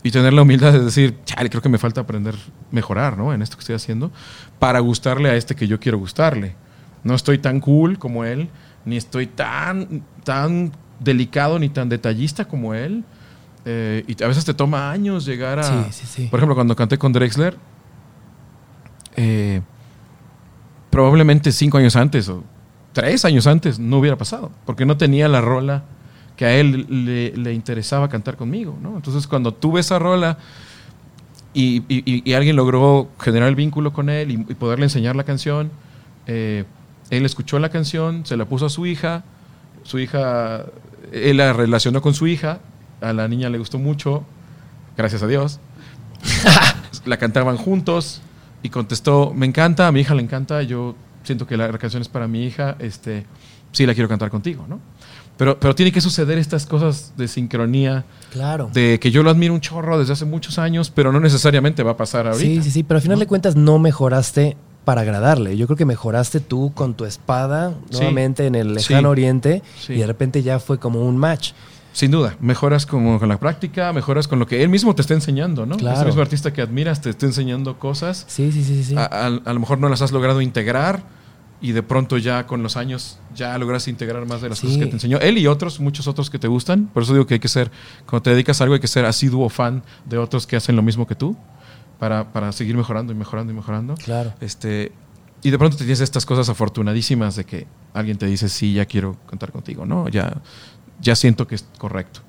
y tener la humildad de decir, chale, creo que me falta aprender, mejorar, ¿no? En esto que estoy haciendo para gustarle a este que yo quiero gustarle. No estoy tan cool como él, ni estoy tan, tan delicado ni tan detallista como él. Eh, y a veces te toma años llegar a... Sí, sí, sí. Por ejemplo, cuando canté con Drexler, eh, probablemente cinco años antes o tres años antes no hubiera pasado, porque no tenía la rola que a él le, le interesaba cantar conmigo, ¿no? Entonces, cuando tuve esa rola y, y- alguien logró generar el vínculo con él y, y poderle enseñar la canción, eh, él escuchó la canción, se la puso a su hija, su hija, él la relacionó con su hija, a la niña le gustó mucho, gracias a Dios. la cantaban juntos y contestó, me encanta, a mi hija le encanta, yo siento que la, la canción es para mi hija, este, sí la quiero cantar contigo, ¿no? Pero, pero tiene que suceder estas cosas de sincronía, Claro. de que yo lo admiro un chorro desde hace muchos años, pero no necesariamente va a pasar ahorita. Sí, sí, sí, pero al final de cuentas no mejoraste para agradarle. Yo creo que mejoraste tú con tu espada Sí. nuevamente en el lejano Sí. oriente Sí. y de repente ya fue como un match. Sin duda, mejoras como con la práctica, mejoras con lo que él mismo te está enseñando, ¿no? Claro. Ese mismo artista que admiras te está enseñando cosas Sí, sí, sí, sí. a, a- a lo mejor no las has logrado integrar y de pronto ya con los años ya lograste integrar más de las cosas que te enseñó él y otros, muchos otros que te gustan. Por eso digo que hay que ser, cuando te dedicas a algo, hay que ser asiduo fan de otros que hacen lo mismo que tú para, para seguir mejorando y mejorando y mejorando. Claro. Este, y de pronto te tienes estas cosas afortunadísimas de que alguien te dice, sí, ya quiero cantar contigo, ¿no? Ya, ya siento que es correcto.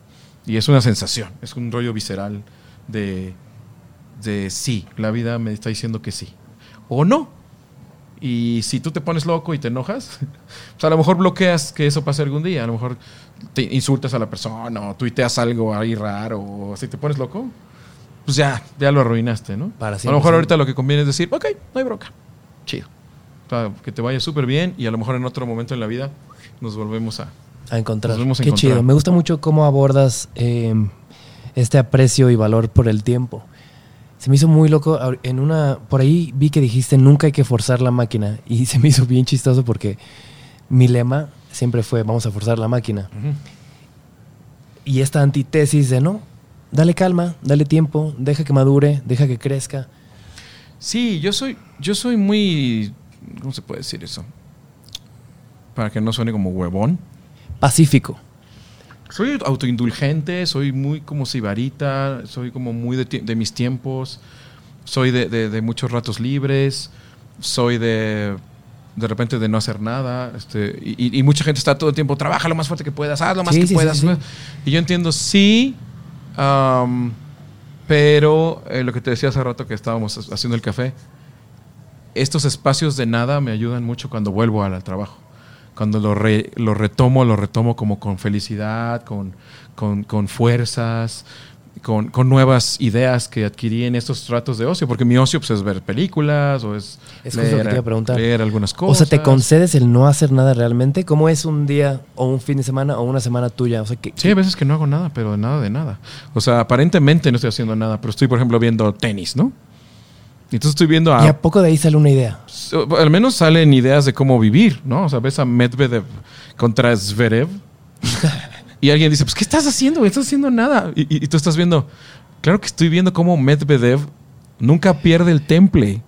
Y es una sensación, es un rollo visceral de, de sí, la vida me está diciendo que sí. O no. Y si tú te pones loco y te enojas, pues a lo mejor bloqueas que eso pase algún día. A lo mejor te insultas a la persona o tuiteas algo ahí raro o si te pones loco, pues ya, ya lo arruinaste, ¿no? Para a lo mejor ahorita lo que conviene es decir, ok, no hay bronca. Chido. O sea, que te vaya súper bien y a lo mejor en otro momento en la vida nos volvemos a... A encontrar. Nos vemos a Qué encontrar. chido. Me gusta mucho cómo abordas eh, este aprecio y valor por el tiempo. Se me hizo muy loco. En una, por ahí vi que dijiste nunca hay que forzar la máquina. Y se me hizo bien chistoso porque mi lema siempre fue vamos a forzar la máquina. Y esta antítesis de no, dale calma, dale tiempo, deja que madure, deja que crezca. Sí, yo soy, yo soy muy... ¿Cómo se puede decir eso? Para que no suene como huevón. Pacífico. Soy autoindulgente, soy muy como sibarita, soy como muy de, mis tiempos, soy de, de- de muchos ratos libres, soy de de repente de no hacer nada, este, y, mucha gente está todo el tiempo, trabaja lo más fuerte que puedas, haz lo más Sí, que sí, puedas. sí. Y yo entiendo, sí, am, pero eh, lo que te decía hace rato que estábamos haciendo el café, estos espacios de nada me ayudan mucho cuando vuelvo al, al trabajo. Cuando lo, re- lo retomo, lo retomo como con felicidad, con, con, con fuerzas, con, con nuevas ideas que adquirí en estos tratos de ocio. Porque mi ocio pues, es ver películas o es, Es justo lo que te iba a preguntar. leer algunas O cosas. sea, ¿te concedes el no hacer nada realmente? ¿Cómo es un día o un fin de semana o una semana tuya? O sea, que, Sí, hay veces que no hago nada, pero nada de nada. O sea, aparentemente no estoy haciendo nada, pero estoy, por ejemplo, viendo tenis, ¿no? Y Entonces estoy viendo ¿Y a... a poco de ahí sale una idea? Al menos salen ideas de cómo vivir, ¿no? O sea, ves a Medvedev contra Zverev y alguien dice, pues, ¿qué estás haciendo? Estás haciendo nada. Y, y- y tú estás viendo, claro que estoy viendo cómo Medvedev nunca pierde el temple.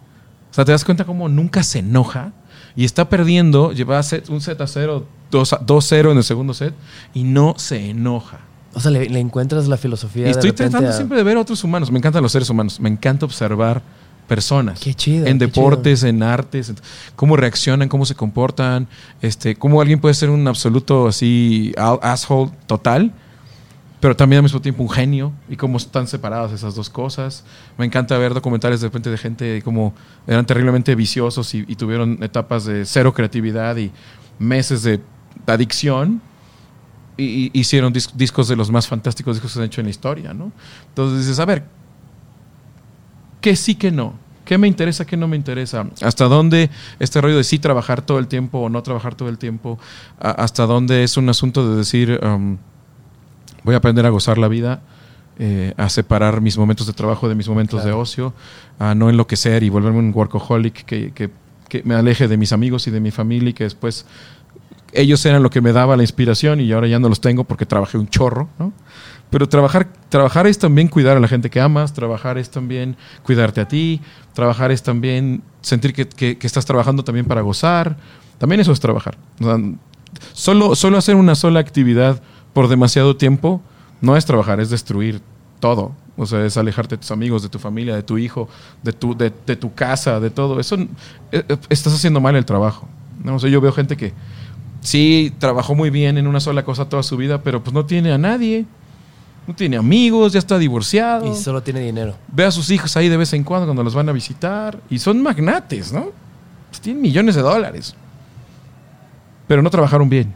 O sea, te das cuenta cómo nunca se enoja y está perdiendo, lleva un set a 0, 2-0 en el segundo set y no se enoja. O sea, le, le encuentras la filosofía Y estoy tratando a- siempre de ver a otros humanos. Me encantan los seres humanos. Me encanta observar personas. Qué chido, En deportes, en artes, cómo reaccionan, cómo se comportan, este, cómo alguien puede ser un absoluto así asshole total, pero también al mismo tiempo un genio y cómo están separadas esas dos cosas. Me encanta ver documentales de repente de gente como eran terriblemente viciosos y, y tuvieron etapas de cero creatividad y meses de adicción y- y hicieron dis- discos de los más fantásticos discos que se han hecho en la historia, ¿no? Entonces dices, a ver, ¿qué sí, que no? ¿Qué me interesa, qué no me interesa? ¿Hasta dónde este rollo de sí trabajar todo el tiempo o no trabajar todo el tiempo? ¿Hasta dónde es un asunto de decir, um, voy a aprender a gozar la vida, eh, a separar mis momentos de trabajo de mis momentos Claro. de ocio, a no enloquecer y volverme un workaholic que, que- que me aleje de mis amigos y de mi familia y que después ellos eran lo que me daba la inspiración y ahora ya no los tengo porque trabajé un chorro, ¿no? Pero trabajar, trabajar es también cuidar a la gente que amas, trabajar es también cuidarte a ti, trabajar es también sentir que, que- que estás trabajando también para gozar, también eso es trabajar. O sea, solo, solo hacer una sola actividad por demasiado tiempo no es trabajar, es destruir todo. O sea, es alejarte de tus amigos, de tu familia, de tu hijo, de tu, de, de tu casa, de todo. Eso eh, eh, estás haciendo mal el trabajo. ¿no? O sea, yo veo gente que sí trabajó muy bien en una sola cosa toda su vida, pero pues no tiene a nadie. No tiene amigos, ya está divorciado. Y solo tiene dinero. Ve a sus hijos ahí de vez en cuando cuando los van a visitar. Y son magnates, ¿no? Pues tienen millones de dólares. Pero no trabajaron bien.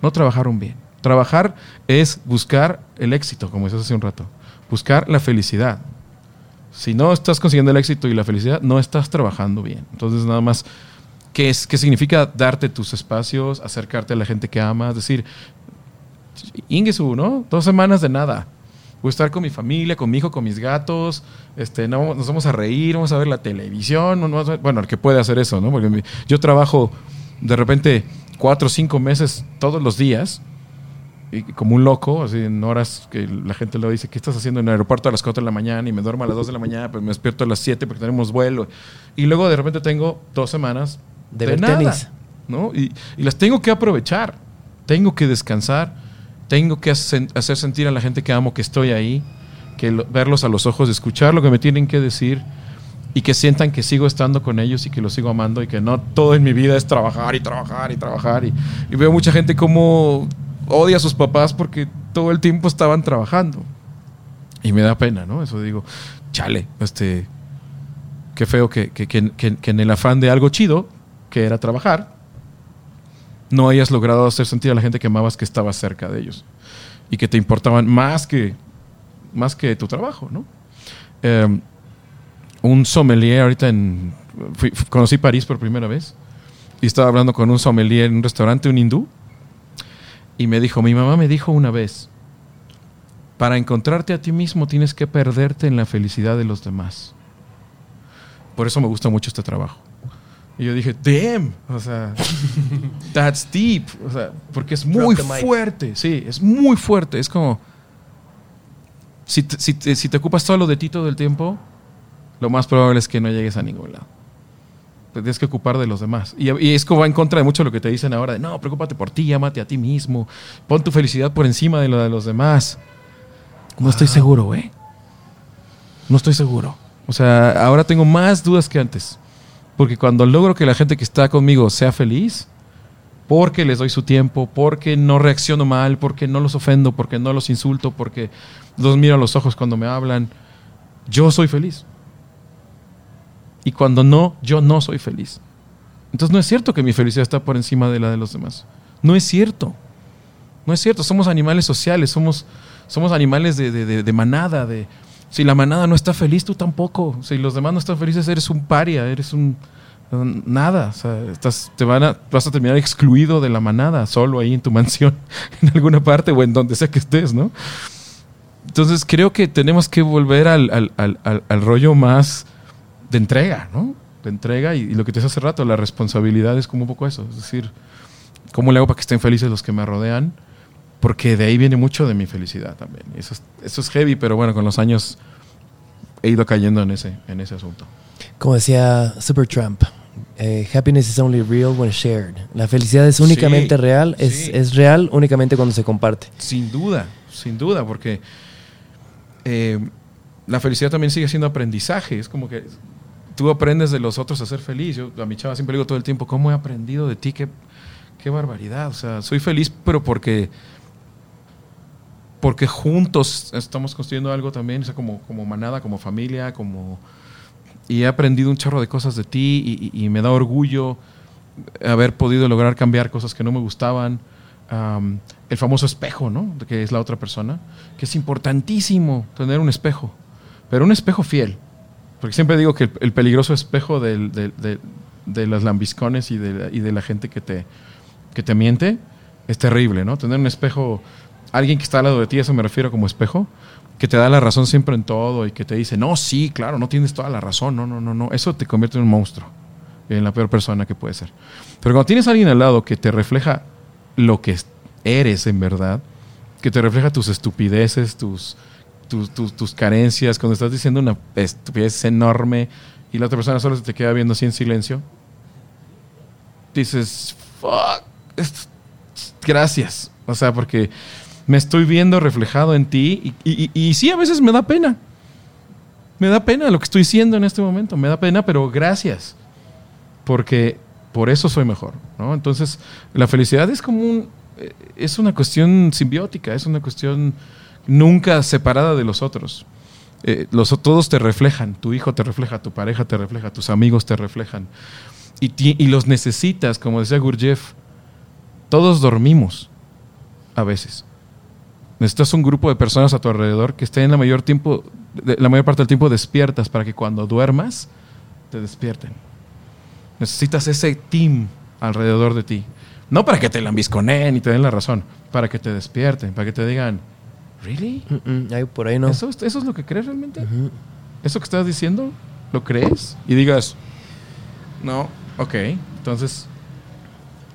No trabajaron bien. Trabajar es buscar el éxito, como decías hace un rato. Buscar la felicidad. Si no estás consiguiendo el éxito y la felicidad, no estás trabajando bien. Entonces, nada más, ¿qué, es, qué significa darte tus espacios, acercarte a la gente que amas? Decir, Ingesu, ¿no? Dos semanas de nada. Voy a estar con mi familia, con mi hijo, con mis gatos. Este, no, nos vamos a reír, vamos a ver la televisión. no- ver- bueno, el que puede hacer eso, ¿no? Porque yo trabajo de repente cuatro o cinco meses todos los días. Y como un loco, así en horas que la gente lo dice, ¿qué estás haciendo en el aeropuerto a las 4 de la mañana? Y me duermo a las 2 de la mañana, pues me despierto a las 7 porque tenemos vuelo. Y luego de repente tengo dos semanas De de, ver nada, tenis. ¿no? Y, y las tengo que aprovechar. Tengo que descansar. Tengo que hacer, sentir a la gente que amo que estoy ahí. Que lo- verlos a los ojos, escuchar lo que me tienen que decir. Y que sientan que sigo estando con ellos y que los sigo amando. Y que no todo en mi vida es trabajar y trabajar y trabajar. Y, y veo mucha gente como odia a sus papás porque todo el tiempo estaban trabajando. Y me da pena, ¿no? Eso digo, chale, este, qué feo que- que- que- que en el afán de algo chido, que era trabajar, no hayas logrado hacer sentir a la gente que amabas que estabas cerca de ellos y que te importaban más que, más que tu trabajo, ¿no? Eh, un sommelier ahorita en... conocí París por primera vez y estaba hablando con un sommelier en un restaurante, un hindú, y me dijo, mi mamá me dijo una vez, para encontrarte a ti mismo tienes que perderte en la felicidad de los demás. Por eso me gusta mucho este trabajo. Y yo dije, damn, o sea, that's deep, o sea, porque es muy fuerte, sí, es muy fuerte, es como, si te, si te- si te ocupas solo de ti todo el tiempo, lo más probable es que no llegues a ningún lado. Te tienes que ocupar de los demás. Y, y es como va en contra de mucho lo que te dicen ahora, de no, preocúpate por ti, amate a ti mismo, pon tu felicidad por encima de lo de los demás. No estoy seguro, güey. No estoy seguro. O sea, ahora tengo más dudas que antes. Porque cuando logro que la gente que está conmigo sea feliz, porque les doy su tiempo, porque no reacciono mal, porque no los ofendo, porque no los insulto, porque los miro a los ojos cuando me hablan, yo soy feliz. Y cuando no, yo no soy feliz. Entonces no es cierto que mi felicidad está por encima de la de los demás. No es cierto. No es cierto. Somos animales sociales, somos, somos animales de, de- de- de manada. De, si la manada no está feliz, tú tampoco. Si los demás no están felices, eres un paria, eres un nada. O sea, estás, te van a, vas a terminar excluido de la manada, solo ahí en tu mansión, en alguna parte o en donde sea que estés, ¿no? Entonces creo que tenemos que volver al, al- al- al- rollo más de entrega, ¿no? De entrega y, y lo que te decía hace rato, la responsabilidad es como un poco eso. Es decir, ¿cómo le hago para que estén felices los que me rodean? Porque de ahí viene mucho de mi felicidad también. Eso es, eso es heavy, pero bueno, con los años he ido cayendo en ese, en ese asunto. Como decía Supertramp, eh, happiness is only real when shared. La felicidad es únicamente Sí, real, es, sí. es real únicamente cuando se comparte. Sin duda, sin duda, porque eh, la felicidad también sigue siendo aprendizaje. Es como que tú aprendes de los otros a ser feliz. Yo a mi chava siempre digo todo el tiempo, ¿cómo he aprendido de ti? Qué, qué barbaridad. O sea, soy feliz, pero porque porque juntos estamos construyendo algo también, o sea, como, como manada, como familia, como y he aprendido un chorro de cosas de ti y, me da orgullo haber podido lograr cambiar cosas que no me gustaban, el famoso espejo, ¿no? Que es la otra persona, que es importantísimo tener un espejo, pero un espejo fiel. Porque siempre digo que el, el peligroso espejo del- del- de, las lambiscones y de, y de la gente que te, que te miente es terrible, ¿no? Tener un espejo, alguien que está al lado de ti, eso me refiero como espejo, que te da la razón siempre en todo y que te dice, no, sí, claro, no tienes toda la razón, no, no, no, no, eso te convierte en un monstruo, en la peor persona que puede ser. Pero cuando tienes a alguien al lado que te refleja lo que eres en verdad, que te refleja tus estupideces, tus, tus, tus, tus carencias, cuando estás diciendo una estupidez enorme y la otra persona solo se te queda viendo así en silencio, dices, fuck, gracias. O sea, porque me estoy viendo reflejado en ti y, sí, a veces me da pena. Me da pena lo que estoy diciendo en este momento, me da pena, pero gracias. Porque por eso soy mejor. Entonces, la felicidad es como eh, es una cuestión simbiótica, es una cuestión nunca separada de los otros. Eh, todos te reflejan, tu hijo te refleja, tu pareja te refleja, tus amigos te reflejan. Y, y los necesitas, como decía Gurdjieff, todos dormimos a veces. Necesitas un grupo de personas a tu alrededor que estén la mayor, tiempo, la mayor parte del tiempo despiertas para que cuando duermas te despierten. Necesitas ese team alrededor de ti. No para que te lambisconeen y te den la razón, para que te despierten, para que te digan, ¿really? Mm, mm, ahí por ahí no. ¿Eso, es- ¿Eso es lo que crees realmente? ¿Eso que estás diciendo, lo crees? Y digas, no, ok, entonces,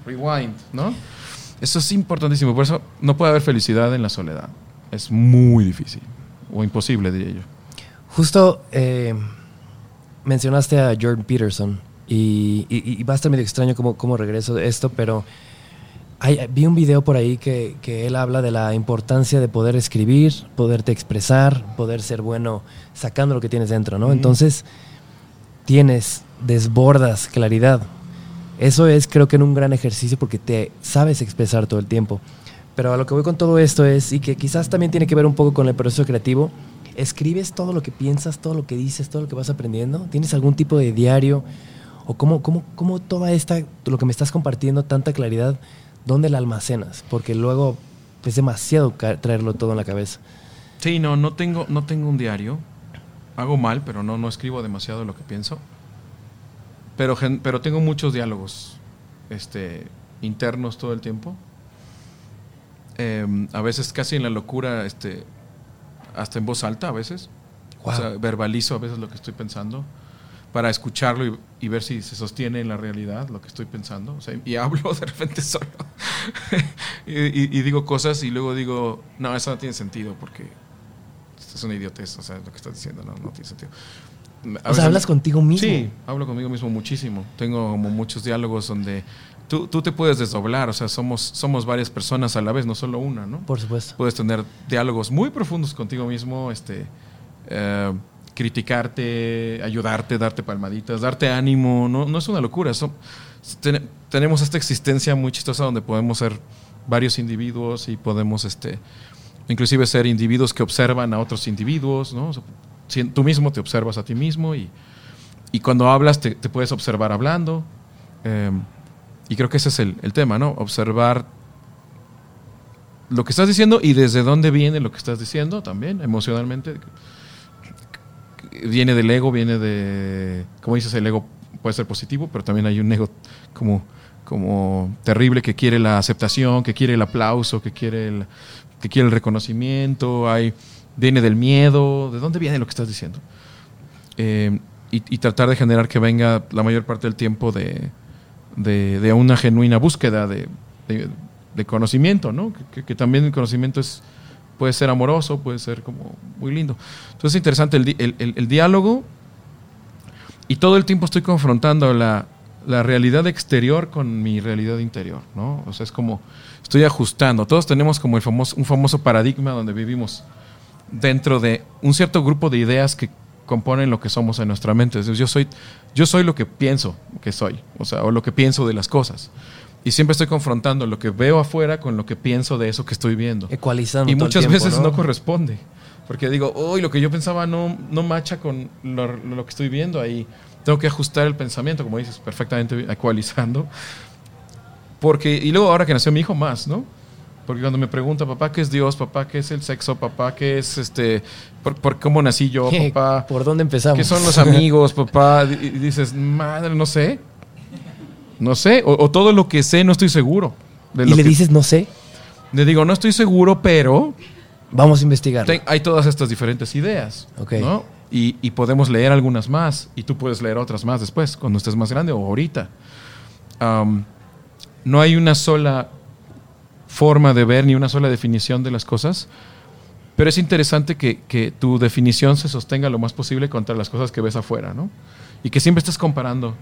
rewind, ¿no? Eso es importantísimo, por eso no puede haber felicidad en la soledad. Es muy difícil, o imposible, diría yo. Justo eh, mencionaste a Jordan Peterson y, y- y va a estar medio extraño cómo, cómo regreso de esto, pero hay- vi un video por ahí que, que él habla de la importancia de poder escribir, poderte expresar, poder ser bueno sacando lo que tienes dentro, ¿no? Entonces, tienes, desbordas claridad. Eso es creo que en un gran ejercicio porque te sabes expresar todo el tiempo. Pero a lo que voy con todo esto es, y que quizás también tiene que ver un poco con el proceso creativo, ¿escribes todo lo que piensas, todo lo que dices, todo lo que vas aprendiendo? ¿Tienes algún tipo de diario? ¿O cómo, cómo, cómo toda esta, lo que me estás compartiendo, tanta claridad, dónde la almacenas? Porque luego es demasiado traerlo todo en la cabeza. Sí, no, no tengo, no tengo un diario. Hago mal, pero no, no escribo demasiado lo que pienso. Pero, pero tengo muchos diálogos este, internos todo el tiempo. Em, a veces casi en la locura, este, hasta en voz alta a veces. Wow. O sea, verbalizo a veces lo que estoy pensando para escucharlo y, y ver si se sostiene en la realidad lo que estoy pensando. O sea, y hablo de repente solo. y, y- y digo cosas y luego digo, no, eso no tiene sentido porque es una idiotez. O sea, lo que estás diciendo no, no tiene sentido. O sea, hablas contigo mismo. Sí, hablo conmigo mismo muchísimo. Tengo como muchos diálogos donde tú, tú te puedes desdoblar. O sea, somos, somos varias personas a la vez, no solo una, ¿no? Por supuesto. Puedes tener diálogos muy profundos contigo mismo, este, eh, criticarte, ayudarte, darte palmaditas, darte ánimo. No, no es una locura. son- ten- tenemos esta existencia muy chistosa donde podemos ser varios individuos y podemos, este, inclusive ser individuos que observan a otros individuos, ¿no? O sea, si- tú mismo te observas a ti mismo y, y cuando hablas te, puedes observar hablando. eh, y creo que ese es el, el tema, ¿no? Observar lo que estás diciendo y desde dónde viene lo que estás diciendo también, emocionalmente. Viene del ego, viene de, como dices, el ego puede ser positivo, pero también hay un ego como, como terrible que quiere la aceptación, que quiere el aplauso, que quiere el, que quiere el reconocimiento, hay, viene del miedo, ¿de dónde viene lo que estás diciendo? Eh, y, y tratar de generar que venga la mayor parte del tiempo de, de, de una genuina búsqueda de, de- conocimiento, ¿no? Que, que- que también el conocimiento es, puede ser amoroso, puede ser como muy lindo. Entonces es interesante el, el- el- el diálogo y todo el tiempo estoy confrontando la, la realidad exterior con mi realidad interior, ¿no? O sea, es como estoy ajustando. Todos tenemos como el famoso, un famoso paradigma donde vivimos dentro de un cierto grupo de ideas que componen lo que somos en nuestra mente. Entonces, yo soy, yo soy lo que pienso que soy, o sea, o lo que pienso de las cosas. Y siempre estoy confrontando lo que veo afuera con lo que pienso de eso que estoy viendo. Ecualizando. Y todo el muchas tiempo, veces no, corresponde. Porque digo, uy, lo que yo pensaba no, no macha con lo, lo que estoy viendo ahí. Tengo que ajustar el pensamiento, como dices, perfectamente ecualizando. Porque, y luego ahora que nació mi hijo más, ¿no? Porque cuando me pregunta, papá, ¿qué es Dios? Papá, ¿qué es el sexo? Papá, ¿qué es este? ¿Por, por cómo nací yo? Papá. ¿Por dónde empezamos? ¿Qué son los amigos, papá? Y dices, madre, no sé. No sé. O, o todo lo que sé, no estoy seguro. de y lo le que- dices, no sé, Le digo, no estoy seguro, pero vamos a investigar. hay todas estas diferentes ideas. Ok. ¿no? Y, y podemos leer algunas más. Y tú puedes leer otras más después, cuando estés más grande o ahorita. No hay una sola forma de ver ni una sola definición de las cosas. Pero es interesante que, que tu definición se sostenga lo más posible contra las cosas que ves afuera, ¿no? Y que siempre estés comparando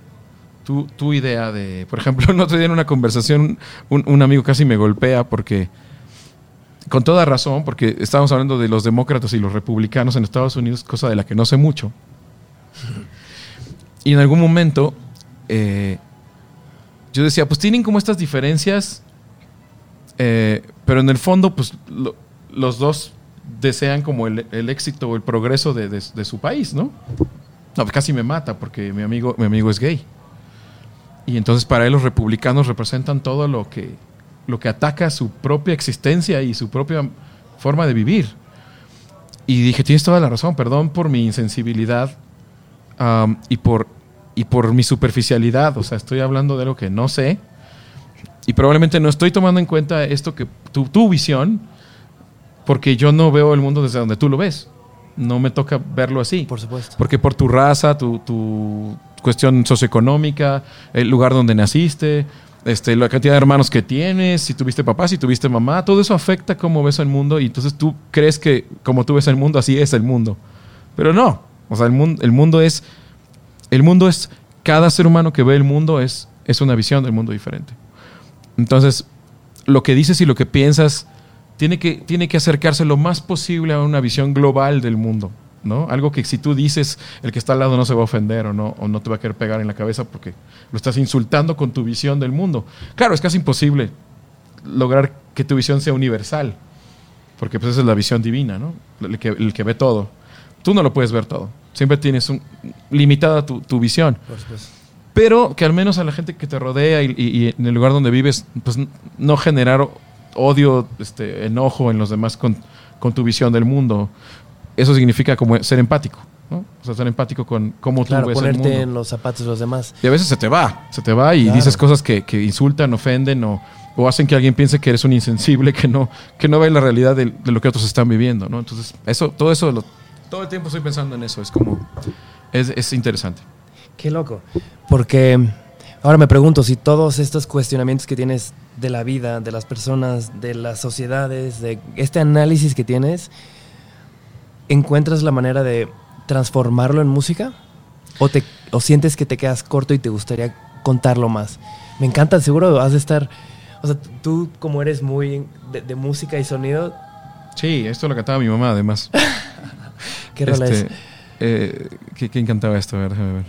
tu, tu idea de... Por ejemplo, el otro día en una conversación un, un amigo casi me golpea porque... Con toda razón, porque estábamos hablando de los demócratas y los republicanos en Estados Unidos, cosa de la que no sé mucho. Y en algún momento eh, yo decía, pues tienen como estas diferencias, eh, pero en el fondo, pues lo- los dos desean como el, el éxito o el progreso de, de- de su país, ¿no? No, pues casi me mata porque mi amigo, mi amigo es gay. Y entonces para él los republicanos representan todo lo que, lo que ataca su propia existencia y su propia forma de vivir. Y dije, tienes toda la razón, perdón por mi insensibilidad am, y, por, y por mi superficialidad. O sea, estoy hablando de algo que no sé. Y probablemente no estoy tomando en cuenta esto que tu, tu visión, porque yo no veo el mundo desde donde tú lo ves. No me toca verlo así. Por supuesto. Porque por tu raza, tu, tu cuestión socioeconómica, el lugar donde naciste, este, la cantidad de hermanos que tienes, si tuviste papá, si tuviste mamá, todo eso afecta cómo ves el mundo y entonces tú crees que como tú ves el mundo, así es el mundo. Pero no, o sea, el mundo, el mundo es, el mundo es, cada ser humano que ve el mundo es, es una visión del mundo diferente. Entonces, lo que dices y lo que piensas tiene que, tiene que acercarse lo más posible a una visión global del mundo. ¿no? Algo que si tú dices, el que está al lado no se va a ofender o no, o no te va a querer pegar en la cabeza porque lo estás insultando con tu visión del mundo. Claro, es casi imposible lograr que tu visión sea universal, porque pues esa es la visión divina, ¿no? El que, el que ve todo. Tú no lo puedes ver todo. Siempre tienes un, limitada tu, tu visión supuesto. Pero que al menos a la gente que te rodea y, y- y en el lugar donde vives, pues no generar odio, este, enojo en los demás con, con tu visión del mundo. Eso significa como ser empático, ¿no? O sea, ser empático con cómo Claro, tú ves el ponerte mundo. en los zapatos de los demás. Y a veces se te va, se te va y Claro. dices cosas que, que insultan, ofenden o, o hacen que alguien piense que eres un insensible, que no, que no ve la realidad de, de lo que otros están viviendo, ¿no? Entonces, eso, todo eso, lo- todo el tiempo estoy pensando en eso, es como, es, es interesante. Qué loco. Porque ahora me pregunto si todos estos cuestionamientos que tienes de la vida, de las personas, de las sociedades, de este análisis que tienes, ¿encuentras la manera de transformarlo en música? ¿O, te, o sientes que te quedas corto y te gustaría contarlo más? Me encanta, seguro has de estar... O sea, tú como eres muy de, de música y sonido, Sí, esto lo cantaba mi mamá además. ¿qué rola Este, es? eh, ¿qué- ¿Quién cantaba esto? A ver, déjame ver.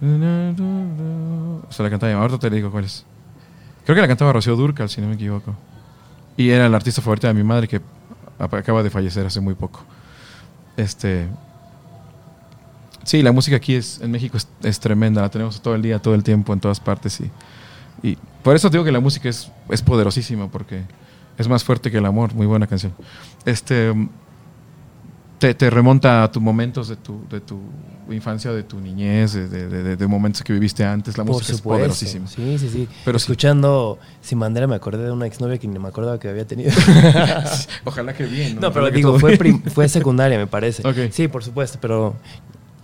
Se la cantaba. Ahorita te digo cuál es. Creo que la cantaba Rocío Durcal, si no me equivoco. Y era la artista favorita de mi madre que acaba de fallecer hace muy poco. Este. Sí, la música aquí es, en México es, es tremenda. La tenemos todo el día, todo el tiempo, en todas partes. Y, y por eso digo que la música es, es poderosísima, porque es más fuerte que el amor. Muy buena canción. Este te, te remonta a tus momentos de tu, de tu infancia, de tu niñez, de, de- de- de momentos que viviste antes. La Por música es poderosísima. Sí, sí, sí. Pero sí. Escuchando Sin Bandera me acordé de una exnovia que ni me acordaba que había tenido. Ojalá que bien. No, Ojalá pero digo, fue, fue secundaria, me parece. Sí, por supuesto, pero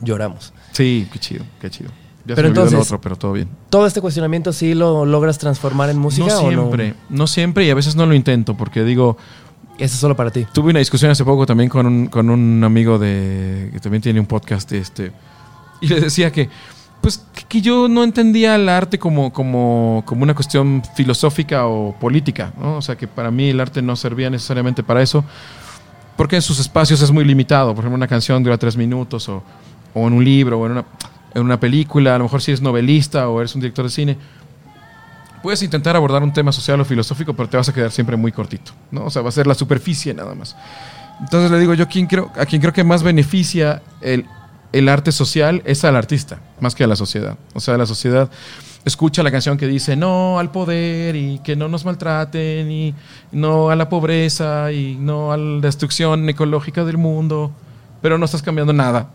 lloramos. Sí, qué chido, qué chido. Ya Pero se me entonces- otro, pero todo bien. ¿Todo este cuestionamiento sí lo logras transformar en música no o siempre, no siempre y a veces no lo intento porque digo, no? Eso es solo para ti. tuve una discusión hace poco también con un, con un amigo de que también tiene un podcast este y le decía que pues que- yo no entendía el arte como, como, como una cuestión filosófica o política, ¿no? O sea, que para mí el arte no servía necesariamente para eso, porque en sus espacios es muy limitado. Por ejemplo, una canción dura tres minutos, o, o en un libro, o en una, en una película, a lo mejor si eres novelista o eres un director de cine, puedes intentar abordar un tema social o filosófico, pero te vas a quedar siempre muy cortito, ¿no? O sea, va a ser la superficie nada más. Entonces le digo, yo quien creo, a quien creo que más beneficia el, el arte social es al artista, más que a la sociedad. O sea, la sociedad escucha la canción que dice no al poder y que no nos maltraten y no a la pobreza y no a la destrucción ecológica del mundo, pero no estás cambiando nada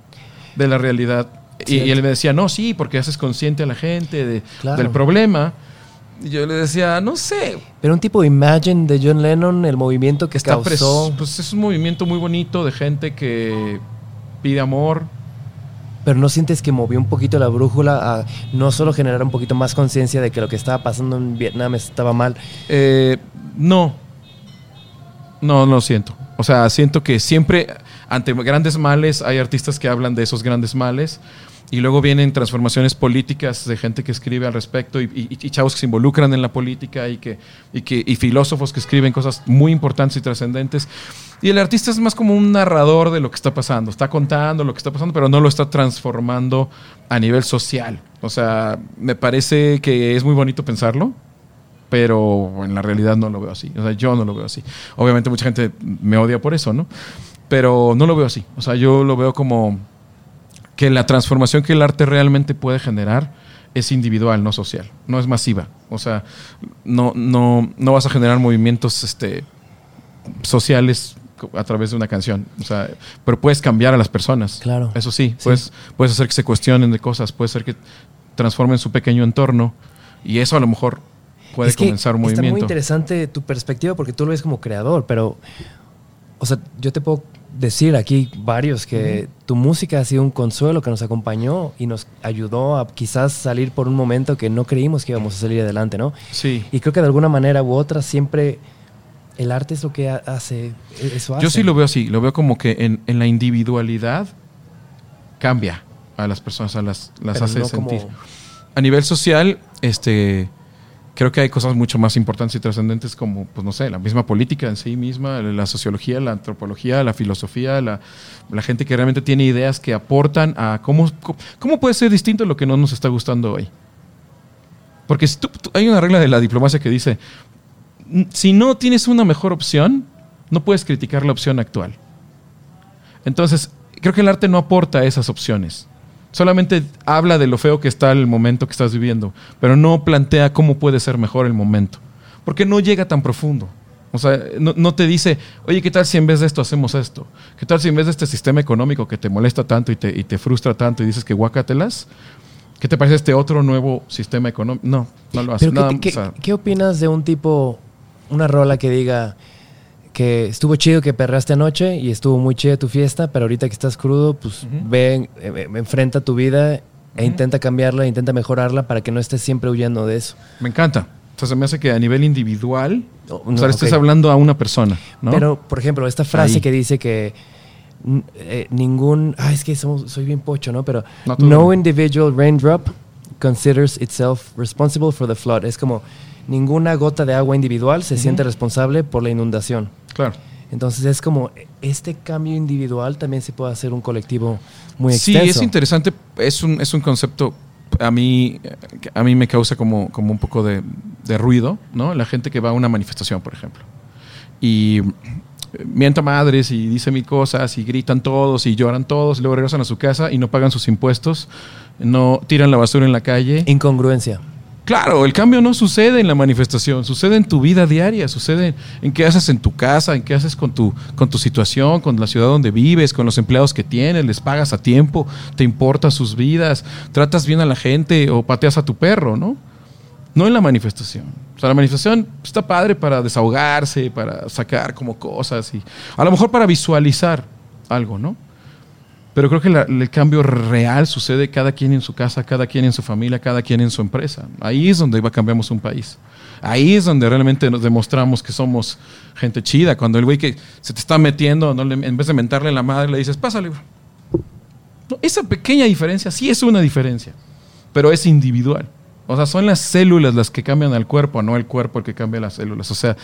de la realidad. Y, y él me decía, no, sí, porque haces consciente a la gente de- Claro. del problema. Y yo le decía, no sé, Pero un tipo Imagine de John Lennon, el movimiento que está causó, pues es un movimiento muy bonito de gente que pide amor. pero no sientes que movió un poquito la brújula a no solo generar un poquito más conciencia de que lo que estaba pasando en Vietnam estaba mal, Eh, no. No, no lo siento. O sea, siento que siempre ante grandes males hay artistas que hablan de esos grandes males y luego vienen transformaciones políticas de gente que escribe al respecto y, y- y chavos que se involucran en la política y que, y que y filósofos que escriben cosas muy importantes y trascendentes. Y el artista es más como un narrador de lo que está pasando. Está contando lo que está pasando, pero no lo está transformando a nivel social. O sea, me parece que es muy bonito pensarlo, pero en la realidad no lo veo así. O sea, yo no lo veo así. Obviamente mucha gente me odia por eso, ¿no? Pero no lo veo así. O sea, yo lo veo como que la transformación que el arte realmente puede generar es individual, no social, no es masiva. O sea, no, no, no vas a generar movimientos este, sociales a través de una canción. O sea, pero puedes cambiar a las personas. Claro. Eso sí, Sí. Puedes, puedes hacer que se cuestionen de cosas, puedes hacer que transformen su pequeño entorno y eso a lo mejor puede es que comenzar un Está muy movimiento. interesante tu perspectiva porque tú lo ves como creador, pero, o sea, yo te puedo decir aquí varios que tu música ha sido un consuelo que nos acompañó y nos ayudó a quizás salir por un momento que no creímos que íbamos a salir adelante, ¿no? Sí. Y creo que de alguna manera u otra siempre el arte es lo que ha- hace, e- eso hace. Yo sí lo veo así, lo veo como que en, en la individualidad cambia a las personas, a las, las Pero hace no como- sentir. A nivel social, este, creo que hay cosas mucho más importantes y trascendentes como, pues no sé, la misma política en sí misma, la sociología, la antropología, la filosofía, la, gente que realmente tiene ideas que aportan a cómo, cómo puede ser distinto lo que no nos está gustando hoy. Porque si tú- hay una regla de la diplomacia que dice, "N- si no tienes una mejor opción, no puedes criticar la opción actual. Entonces, creo que el arte no aporta esas opciones. Solamente habla de lo feo que está el momento que estás viviendo, pero no plantea cómo puede ser mejor el momento. Porque no llega tan profundo. O sea, no, no te dice, oye, ¿qué tal si en vez de esto hacemos esto? ¿Qué tal si en vez de este sistema económico que te molesta tanto y te, y te frustra tanto y dices que guácatelas? ¿Qué te parece este otro nuevo sistema económico? No, no lo hace. Pero ¿qué, Nada, qué- o sea, qué opinas de un tipo, una rola que diga que estuvo chido que perraste anoche y estuvo muy chida tu fiesta, pero ahorita que estás crudo, pues ve, eh, enfrenta tu vida e intenta cambiarla, intenta mejorarla para que no estés siempre huyendo de eso. me encanta. Entonces me hace que a nivel individual, o sea, ok. estés hablando a una persona, ¿no? Pero, por ejemplo, esta frase Ahí. que dice que eh, ningún... Ah, es que somos- soy bien pocho, ¿no? Pero No, individual raindrop considers itself responsible for the flood. Es como ninguna gota de agua individual se siente responsable por la inundación. Claro. Entonces es como este cambio individual también se puede hacer un colectivo muy Sí, extenso. es interesante. Es un, es un concepto a mí, a mí me causa como, como un poco de, de ruido, ¿no? La gente que va a una manifestación, por ejemplo. Y mienta madres y dice mil cosas y gritan todos y lloran todos y luego regresan a su casa y no pagan sus impuestos, no tiran la basura en la calle. Incongruencia. Claro, el cambio no sucede en la manifestación, sucede en tu vida diaria, sucede en qué haces en tu casa, en qué haces con tu, con tu situación, con la ciudad donde vives, con los empleados que tienes, les pagas a tiempo, te importan sus vidas, tratas bien a la gente o pateas a tu perro, ¿no? No en la manifestación. O sea, la manifestación está padre para desahogarse, para sacar como cosas y a lo mejor para visualizar algo, ¿no? Pero creo que el cambio real sucede cada quien en su casa, cada quien en su familia, cada quien en su empresa. Ahí es donde cambiamos un país. Ahí es donde realmente nos demostramos que somos gente chida. Cuando el güey que se te está metiendo, en vez de mentarle la madre, le dices, pásale. bro". No, esa pequeña diferencia sí es una diferencia, pero es individual. O sea, son las células las que cambian al cuerpo, no el cuerpo el que cambia las células. O sea,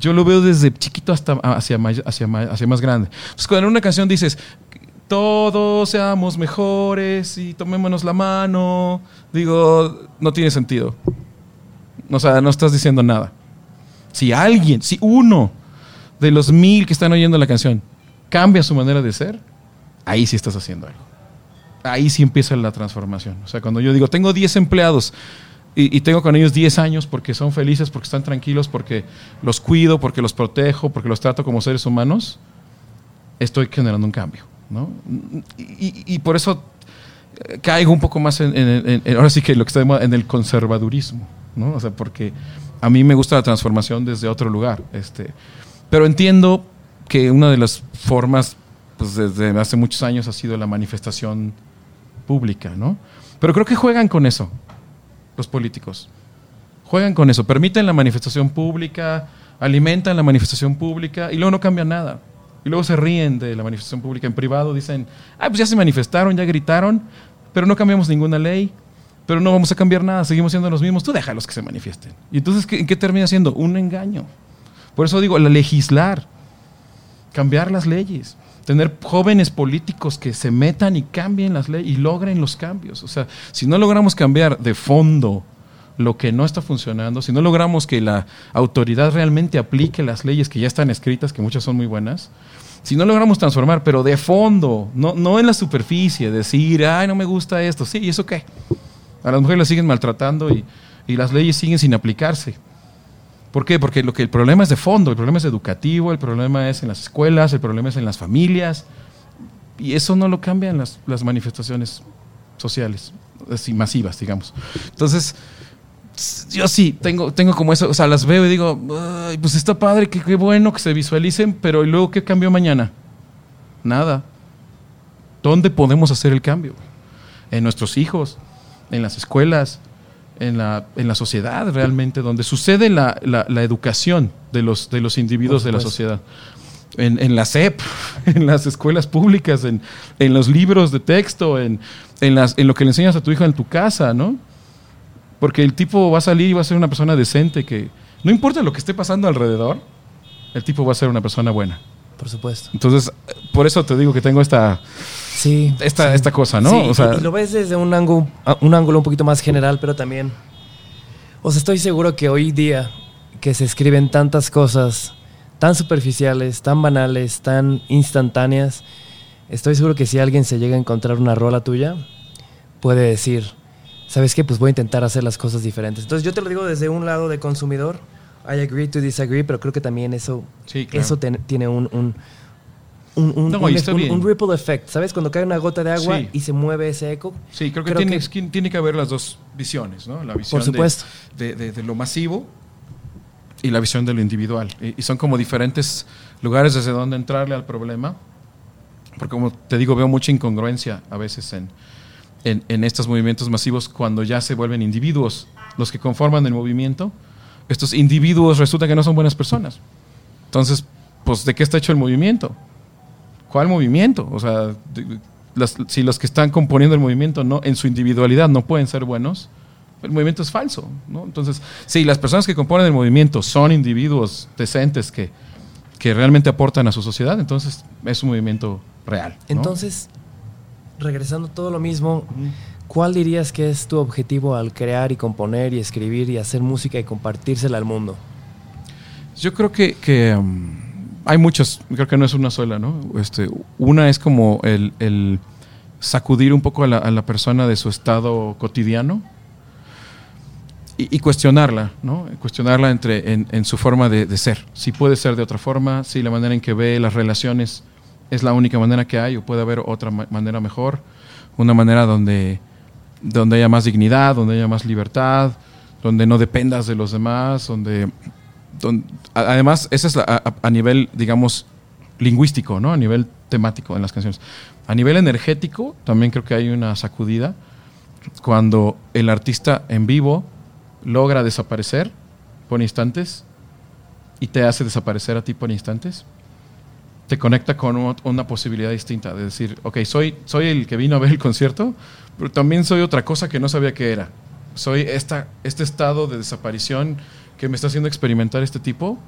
yo lo veo desde chiquito hasta hacia, hacia, hacia más grande. Entonces, cuando en una canción dices, todos seamos mejores y tomémonos la mano, digo, no tiene sentido. O sea, no estás diciendo nada. Si alguien, si uno de los mil que están oyendo la canción cambia su manera de ser, ahí sí estás haciendo algo. Ahí sí empieza la transformación. O sea, cuando yo digo, tengo 10 empleados, y, y tengo con ellos 10 años porque son felices, porque están tranquilos, porque los cuido, porque los protejo, porque los trato como seres humanos, estoy generando un cambio. ¿No? Y, por eso eh, caigo un poco más en, ahora sí que lo que está en el conservadurismo, ¿no? O sea, porque a mí me gusta la transformación desde otro lugar, este, pero entiendo que una de las formas, pues desde hace muchos años ha sido la manifestación pública, ¿no? Pero creo que juegan con eso los políticos, juegan con eso, permiten la manifestación pública, alimentan la manifestación pública y luego no cambia nada. Y luego se ríen de la manifestación pública en privado, dicen, ah, pues ya se manifestaron, ya gritaron, pero no cambiamos ninguna ley, pero no vamos a cambiar nada, seguimos siendo los mismos, tú déjalos que se manifiesten. Y entonces, ¿qué, ¿en qué termina siendo? Un engaño. Por eso digo, la legislar, cambiar las leyes, tener jóvenes políticos que se metan y cambien las leyes y logren los cambios. O sea, si no logramos cambiar de fondo lo que no está funcionando, si no logramos que la autoridad realmente aplique las leyes que ya están escritas, que muchas son muy buenas, si no logramos transformar, pero de fondo, no, no en la superficie, decir, ay, no me gusta esto, sí, ¿y eso qué? A las mujeres las siguen maltratando y, y las leyes siguen sin aplicarse. ¿Por qué? Porque lo que el problema es de fondo, el problema es educativo, el problema es en las escuelas, el problema es en las familias, y eso no lo cambian las, las manifestaciones sociales, así masivas, digamos. Entonces, yo sí, tengo, tengo como eso, o sea, las veo y digo, "Ay, pues está padre, qué, qué bueno que se visualicen, pero ¿y luego qué cambió mañana? Nada. ¿Dónde podemos hacer el cambio? En nuestros hijos, en las escuelas, en la, en la sociedad realmente, donde sucede la, la- la educación de los, de los individuos de la sociedad. En, en la SEP, en las escuelas públicas, en, en los libros de texto, en, en, las, en lo que le enseñas a tu hijo en tu casa, ¿no? Porque el tipo va a salir y va a ser una persona decente que, no importa lo que esté pasando alrededor, el tipo va a ser una persona buena. Por supuesto. Entonces, por eso te digo que tengo esta, Sí. esta, sí. esta cosa, ¿no? Sí, o sea, y lo ves desde un ángulo, un ángulo un poquito más general, pero también. O sea, estoy seguro que hoy día que se escriben tantas cosas tan superficiales, tan banales, tan instantáneas, estoy seguro que si alguien se llega a encontrar una rola tuya, puede decir, ¿sabes qué? Pues voy a intentar hacer las cosas diferentes. Entonces yo te lo digo desde un lado de consumidor, I agree to disagree, pero creo que también eso, Sí, claro. eso tiene un, un, un, un- No, ripple effect, ¿sabes? Cuando cae una gota de agua Sí. y se mueve ese eco. Sí, creo que, Creo tiene, que- que- tiene que haber las dos visiones, ¿no? La visión Por supuesto. De, de- de lo masivo y la visión de lo individual. Y, y son como diferentes lugares desde donde entrarle al problema. Porque como te digo, veo mucha incongruencia a veces en, en, estos movimientos masivos cuando ya se vuelven individuos los que conforman el movimiento. Estos individuos resulta que no son buenas personas. Entonces, pues, ¿de qué está hecho el movimiento? ¿Cuál movimiento? O sea, si los que están componiendo el movimiento no, en su individualidad no pueden ser buenos, el movimiento es falso. ¿no? Entonces, si las personas que componen el movimiento son individuos decentes que, que realmente aportan a su sociedad, entonces es un movimiento real. Entonces, regresando todo lo mismo, ¿cuál dirías que es tu objetivo al crear y componer y escribir y hacer música y compartírsela al mundo? Yo creo que, que, um, hay muchas, creo que no es una sola, ¿no? Este, una es como el, el sacudir un poco a la, a la persona de su estado cotidiano y, y cuestionarla, ¿no? Cuestionarla entre, en, en su forma de, de ser. Si puede ser de otra forma, si la manera en que ve las relaciones es la única manera que hay o puede haber otra ma- manera mejor, una manera donde, donde haya más dignidad, donde haya más libertad, donde no dependas de los demás, donde además, ese es a, a nivel, digamos, lingüístico, ¿no? A nivel temático en las canciones. A nivel energético, también creo que hay una sacudida cuando el artista en vivo logra desaparecer por instantes y te hace desaparecer a ti por instantes. Te conecta con una posibilidad distinta de decir, ok, soy, soy el que vino a ver el concierto, pero también soy otra cosa que no sabía que era. Soy esta, este estado de desaparición que me está haciendo experimentar este tipo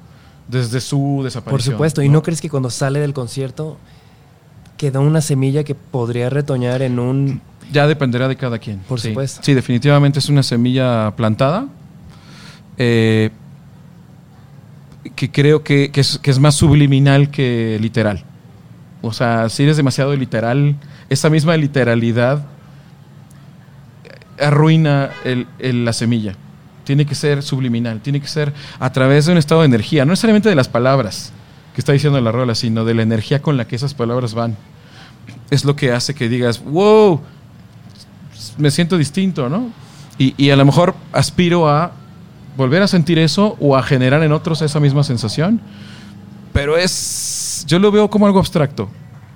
desde su desaparición. Por supuesto, ¿y no crees que cuando sale del concierto quedó una semilla que podría retoñar en un... Ya dependerá de cada quien. Por Sí. supuesto. Sí, definitivamente es una semilla plantada. eh, que creo que, que es, que es más subliminal que literal. O sea, si eres demasiado literal, esa misma literalidad arruina el- el- la semilla. Tiene que ser subliminal, tiene que ser a través de un estado de energía, no necesariamente de las palabras que está diciendo la rola, sino de la energía con la que esas palabras van. Es lo que hace que digas, wow, me siento distinto, ¿no? Y, y a lo mejor aspiro a volver a sentir eso o a generar en otros esa misma sensación. Pero es, yo lo veo como algo abstracto,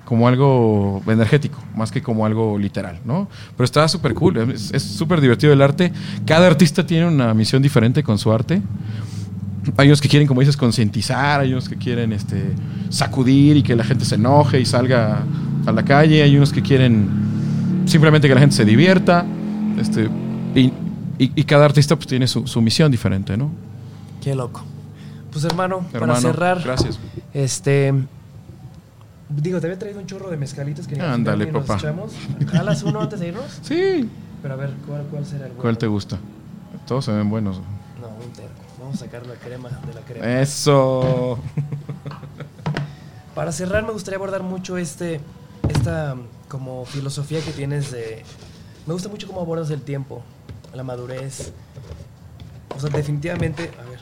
como algo energético, más que como algo literal, ¿no? Pero está súper cool, es súper divertido el arte. Cada artista tiene una misión diferente con su arte. Hay unos que quieren, como dices, concientizar, hay unos que quieren este, sacudir y que la gente se enoje y salga a la calle, hay unos que quieren simplemente que la gente se divierta, este, y- y cada artista pues, tiene su, su misión diferente, ¿no? Qué loco. Pues hermano, para cerrar, Gracias. este digo, te había traído un chorro de mezcalitos que Ándale, ni nos papá. echamos. ¿Jalas uno antes de irnos? Sí. Pero a ver, ¿cuál, cuál será el bueno? ¿Cuál te gusta? Todos se ven buenos. No, un terco. Vamos a sacar la crema de la crema. Eso. Para cerrar, me gustaría abordar mucho este, esta como filosofía que tienes de... Me gusta mucho cómo abordas el tiempo, la madurez. O sea, definitivamente... A ver.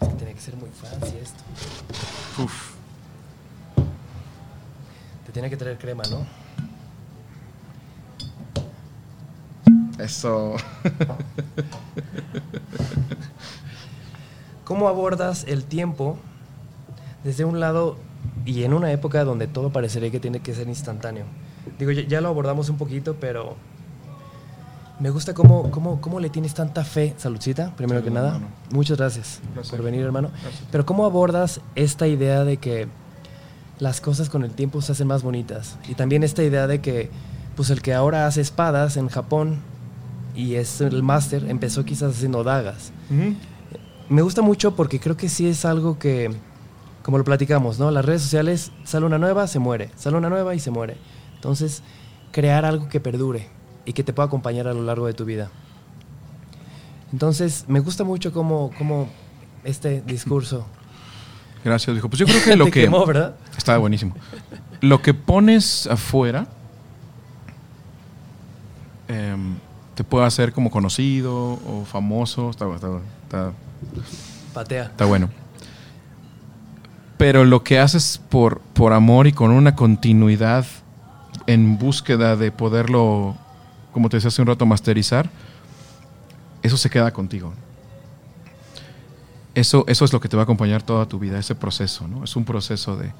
Es que tiene que ser muy fancy esto. Uf. Te tiene que traer crema, ¿no? Eso. ¿Cómo abordas el tiempo desde un lado y en una época donde todo parecería que tiene que ser instantáneo? Digo, ya, ya lo abordamos un poquito, pero me gusta cómo, cómo, cómo le tienes tanta fe, saludcita, primero que nada. hermano. Muchas gracias por venir, hermano. Gracias. Pero ¿cómo abordas esta idea de que las cosas con el tiempo se hacen más bonitas? Y también esta idea de que, pues el que ahora hace espadas en Japón y es el máster, empezó quizás haciendo dagas. Me gusta mucho porque creo que sí es algo que, como lo platicamos, ¿no? Las redes sociales, sale una nueva, se muere, sale una nueva y se muere. Entonces, crear algo que perdure y que te pueda acompañar a lo largo de tu vida. Entonces, me gusta mucho cómo, cómo este discurso Gracias, dijo. Pues yo creo que lo te que. quemó, ¿verdad? Estaba buenísimo. Lo que pones afuera em, te puede hacer como conocido o famoso. Está, está, está- Patea. está bueno. Pero lo que haces por, por amor y con una continuidad en búsqueda de poderlo, como te decía hace un rato, masterizar, eso se queda contigo. Eso, eso es lo que te va a acompañar toda tu vida, ese proceso, ¿no? Es un proceso de,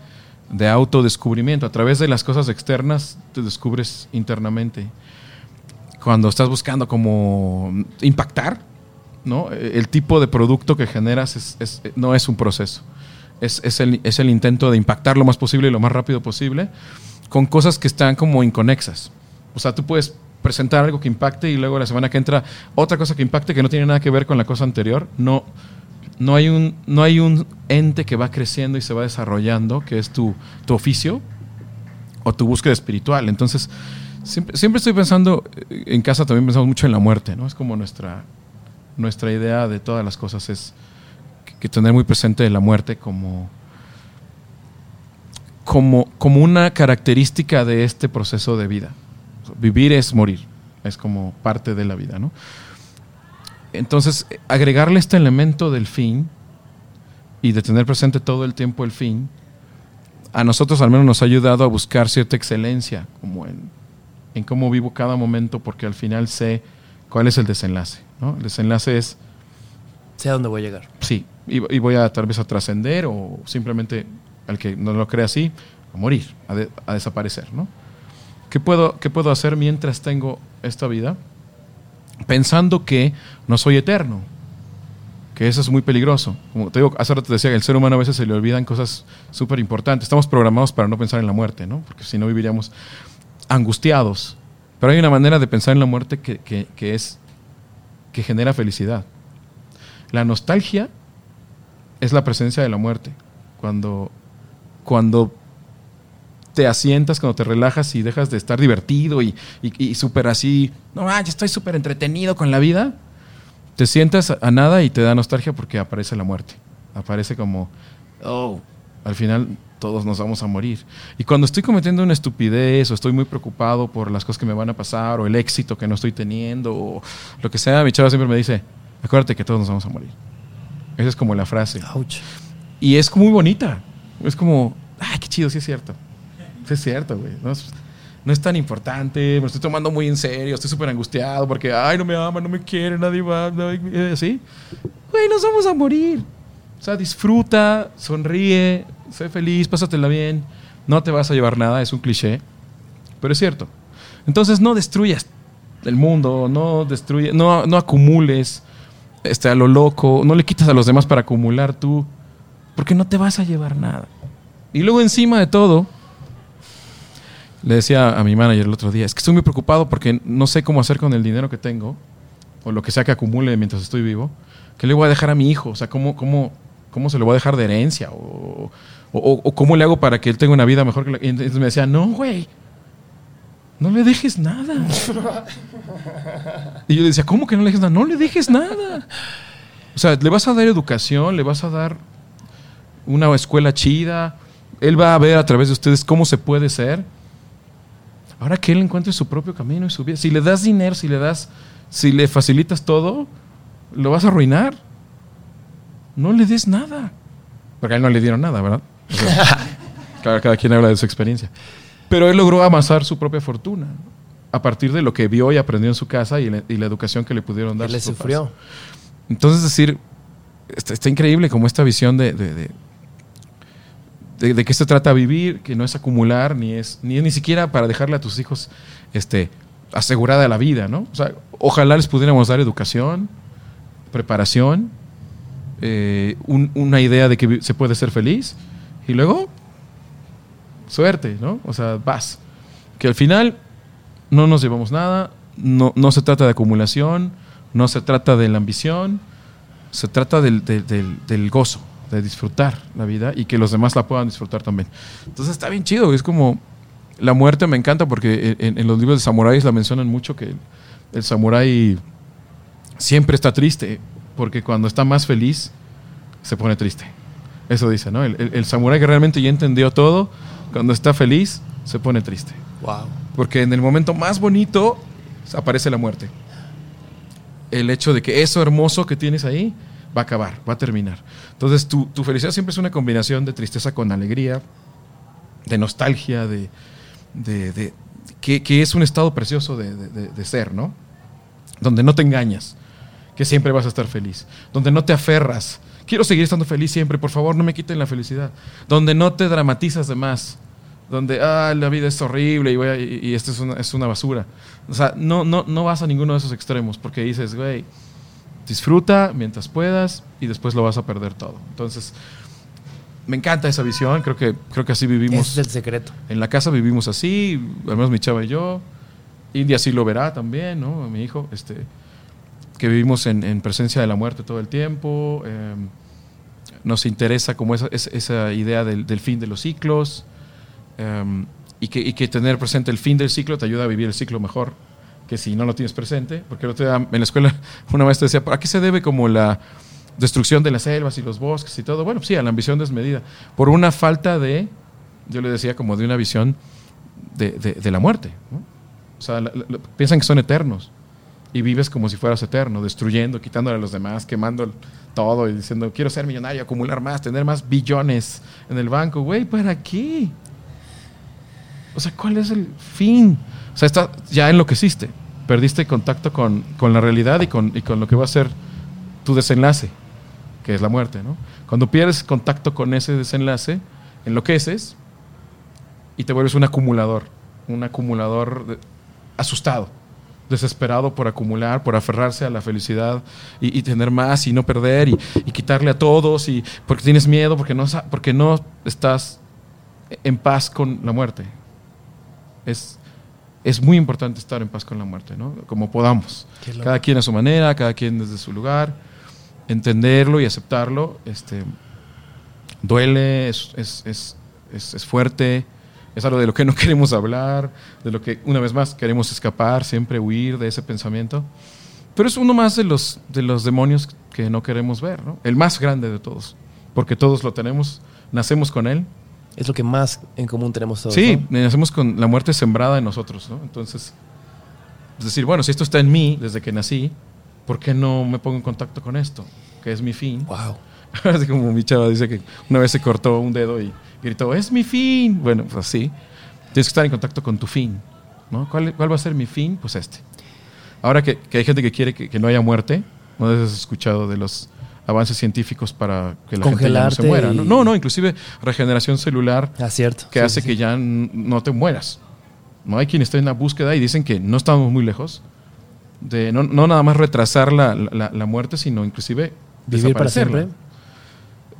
de autodescubrimiento. A través de las cosas externas te descubres internamente. Cuando estás buscando como impactar, ¿no? El tipo de producto que generas es- no es un proceso. Es, es el, es el intento de impactar lo más posible y lo más rápido posible con cosas que están como inconexas. O sea, tú puedes presentar algo que impacte y luego la semana que entra otra cosa que impacte que no tiene nada que ver con la cosa anterior. No, no, hay, un, no hay un ente que va creciendo y se va desarrollando, que es tu, tu oficio o tu búsqueda espiritual. Entonces, siempre, siempre estoy pensando, eh, en casa también pensamos mucho en la muerte, ¿no? Es como nuestra, nuestra idea de todas las cosas es que, que tener muy presente la muerte como, como, como una característica de este proceso de vida. Vivir es morir, es como parte de la vida, ¿no? Entonces, agregarle este elemento del fin y de tener presente todo el tiempo el fin, a nosotros al menos nos ha ayudado a buscar cierta excelencia, como en, en cómo vivo cada momento, porque al final sé cuál es el desenlace. ¿no? El desenlace es, Sé a dónde voy a llegar. sí, y, y voy a tal vez a trascender o simplemente, al que no lo crea así, a morir, a desaparecer. ¿no? ¿Qué, puedo, ¿Qué puedo hacer mientras tengo esta vida? Pensando que no soy eterno, que eso es muy peligroso. Como te digo, hace rato te decía que el ser humano a veces se le olvidan cosas súper importantes. Estamos programados para no pensar en la muerte, ¿no? Porque si no viviríamos angustiados. Pero hay una manera de pensar en la muerte que, que- que es que genera felicidad. La nostalgia es la presencia de la muerte. Cuando, cuando te asientas, cuando te relajas y dejas de estar divertido y, y, y súper así, no, ah, estoy súper entretenido con la vida, te sientas a, a nada y te da nostalgia porque aparece la muerte. Aparece como, oh, al final todos nos vamos a morir. Y cuando estoy cometiendo una estupidez o estoy muy preocupado por las cosas que me van a pasar o el éxito que no estoy teniendo o lo que sea, mi chava siempre me dice, acuérdate que todos nos vamos a morir. Esa es como la frase. Ouch. Y es muy bonita. Es como, ay, qué chido, sí es cierto. Sí es cierto, güey. No es, tan importante, me lo estoy tomando muy en serio, estoy súper angustiado porque, ay, no me ama, no me quiere, nadie va, así. Güey, nos vamos a morir. O sea, disfruta, sonríe, sé feliz, pásatela bien. No te vas a llevar nada, es un cliché, pero es cierto. Entonces no destruyas el mundo, no destruyes, no, no acumules este, a lo loco, no le quitas a los demás para acumular tú, porque no te vas a llevar nada. Y luego encima de todo, le decía a mi manager el otro día, es que estoy muy preocupado porque no sé cómo hacer con el dinero que tengo, o lo que sea que acumule mientras estoy vivo, que le voy a dejar a mi hijo, o sea, cómo, cómo, cómo se lo voy a dejar de herencia, o, o- cómo le hago para que él tenga una vida mejor que la... Y entonces me decía, no, güey, no le dejes nada. y yo le decía, ¿cómo que no le dejes nada? No le dejes nada. O sea, le vas a dar educación, le vas a dar una escuela chida, él va a ver a través de ustedes cómo se puede ser. Ahora que él encuentre su propio camino y su vida. Si le das dinero, si le das, si le facilitas todo, lo vas a arruinar. No le des nada. Porque a él no le dieron nada, ¿verdad? O sea, cada, cada quien habla de su experiencia. Pero él logró amasar su propia fortuna a partir de lo que vio y aprendió en su casa y la, y la educación que le pudieron dar. Él le sufrió. Entonces, decir, está, está increíble como esta visión de, de, de, de- de qué se trata vivir, que no es acumular, ni es ni, ni siquiera para dejarle a tus hijos este, asegurada la vida, ¿no? Ojalá les pudiéramos dar educación, preparación, eh, un- una idea de que se puede ser feliz y luego suerte, ¿no? O sea, vas. Que al final no nos llevamos nada, no, no se trata de acumulación, no se trata de la ambición, se trata del- del gozo, de disfrutar la vida y que los demás la puedan disfrutar también. Entonces está bien chido, es como la muerte me encanta porque en, en los libros de samuráis la mencionan mucho que el, el samurái siempre está triste porque cuando está más feliz se pone triste. Eso dice, ¿no? El, el, el samurái que realmente ya entendió todo, cuando está feliz se pone triste. Wow. Porque en el momento más bonito aparece la muerte. El hecho de que eso hermoso que tienes ahí va a acabar, va a terminar. Entonces tu, tu felicidad siempre es una combinación de tristeza con alegría, de nostalgia, de, de- de- que, que es un estado precioso de, de- ser, ¿no? Donde no te engañas, que siempre vas a estar feliz. Donde no te aferras. Quiero seguir estando feliz siempre, por favor, no me quiten la felicidad. Donde no te dramatizas de más. Donde, ah, la vida es horrible y, voy a- y- y esto es una, es una basura. O sea, no, no, no vas a ninguno de esos extremos porque dices, güey, disfruta mientras puedas y después lo vas a perder todo. Entonces, me encanta esa visión. Creo que, creo que así vivimos. Es el secreto. En la casa vivimos así, al menos mi chava y yo. India sí lo verá también, ¿no? Mi hijo, este, que vivimos en, en presencia de la muerte todo el tiempo. eh, nos interesa como esa, esa, esa idea del, del fin de los ciclos. eh, y, que, y que tener presente el fin del ciclo te ayuda a vivir el ciclo mejor que si no lo tienes presente. Porque el otro día en la escuela una maestra decía, ¿a qué se debe como la destrucción de las selvas y los bosques y todo? Bueno, sí, a la ambición desmedida. Por una falta de, yo le decía, como de una visión de, de- la muerte. ¿no? O sea, piensan que son eternos y vives como si fueras eterno, destruyendo, quitándole a los demás, quemando todo y diciendo, quiero ser millonario, acumular más, tener más billones en el banco. Güey, ¿para qué? O sea, ¿cuál es el fin? O sea, está, ya enloqueciste, perdiste contacto con, con la realidad y con, y con lo que va a ser tu desenlace, que es la muerte, ¿no? Cuando pierdes contacto con ese desenlace, enloqueces y te vuelves un acumulador, un acumulador asustado, desesperado por acumular, por aferrarse a la felicidad y, y tener más y no perder y, y quitarle a todos y porque tienes miedo, porque no, porque no estás en paz con la muerte. Es, es muy importante estar en paz con la muerte, ¿no? Como podamos. Cada quien a su manera, cada quien desde su lugar, entenderlo y aceptarlo. Este, duele, es, es, es, es, es fuerte, es algo de lo que no queremos hablar, de lo que una vez más queremos escapar, siempre huir de ese pensamiento. Pero es uno más de los, de los demonios que no queremos ver, ¿no? El más grande de todos, porque todos lo tenemos, nacemos con él Es lo que más en común tenemos todos. Sí, ¿no? nacemos con la muerte sembrada en nosotros, ¿no? Entonces, es decir, bueno, si esto está en mí desde que nací, ¿por qué no me pongo en contacto con esto? Que es mi fin. Wow. Así como mi chava dice que una vez se cortó un dedo y gritó, es mi fin. Bueno, pues así. Tienes que estar en contacto con tu fin. ¿no? ¿Cuál, cuál va a ser mi fin? Pues este. Ahora que, que hay gente que quiere que, que no haya muerte, ¿no has escuchado de los avances científicos para que la gente ya no se muera? ¿no? no, no, inclusive regeneración celular Ah, cierto. que Sí, hace sí, que ya no te mueras. No hay quien esté en la búsqueda y dicen que no estamos muy lejos de no, no nada más retrasar la, la- la muerte, sino inclusive Vivir para siempre.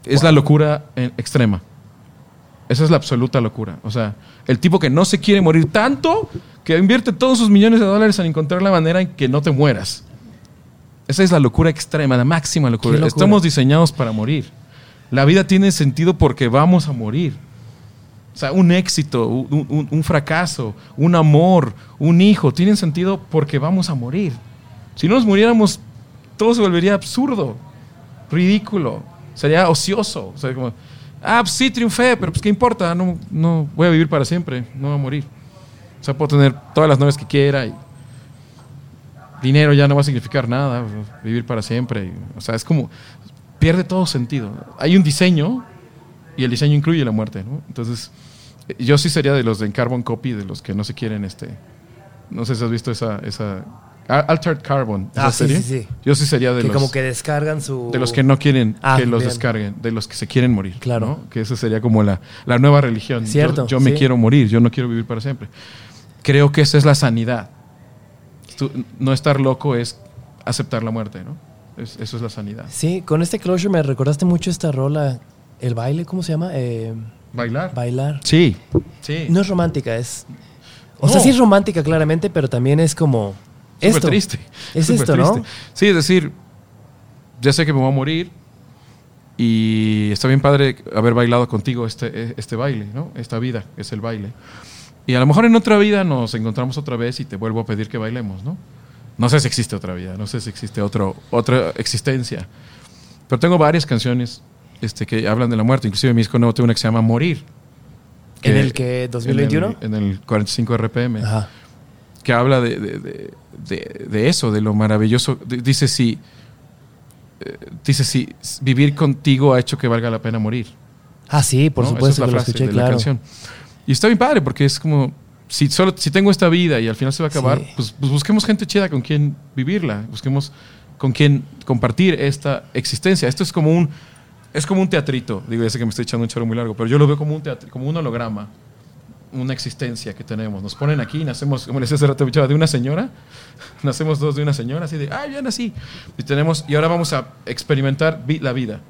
Es la locura eh, extrema. Esa es la absoluta locura. O sea, el tipo que no se quiere morir tanto que invierte todos sus millones de dólares en encontrar la manera en que no te mueras. Esa es la locura extrema, la máxima locura. Estamos diseñados para morir. La vida tiene sentido porque vamos a morir. O sea, un éxito, un, un- un fracaso, un amor, un hijo, tienen sentido porque vamos a morir. Si no nos muriéramos, todo se volvería absurdo, ridículo, sería ocioso. O sea, como, ah, pues sí, triunfé, pero pues qué importa, no, no voy a vivir para siempre, no voy a morir. O sea, puedo tener todas las novias que quiera y dinero ya no va a significar nada, vivir para siempre. O sea, es como, pierde todo sentido. Hay un diseño y el diseño incluye la muerte, ¿no? Entonces, yo sí sería de los de Carbon Copy, de los que no se quieren, este, no sé si has visto esa, esa Al- Altered Carbon, esa Ah, sí, serie. sí, sí. Yo sí sería de que los como que descargan su... de los que no quieren Ah, que los bien. descarguen, de los que se quieren morir. Claro. ¿no? Que esa sería como la, la nueva religión. Yo- Cierto, Yo, me sí. quiero morir, yo no quiero vivir para siempre. Creo que esa es la sanidad. Tú- no estar loco es aceptar la muerte, ¿no? Es- eso es la sanidad. Sí, con este closure me recordaste mucho esta rola, el baile, ¿cómo se llama? Eh, Bailar. bailar. Sí. Sí. No es romántica, es... O No. sea, sí es romántica claramente, pero también es como... Súper esto. triste. Es Súper esto, ¿no? triste. Sí, es decir, ya sé que me voy a morir y está bien padre haber bailado contigo este, este baile, ¿no? Esta vida es el baile. Y a lo mejor en otra vida nos encontramos otra vez y te vuelvo a pedir que bailemos, ¿no? No sé si existe otra vida, no sé si existe otro, otra existencia. Pero tengo varias canciones este, que hablan de la muerte. Inclusive mi disco nuevo tengo una que se llama Morir. ¿En el que, 2021? En el, en el 45 RPM Ajá. que habla de, de- de- de- de eso, de lo maravilloso. Dice si, eh, dice si vivir contigo ha hecho que valga la pena morir. Ah, sí, por ¿no? supuesto Esa es la que lo frase escuché, de la canción. Y está bien padre porque es como, si, solo, si tengo esta vida y al final se va a acabar, Sí. pues, pues busquemos gente chida con quien vivirla, busquemos con quien compartir esta existencia. Esto es como un, es como un teatrito. Digo, ya sé que me estoy echando un choro muy largo, pero yo lo veo como un, teatro, como un holograma una existencia que tenemos. Nos ponen aquí, nacemos, como les decía hace rato, de una señora, nacemos dos de una señora, así de, ay, ya nací. Y, tenemos, y ahora vamos a experimentar vi- la vida.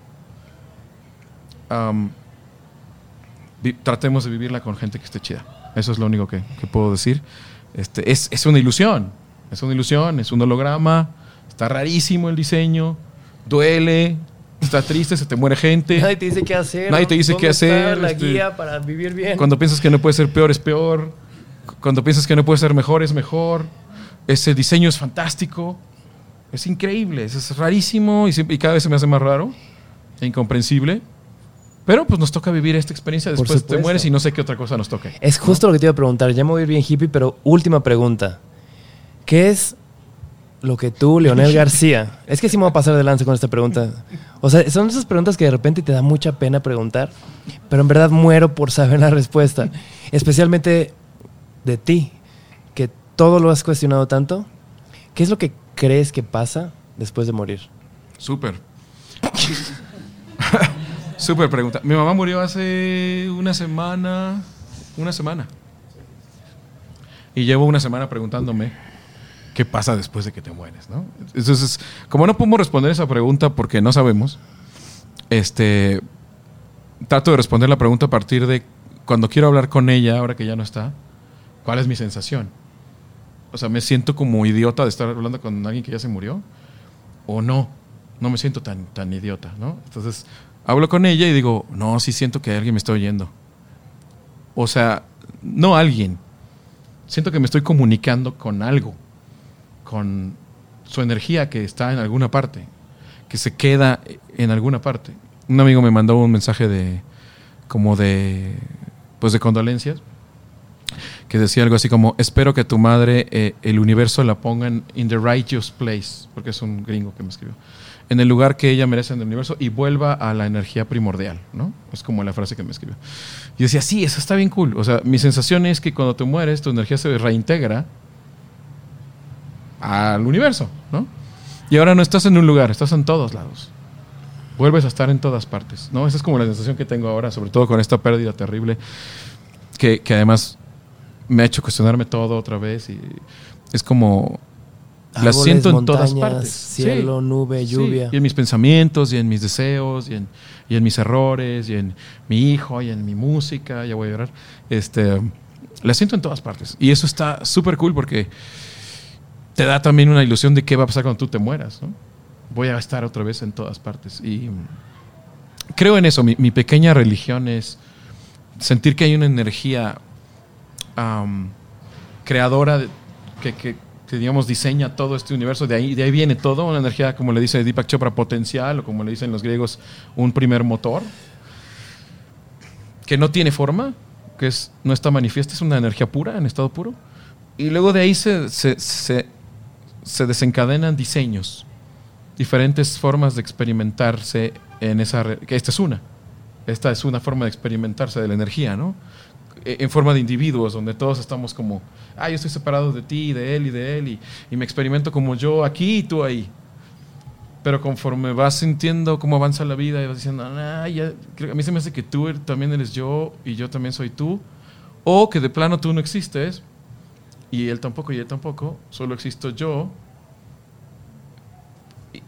Tratemos de vivirla con gente que esté chida. Eso es lo único que, que puedo decir. Este, es, es una ilusión, es una ilusión, es un holograma, está rarísimo el diseño, duele, está triste, se te muere gente. Nadie te dice qué hacer. Nadie te dice ¿Dónde qué está hacer, la este, guía para vivir bien. Cuando piensas que no puede ser peor, es peor. Cuando piensas que no puede ser mejor, es mejor. Ese diseño es fantástico. Es increíble, es, es rarísimo y, y cada vez se me hace más raro e incomprensible. Pero pues nos toca vivir esta experiencia. Después te mueres y no sé qué otra cosa nos toque. Es justo lo que te iba a preguntar. Ya me voy a ir bien hippie, pero última pregunta. ¿Qué es lo que tú, Leonel García? Es que sí me voy a pasar de lanza con esta pregunta. O sea, son esas preguntas que de repente te da mucha pena preguntar, pero en verdad muero por saber la respuesta. Especialmente de ti, que todo lo has cuestionado tanto. ¿Qué es lo que crees que pasa después de morir? Súper. Súper pregunta. Mi mamá murió hace una semana. Una semana. Y llevo una semana preguntándome qué pasa después de que te mueres, ¿no? Entonces, como no podemos responder esa pregunta porque no sabemos, este, trato de responder la pregunta a partir de cuando quiero hablar con ella, ahora que ya no está, ¿cuál es mi sensación? O sea, ¿me siento como idiota de estar hablando con alguien que ya se murió? ¿O no? No me siento tan, tan idiota, ¿no? Entonces, hablo con ella y digo, no, sí siento que alguien me está oyendo. O sea, no alguien. Siento que me estoy comunicando con algo, con su energía que está en alguna parte, que se queda en alguna parte. Un amigo me mandó un mensaje de como de pues de condolencias, que decía algo así como, espero que tu madre, eh, el universo la pongan in the righteous place, porque es un gringo que me escribió, en el lugar que ella merece en el universo y vuelva a la energía primordial, ¿no? Es como la frase que me escribió. Y decía, sí, eso está bien cool. O sea, mi sensación es que cuando te mueres, tu energía se reintegra al universo, ¿no? Y ahora no estás en un lugar, estás en todos lados. Vuelves a estar en todas partes, ¿no? Esa es como la sensación que tengo ahora, sobre todo con esta pérdida terrible, que, que además me ha hecho cuestionarme todo otra vez y es como la Árboles, siento en todas partes. Cielo, nube, Sí, lluvia. Y en mis pensamientos, y en mis deseos, y en, y en mis errores, y en mi hijo, y en mi música, ya voy a llorar. Este, la siento en todas partes. Y eso está súper cool porque te da también una ilusión de qué va a pasar cuando tú te mueras. ¿no? Voy a estar otra vez en todas partes. Y mm, creo en eso. Mi, mi pequeña religión es sentir que hay una energía creadora de- que, que, que, digamos diseña todo este universo de ahí de ahí viene todo una energía como le dice Deepak Chopra potencial o como le dicen los griegos un primer motor que no tiene forma que es no está manifiesta es una energía pura en estado puro y luego de ahí se, se, se, se desencadenan diseños diferentes formas de experimentarse en esa que esta es una esta es una forma de experimentarse de la energía, ¿no? E- En forma de individuos, donde todos estamos como, ah, yo estoy separado de ti, de él y de él, y, y me experimento como yo aquí y tú ahí. Pero conforme vas sintiendo cómo avanza la vida y vas diciendo, ah, ya, a mí se me hace que tú er- también eres yo y yo también soy tú, o que de plano tú no existes y él tampoco y él tampoco, solo existo yo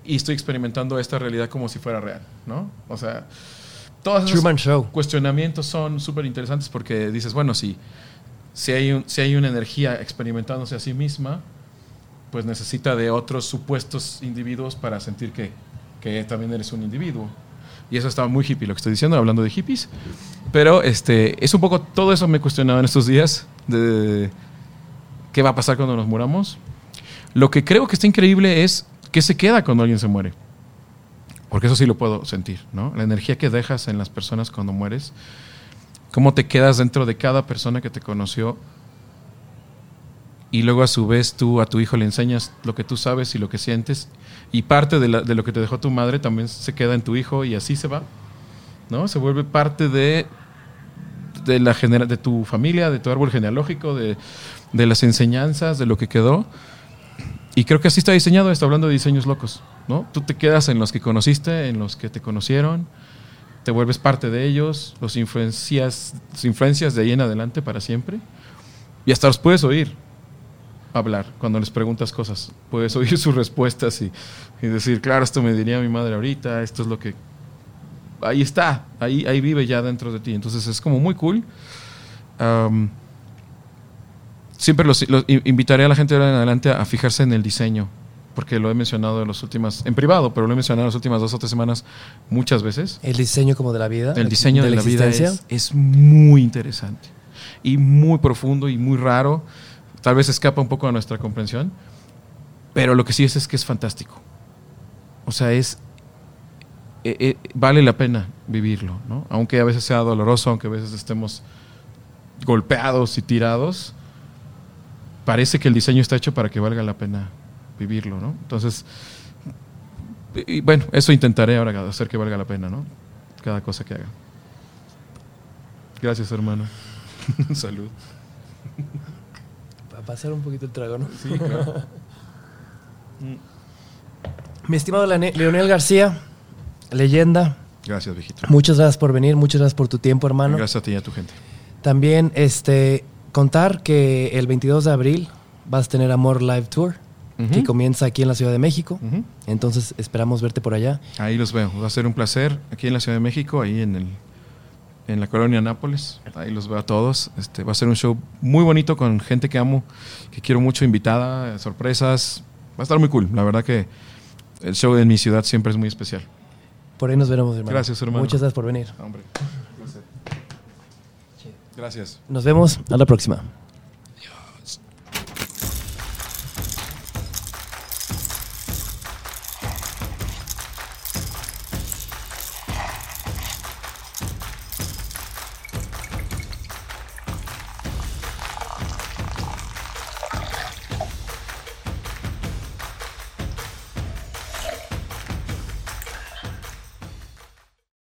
y estoy experimentando esta realidad como si fuera real, ¿no? O sea, Truman Show. cuestionamientos son súper interesantes porque dices, bueno, si, si, hay un- si hay una energía experimentándose a sí misma, pues necesita de otros supuestos individuos para sentir que, que también eres un individuo. Y eso estaba muy hippie lo que estoy diciendo, hablando de hippies. Pero este, es un poco, todo eso me he cuestionado en estos días, de qué va a pasar cuando nos muramos. Lo que creo que está increíble es qué se queda cuando alguien se muere. Porque eso sí lo puedo sentir, ¿no? La energía que dejas en las personas cuando mueres, cómo te quedas dentro de cada persona que te conoció y luego a su vez tú a tu hijo le enseñas lo que tú sabes y lo que sientes y parte de, lo que te dejó tu madre también se queda en tu hijo y así se va, ¿no? Se vuelve parte de, la genera- de tu familia, de tu árbol genealógico, de las enseñanzas, de lo que quedó. Y creo que así está diseñado, está hablando de diseños locos, ¿no? Tú te quedas en los que conociste, en los que te conocieron, te vuelves parte de ellos, los influencias, influencias de ahí en adelante para siempre. Y hasta los puedes oír hablar cuando les preguntas cosas. Puedes oír sus respuestas y, decir, claro, esto me diría mi madre ahorita, esto es lo que... Ahí está, ahí, ahí vive ya dentro de ti. Entonces es como muy cool. Siempre los, los in- invitaré a la gente de ahora en adelante a, fijarse en el diseño, porque lo he mencionado en las últimas, en privado, pero lo he mencionado en las últimas dos o tres semanas muchas veces. El diseño como de la vida. El diseño de, la, vida existencia. es, es muy interesante y muy profundo y muy raro. Tal vez escapa un poco a nuestra comprensión, pero lo que sí es es que es fantástico. O sea, es eh, eh, vale la pena vivirlo, ¿no? Aunque a veces sea doloroso, aunque a veces estemos golpeados y tirados, parece que el diseño está hecho para que valga la pena vivirlo, ¿no? Entonces, y bueno, eso intentaré ahora hacer que valga la pena, ¿no? Cada cosa que haga. Gracias, hermano. Salud. Para pasar un poquito el trago, ¿no? Sí, claro. Mi estimado Leonel García, leyenda, Gracias, viejito. muchas gracias por venir, muchas gracias por tu tiempo, hermano. Gracias a ti y a tu gente. También este contar que el 22 de abril vas a tener Amor Live Tour, que Ujú. comienza aquí en la Ciudad de México. Ujú. Entonces esperamos verte por allá. Ahí los veo. Va a ser un placer aquí en la Ciudad de México, ahí en el en la colonia Nápoles. Ahí los veo a todos. Este va a ser un show muy bonito con gente que amo, que quiero mucho, invitada, sorpresas. Va a estar muy cool. La verdad que el show en mi ciudad siempre es muy especial. Por ahí nos veremos, hermano. Gracias, hermano. Muchas gracias por venir. Hombre. Gracias. Nos vemos a la próxima.